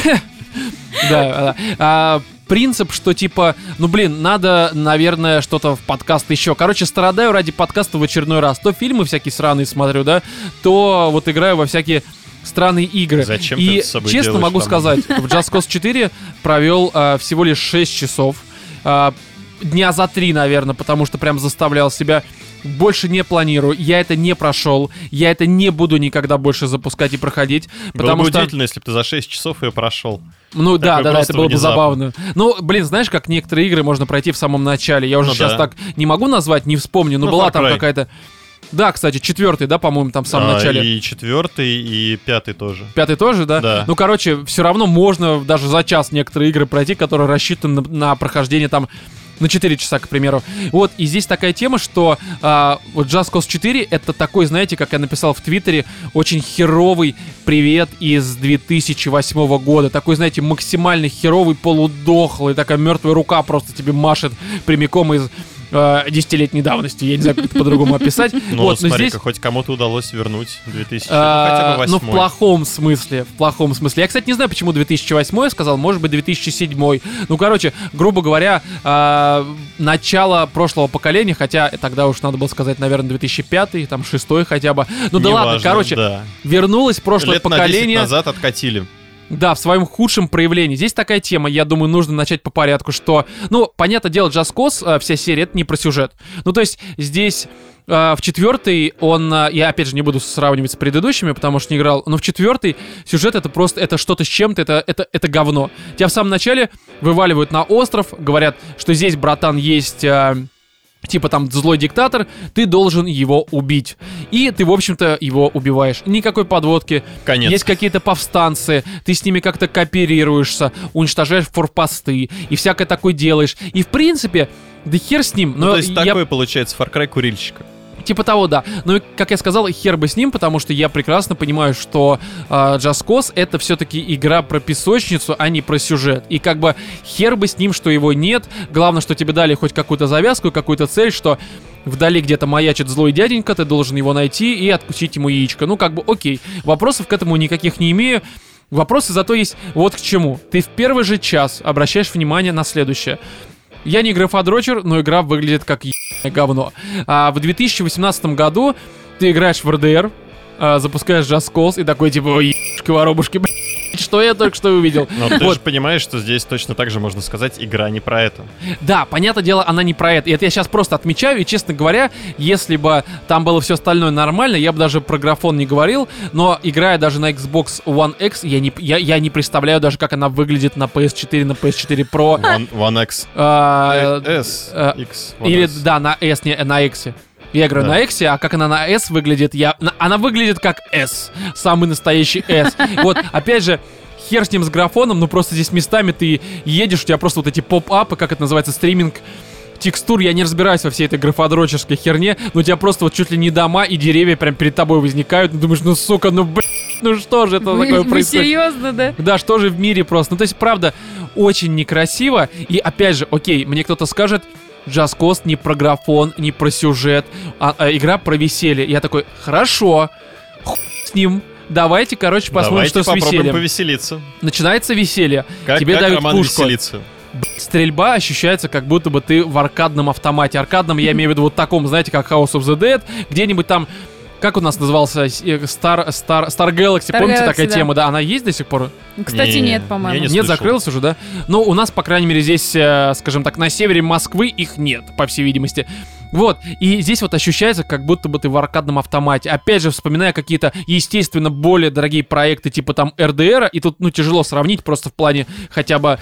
Да, а, а, принцип, что типа, ну блин, надо, наверное, что-то в подкаст еще. Короче, страдаю ради подкаста в очередной раз. То фильмы всякие сраные смотрю, да, то вот играю во всякие странные игры. Зачем ты И это с собой честно делаешь могу там? сказать, в Just Cause 4 провел а, всего лишь 6 часов. А, дня за три, наверное, потому что прям заставлял себя. Больше не планирую, я это не прошел, я это не буду никогда больше запускать и проходить, Было потому бы что... удивительно, если бы ты за 6 часов ее прошел. Ну да, Такой да, да, просто это было бы внезапно. забавно. Ну, блин, знаешь, как некоторые игры можно пройти в самом начале. Я уже Ну сейчас да. так не могу назвать, не вспомню, но Ну, была Far там какая-то. Да, кстати, четвертый, да, по-моему, там в самом А, начале. И четвертый, и пятый тоже. Пятый тоже, да? Да. Ну, короче, все равно можно даже за час некоторые игры пройти, которые рассчитаны на, на прохождение там на 4 часа, к примеру. Вот, и здесь такая тема, что а, вот Just Cause 4 это такой, знаете, как я написал в Твиттере, очень херовый привет из 2008 года. Такой, знаете, максимально херовый, полудохлый, такая мертвая рука просто тебе машет прямиком из десятилетней давности. Я не знаю, как это по-другому описать. *laughs* Ну, вот, но здесь... хоть кому-то удалось вернуть 2000, А, ну, хотя бы ну, в плохом смысле. В плохом смысле. Я, кстати, не знаю, почему 2008 я сказал, может быть, 2007. Ну, короче, грубо говоря, а, начало прошлого поколения, хотя тогда уж надо было сказать, наверное, 2005, там, 6 хотя бы. Ну да ладно, короче, да. вернулось прошлое Лет на 10 поколение. назад откатили. Да, в своем худшем проявлении. Здесь такая тема, я думаю, нужно начать по порядку, что, ну, понятное дело, э, вся серия, это не про сюжет. Ну, то есть, здесь э, в четвертый он, э, я опять же не буду сравнивать с предыдущими, потому что не играл, но в четвертый сюжет это просто, это что-то с чем-то, это, это, это говно. Тебя в самом начале вываливают на остров, говорят, что здесь, братан, есть... э, Типа там злой диктатор, ты должен его убить. И ты, в общем-то, его убиваешь. Никакой подводки, Конец. есть какие-то повстанцы, ты с ними как-то кооперируешься, уничтожаешь форпосты и всякое такое делаешь. И в принципе, да хер с ним. Ну, Но то есть я- такой получается Far Cry курильщика. Типа того, да. Ну и, как я сказал, хер бы с ним, потому что я прекрасно понимаю, что э, Just Cause это все-таки игра про песочницу, а не про сюжет. И как бы хер бы с ним, что его нет. Главное, что тебе дали хоть какую-то завязку, какую-то цель, что вдали где-то маячит злой дяденька, ты должен его найти и откусить ему яичко. Ну, как бы, окей. Вопросов к этому никаких не имею. Вопросы зато есть вот к чему. Ты в первый же час обращаешь внимание на следующее. Я не графодрочер, но игра выглядит как говно. А в 2018 году ты играешь в РДР, а, запускаешь Just Cause и такой типа, ой, ебушки, воробушки, блядь, что я только что увидел. Но ты же понимаешь, что здесь точно так же можно сказать, игра не про это. Да, понятное дело, она не про это. И это я сейчас просто отмечаю, и, честно говоря, если бы там было все остальное нормально, я бы даже про графон не говорил, но играя даже на Xbox One X, я не, я, я не представляю даже, как она выглядит на PS4, на PS4 Pro. One, One X. А, Э, S, э, X. One Или, S. да, на S, не на X. Я играю Да. на X, а как она на S выглядит, я... на- Она выглядит как S. Самый настоящий S. Вот, опять же, хер с ним с графоном, но просто здесь местами ты едешь, у тебя просто вот эти поп-апы, как это называется, стриминг текстур, я не разбираюсь во всей этой графодрочерской херне, но у тебя просто вот чуть ли не дома и деревья прям перед тобой возникают, и думаешь, ну сука, ну блин, ну что же это Вы, такое вы происходит? серьезно, да? Да, что же в мире просто. Ну, то есть, правда, очень некрасиво. И опять же, окей, мне кто-то скажет, Just Cause не про графон, не про сюжет, а, а игра про веселье. Я такой, хорошо, хуй с ним. Давайте, короче, посмотрим, Давайте что с весельем. повеселиться. Начинается веселье. Как, Тебе как дают Роман пушку. веселится? Стрельба ощущается, как будто бы ты в аркадном автомате. Аркадном я имею в виду вот таком, знаете, как House of the Dead, где-нибудь там как у нас назывался э, Star, Star, Star Galaxy, Star помните Galaxy, такая да. тема, да, она есть до сих пор? Кстати, Не, нет, по-моему. не Нет, слышал. закрылась уже, да? Но у нас, по крайней мере, здесь, э, скажем так, на севере Москвы их нет, по всей видимости. Вот, и здесь вот ощущается, как будто бы ты в аркадном автомате. Опять же, вспоминая какие-то, естественно, более дорогие проекты, типа там РДР, и тут, ну, тяжело сравнить просто в плане хотя бы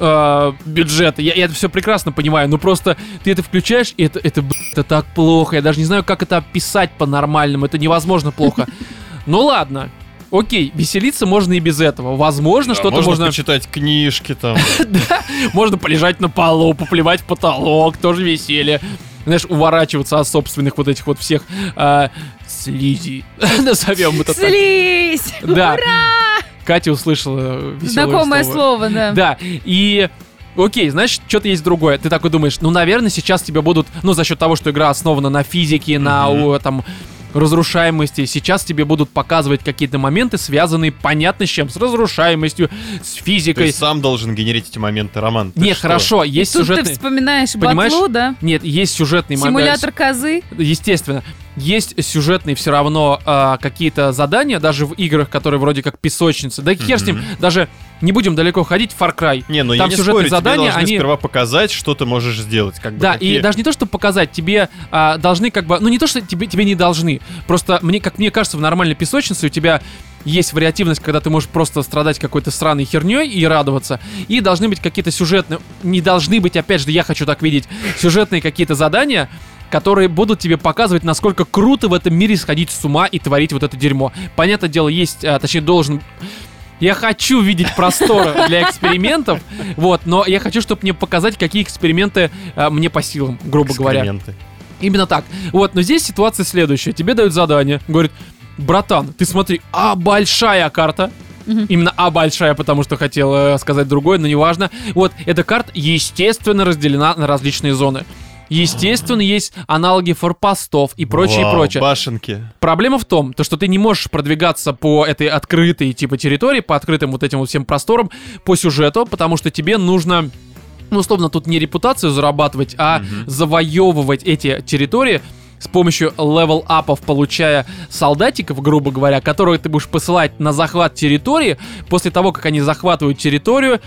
э, бюджета. Я, я это все прекрасно понимаю, но просто ты это включаешь, и это, это, это так плохо. Я даже не знаю, как это описать по-нормальному. Это невозможно плохо. Ну ладно. Окей, веселиться можно и без этого. Возможно, Да, что-то можно можно... почитать книжки там. *laughs* Да, можно полежать на полу, поплевать в потолок, тоже веселье. Знаешь, уворачиваться от собственных вот этих вот всех а, слизи. *laughs* Назовем это так. Слизь! Да. Катя услышала веселое Знакомое слово, да. Да, и... Окей, значит, что-то есть другое. Ты такой думаешь, ну, наверное, сейчас тебе будут, ну, за счет того, что игра основана на физике, на о, там разрушаемости, сейчас тебе будут показывать какие-то моменты, связанные, понятно, с чем, с разрушаемостью, с Ты физикой. сам должен генерить эти моменты, Роман. Ты Не, что? хорошо, есть Тут ты сюжетный... вспоминаешь Понимаешь? батлу, да? Нет, есть сюжетный момент. Симулятор козы. Естественно. Есть сюжетные все равно а, какие-то задания, даже в играх, которые вроде как песочницы. Да и хер с ним, даже не будем далеко ходить, Far Cry. Не, ну Там я не сюжетные спорю, задания, тебе должны они- сперва показать, что ты можешь сделать. Как бы, Да, какие- и даже не то, чтобы показать, тебе а, должны как бы, ну не то, что тебе, тебе не должны, просто мне, как мне кажется, в нормальной песочнице у тебя есть вариативность, когда ты можешь просто страдать какой-то сраной херней и радоваться, и должны быть какие-то сюжетные, не должны быть, опять же, я хочу так видеть, сюжетные какие-то задания, которые будут тебе показывать, насколько круто в этом мире сходить с ума и творить вот это дерьмо. Понятное дело, есть, а, точнее, должен я хочу видеть простор для экспериментов, вот, но я хочу, чтобы мне показать, какие эксперименты а, мне по силам, грубо говоря. эксперименты. Именно так. Вот, но здесь ситуация следующая. Тебе дают задание, говорит, братан, ты смотри, а большая карта. Именно А большая, потому что хотел э, сказать другое, но неважно. Вот, эта карта, естественно, разделена на различные зоны. Естественно, есть аналоги форпостов и прочее, Вау, прочее. Башенки. Проблема в том, то, что ты не можешь продвигаться по этой открытой типа территории, по открытым вот этим вот всем просторам, по сюжету, потому что тебе нужно, ну, условно, тут не репутацию зарабатывать, а Мгм. завоевывать эти территории с помощью level-up ов, получая солдатиков, грубо говоря, которых ты будешь посылать на захват территории. После того, как они захватывают территорию,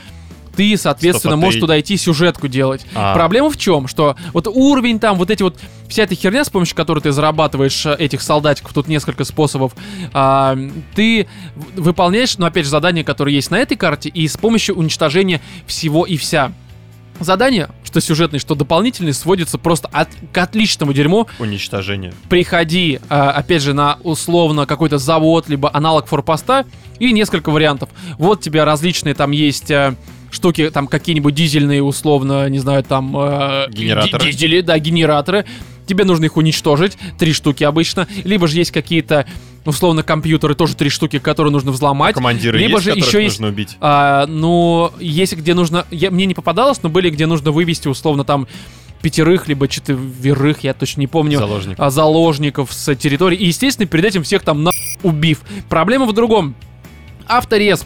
ты, соответственно, Стоп, а можешь ты- туда идти сюжетку делать. А. Проблема в чем? Что вот уровень там, вот эти вот, вся эта херня, с помощью которой ты зарабатываешь э, этих солдатиков, тут несколько способов, а, ты выполняешь, ну, опять же, задания, которые есть на этой карте, и с помощью уничтожения всего и вся. Задание, что сюжетный, что дополнительный, сводится просто от- к отличному дерьму. Уничтожение. Приходи, а, опять же, на условно какой-то завод, либо аналог форпоста, и несколько вариантов. Вот тебе различные, там есть э, штуки, там какие-нибудь дизельные, условно, не знаю, там... э, Генераторы. ди- Дизели, да, генераторы. Тебе нужно их уничтожить, три штуки обычно. Либо же есть какие-то, условно, компьютеры, тоже три штуки, которые нужно взломать. Командиры Либо есть, же еще есть нужно убить. А, ну, есть где нужно... Я, мне не попадалось, но были где нужно вывести, условно, там пятерых, либо четверых, я точно не помню, Заложник. а, заложников с территории. И, естественно, перед этим всех там на убив. Проблема в другом. Авторесп.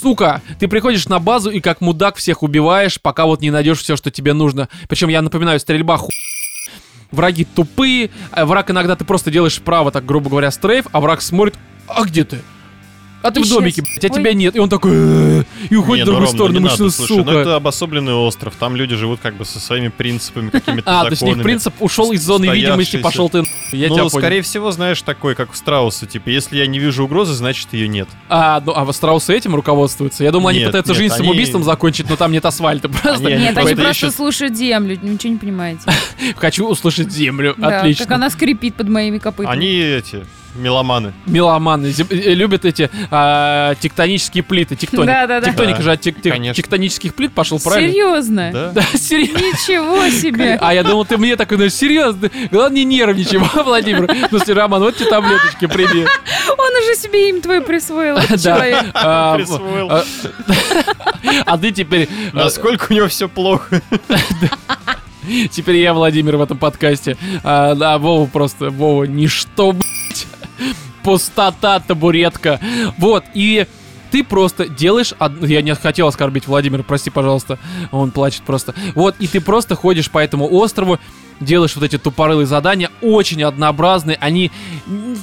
Сука, ты приходишь на базу и как мудак всех убиваешь, пока вот не найдешь все, что тебе нужно. Причем, я напоминаю, стрельба ху... Враги тупые, а враг иногда ты просто делаешь вправо, так грубо говоря, стрейф, а враг смотрит, а где ты? А ты в домике, блядь, а тебя нет. И он такой, и уходит в ну, другую ну сторону, надо, слушай, ну это обособленный остров, там люди живут как бы со своими принципами, какими-то А, законами. точнее, в принцип, ушел из зоны видимости, пошел ты. нахуй. Я ну, тебя понял. скорее всего, знаешь, такой, как у страуса, типа, если я не вижу угрозы, значит ее нет. А, ну, а страусы этим руководствуются? Я думал, они пытаются жизнь самоубийством закончить, но там нет асфальта. Просто Нет, они просто слушают землю, ничего не понимаете. *laughs* хочу услышать землю. Отлично. Как она скрипит под моими копытами. Они эти, меломаны. Меломаны зем- э, любят эти а, тектонические плиты. Тектоник. Да-да-да. Тектоника Да, же от тек- тек- конечно. тектонических плит пошел, правильно? Серьезно? Да? *laughs* Да, серьезно. Ничего себе. А я думал, ты мне такой, ну серьезно, главное не нервничай, *laughs* Владимир. Ну, Роман, вот тебе таблеточки, прими. *laughs* Он уже себе им твое присвоил, Да. человек. А, Присвоил. а, А ты теперь... а, Насколько у него все плохо. Теперь я Владимир в этом подкасте. А, да, Вова просто, Вова, ничто, блядь. *laughs* Пустота, табуретка. Вот, и ты просто делаешь... од- Я не хотел оскорбить Владимира, прости, пожалуйста. Он плачет просто. Вот, и ты просто ходишь по этому острову, делаешь вот эти тупорылые задания, очень однообразные. Они...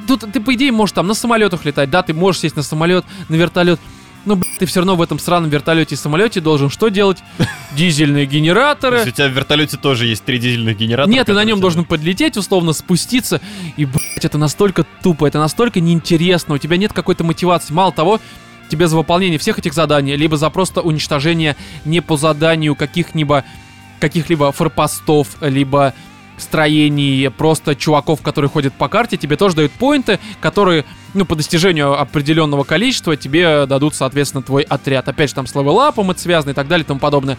Тут ты, по идее, можешь там на самолетах летать, да, ты можешь сесть на самолет, на вертолет. Ну, блядь, ты все равно в этом сраном вертолете и самолете должен что делать? *laughs* Дизельные То генераторы. у тебя в вертолете тоже есть три дизельных генератора. Нет, ты на нем должен подлететь, условно спуститься. И, блядь, это настолько тупо, это настолько неинтересно. У тебя нет какой-то мотивации. Мало того, тебе за выполнение всех этих заданий, либо за просто уничтожение не по заданию каких-либо каких-либо форпостов, либо строений, просто чуваков, которые ходят по карте, тебе тоже дают поинты, которые, ну, по достижению определенного количества тебе дадут, соответственно, твой отряд. Опять же, там с левелапом это связано и так далее и тому подобное.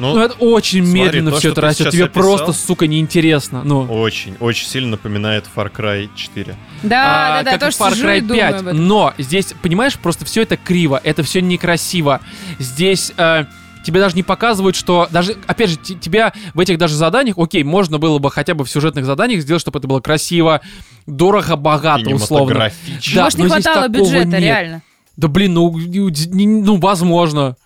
Ну, это очень смотри, медленно то, все это растет. Тебе описал- просто, сука, неинтересно. Ну, Очень, очень сильно напоминает Far Cry 4. Да, а, да, да, как и тоже Far Cry и думаю 5. об этом. Но здесь, понимаешь, просто все это криво, это все некрасиво. Здесь э, тебе даже не показывают, что даже, опять же, те- тебя в этих даже заданиях, окей, можно было бы хотя бы в сюжетных заданиях сделать, чтобы это было красиво, дорого, богато, условно. Да, Может, не хватало бюджета, нет. реально. Да блин, ну, ну возможно.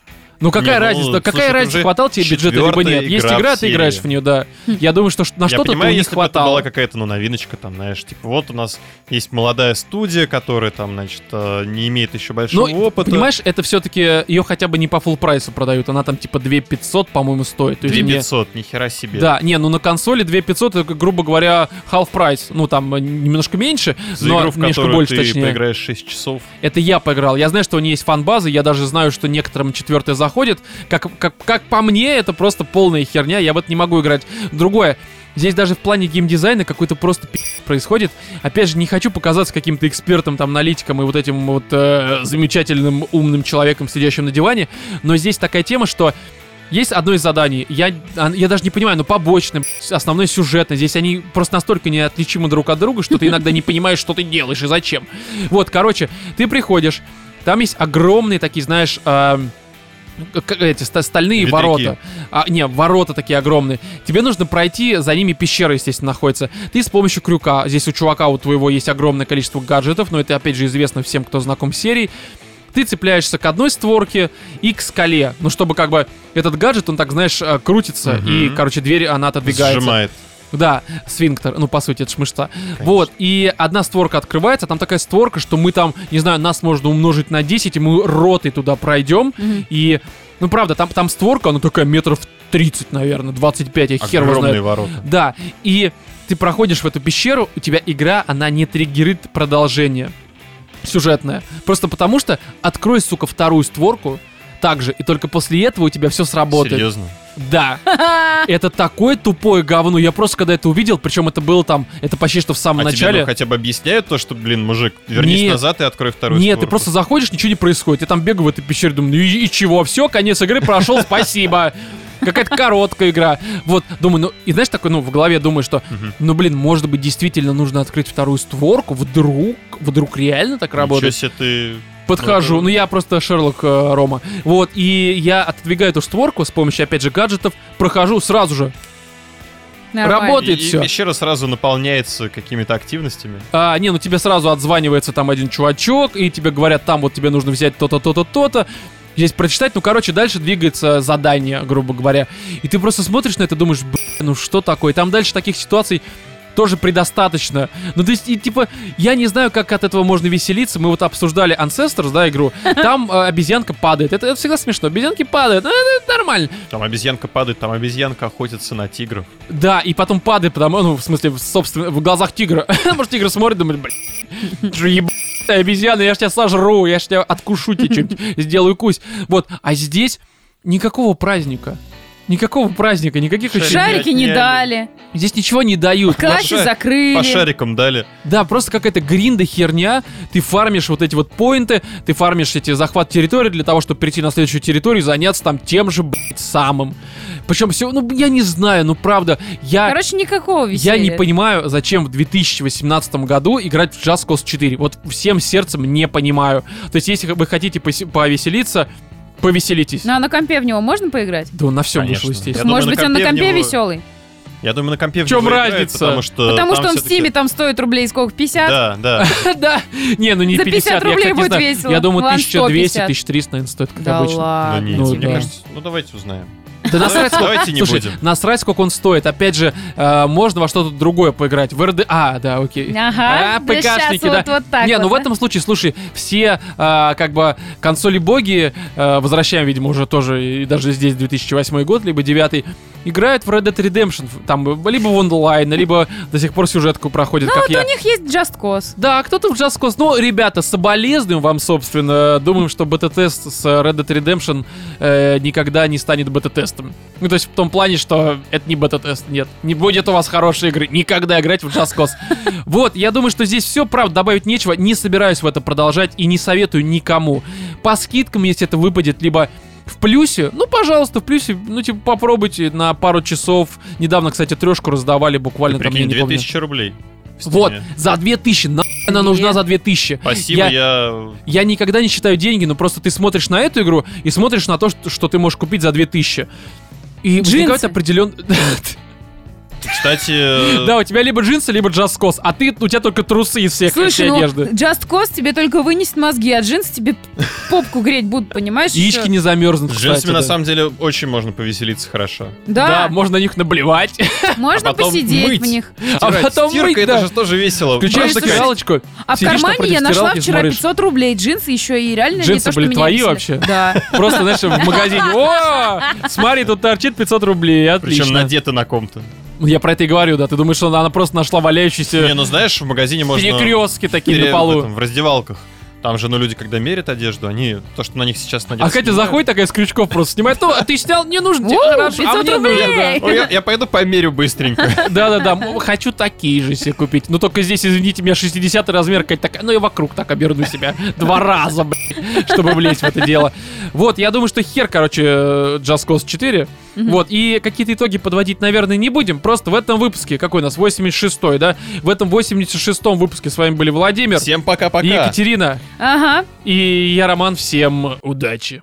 Ну какая Не, ну, разница? Да какая слушай, разница, уже хватало тебе бюджета либо нет? Есть игра ты играешь в нее, да. Я думаю, что на Я что-то понимаю, не если бы это хватало. была какая-то, ну, новиночка, там, знаешь, типа, вот у нас есть молодая студия, которая, там, значит, э, не имеет еще большого Ну, опыта. понимаешь, это все-таки ее хотя бы не по full прайсу продают, она там типа 2500, по-моему, стоит. То есть не- 2500, нихера себе. Да, не, ну на консоли 2500, это, грубо говоря, half price. Ну, там э, немножко меньше, За но игру, в немножко которую больше, ты точнее. поиграешь 6 часов. Это я поиграл. Я знаю, что у нее есть фан-базы, я даже знаю, что некоторым четвертая заходит. Как, как, как по мне, это просто полная херня, я в это не могу играть. Другое, здесь даже в плане геймдизайна какой-то просто пи*** происходит. Опять же, не хочу показаться каким-то экспертом, там, аналитиком и вот этим вот э, замечательным умным человеком, сидящим на диване, но здесь такая тема, что есть одно из заданий, я, а, я даже не понимаю, но побочное, б***ь, основной сюжетный, здесь они просто настолько неотличимы друг от друга, что ты иногда не понимаешь, что ты делаешь и зачем. Вот, короче, ты приходишь, там есть огромные такие, знаешь, к- эти ста- стальные Ветряки. ворота. А, не, ворота такие огромные. Тебе нужно пройти, за ними пещера, естественно, находится. Ты с помощью крюка, здесь у чувака у твоего есть огромное количество гаджетов, но это, опять же, известно всем, кто знаком с серией. Ты цепляешься к одной створке и к скале. Ну, чтобы как бы этот гаджет, он так, знаешь, э, крутится, Мгм. и, короче, дверь, она отодвигается. Сжимает. Да, сфинктер, ну, по сути, это ж мышца. Вот, и одна створка открывается, там такая створка, что мы там, не знаю, нас можно умножить на 10, и мы ротой туда пройдем, Мгм. и, ну, правда, там, там створка, она такая метров 30, наверное, 25, я хер его Огромные знает. ворота. Да, и ты проходишь в эту пещеру, у тебя игра, она не триггерит продолжение сюжетное. Просто потому что открой, сука, вторую створку, также, и только после этого у тебя все сработает. Серьезно. Да. *laughs* Это такое тупое говно. Я просто когда это увидел, причем это было там, это почти что в самом А тебе начале. ну, хотя бы объясняют то, что, блин, мужик, вернись Нет. назад и открой вторую Нет, ты створку. просто заходишь, ничего не происходит. Я там бегаю в этой пещере, думаю, ну и, и чего, все, конец игры прошел, *laughs* спасибо. Какая-то короткая игра. Вот, думаю, ну, и знаешь, такой, ну, в голове думаю, что, ну, блин, может быть, действительно нужно открыть вторую створку, вдруг, вдруг реально так Ничего работает. себе ты... Подхожу, Ну, я просто Шерлок э, Рома. Вот, и я отодвигаю эту створку с помощью, опять же, гаджетов, прохожу сразу же. Нормально. Работает и, и всё. пещера сразу наполняется какими-то активностями. А, не, ну тебе сразу отзванивается там один чувачок, и тебе говорят, там вот тебе нужно взять то-то, то-то, то-то. Здесь прочитать, ну, короче, дальше двигается задание, грубо говоря. И ты просто смотришь на это, думаешь, блин, ну что такое? Там дальше таких ситуаций тоже предостаточно. Ну, то есть, и, типа, я не знаю, как от этого можно веселиться. Мы вот обсуждали Ancestors, да, игру. Там э, обезьянка падает. Это, это всегда смешно. Обезьянки падают. Ну, это нормально. Там обезьянка падает, там обезьянка охотится на тигров. Да, и потом падает, потому, ну, в смысле, в, собственно, в глазах тигра. *laughs* Может, тигр смотрит, думает, блин, обезьяна, я ж тебя сожру, я ж тебя откушу тебе что-нибудь, сделаю кусь. Вот, а здесь никакого праздника. Никакого праздника, никаких Шарик. еще... Шарики не Отняли. дали. Здесь ничего не дают. Классы шар- закрыли. По шарикам дали. Да, просто какая-то гринда херня. Ты фармишь вот эти вот поинты, ты фармишь эти захват территории для того, чтобы перейти на следующую территорию и заняться там тем же, блядь, самым. Причем все, ну, я не знаю, ну, правда, я... Короче, никакого веселья. Я не понимаю, зачем в 2018 году играть в Just Cause 4. Вот всем сердцем не понимаю. То есть, если вы хотите повеселиться, повеселитесь. Ну а на компе в него можно поиграть? Да на всем Конечно. вышло, естественно. Я Может быть, он на компе него- веселый? Я думаю, на компе В играют, разница? Потому что, Потому что он в Стиме там стоит рублей сколько? 50? Да, да. *laughs* Да, не, ну не За 50, 50 я, рублей кстати, будет знаю. весело. Я думаю, Ладно, 1200, 150. 1300, наверное, стоит, как Да обычно. Да ладно. нет, Ну, мне да. кажется, ну давайте узнаем. Да насрать, сколько- Давайте не Слушай, будем. насрать, сколько он стоит. Опять же, э, можно во что-то другое поиграть. В РД... А, да, окей. Ага, А, ПКшники, вот, да. вот так Не, вот, ну в этом случае, слушай, все а, как бы консоли боги, а, возвращаем, видимо, уже тоже, и даже здесь 2008 год, либо 9 играют в Red Dead Redemption, там, либо в онлайн, либо до сих пор сюжетку проходит, Ну, как вот я. у них есть Just Cause. Да, кто-то в Just Cause. Ну, ребята, соболезнуем вам, собственно. Думаем, что бета-тест с Red Dead Redemption э, никогда не станет бета-тестом. Ну, то есть в том плане, что это не бета-тест, нет. Не будет у вас хорошей игры. Никогда играть в Just Cause. *laughs* Вот, я думаю, что здесь все, правда, добавить нечего. Не собираюсь в это продолжать и не советую никому. По скидкам, если это выпадет, либо в плюсе, ну, пожалуйста, в плюсе, ну, типа, попробуйте на пару часов. Недавно, кстати, трешку раздавали буквально Ты там, я прикинь, не помню. 2000 рублей. в Вот, за 2000, на она нужна за 2000. Спасибо, Я- я... Я никогда не считаю деньги, но просто ты смотришь на эту игру и смотришь на то, что, что ты можешь купить за 2000. И возникает Джинсы. *laughs* Кстати, Да, у тебя либо джинсы, либо джаскос, а ты, у тебя только трусы из всех Слушай, ну, одежды. Just Cause тебе только вынесет мозги, а джинсы тебе попку греть будут, понимаешь? *laughs* Яички не замерзнут, с кстати, джинсами на самом деле очень можно повеселиться хорошо. Да, Да, можно на них наблевать, *laughs* можно а посидеть в них. а потом мыть, это же тоже весело. Включаешь стиралочку, А в кармане я нашла вчера смотришь. 500 рублей джинсы еще и реально не Джинсы то, что были твои вообще? Да. *laughs* Просто, знаешь, в магазине. О, смотри, тут торчит 500 рублей, отлично. Причем надеты на ком-то. Я про это и говорю, да. Ты думаешь, что она просто нашла валяющийся Не, ну знаешь, в магазине можно... перекрестки такие на полу. в раздевалках. Там же, ну, люди, когда мерят одежду, они... То, что на них сейчас надето... А Катя снимают. заходит такая с крючков просто снимает. Ну, а ты снял, не нужно тебе, хорошо, а 500 мне рублей. нужно, Ой, я, я пойду померю быстренько. да. *laughs* Да-да-да, хочу такие же себе купить. Ну, только здесь, извините меня, 60 размер, Катя такая, ну, я вокруг так оберну себя два раза, блядь, чтобы влезть в это дело. Вот, я думаю, что хер, короче, э, Just Cause 4. Вот, и какие-то итоги подводить, наверное, не будем. Просто в этом выпуске, какой у нас, 86-й, да? В этом 86-м выпуске с вами были Владимир Всем и пока-пока. Екатерина. Ага. И я, Роман, всем удачи.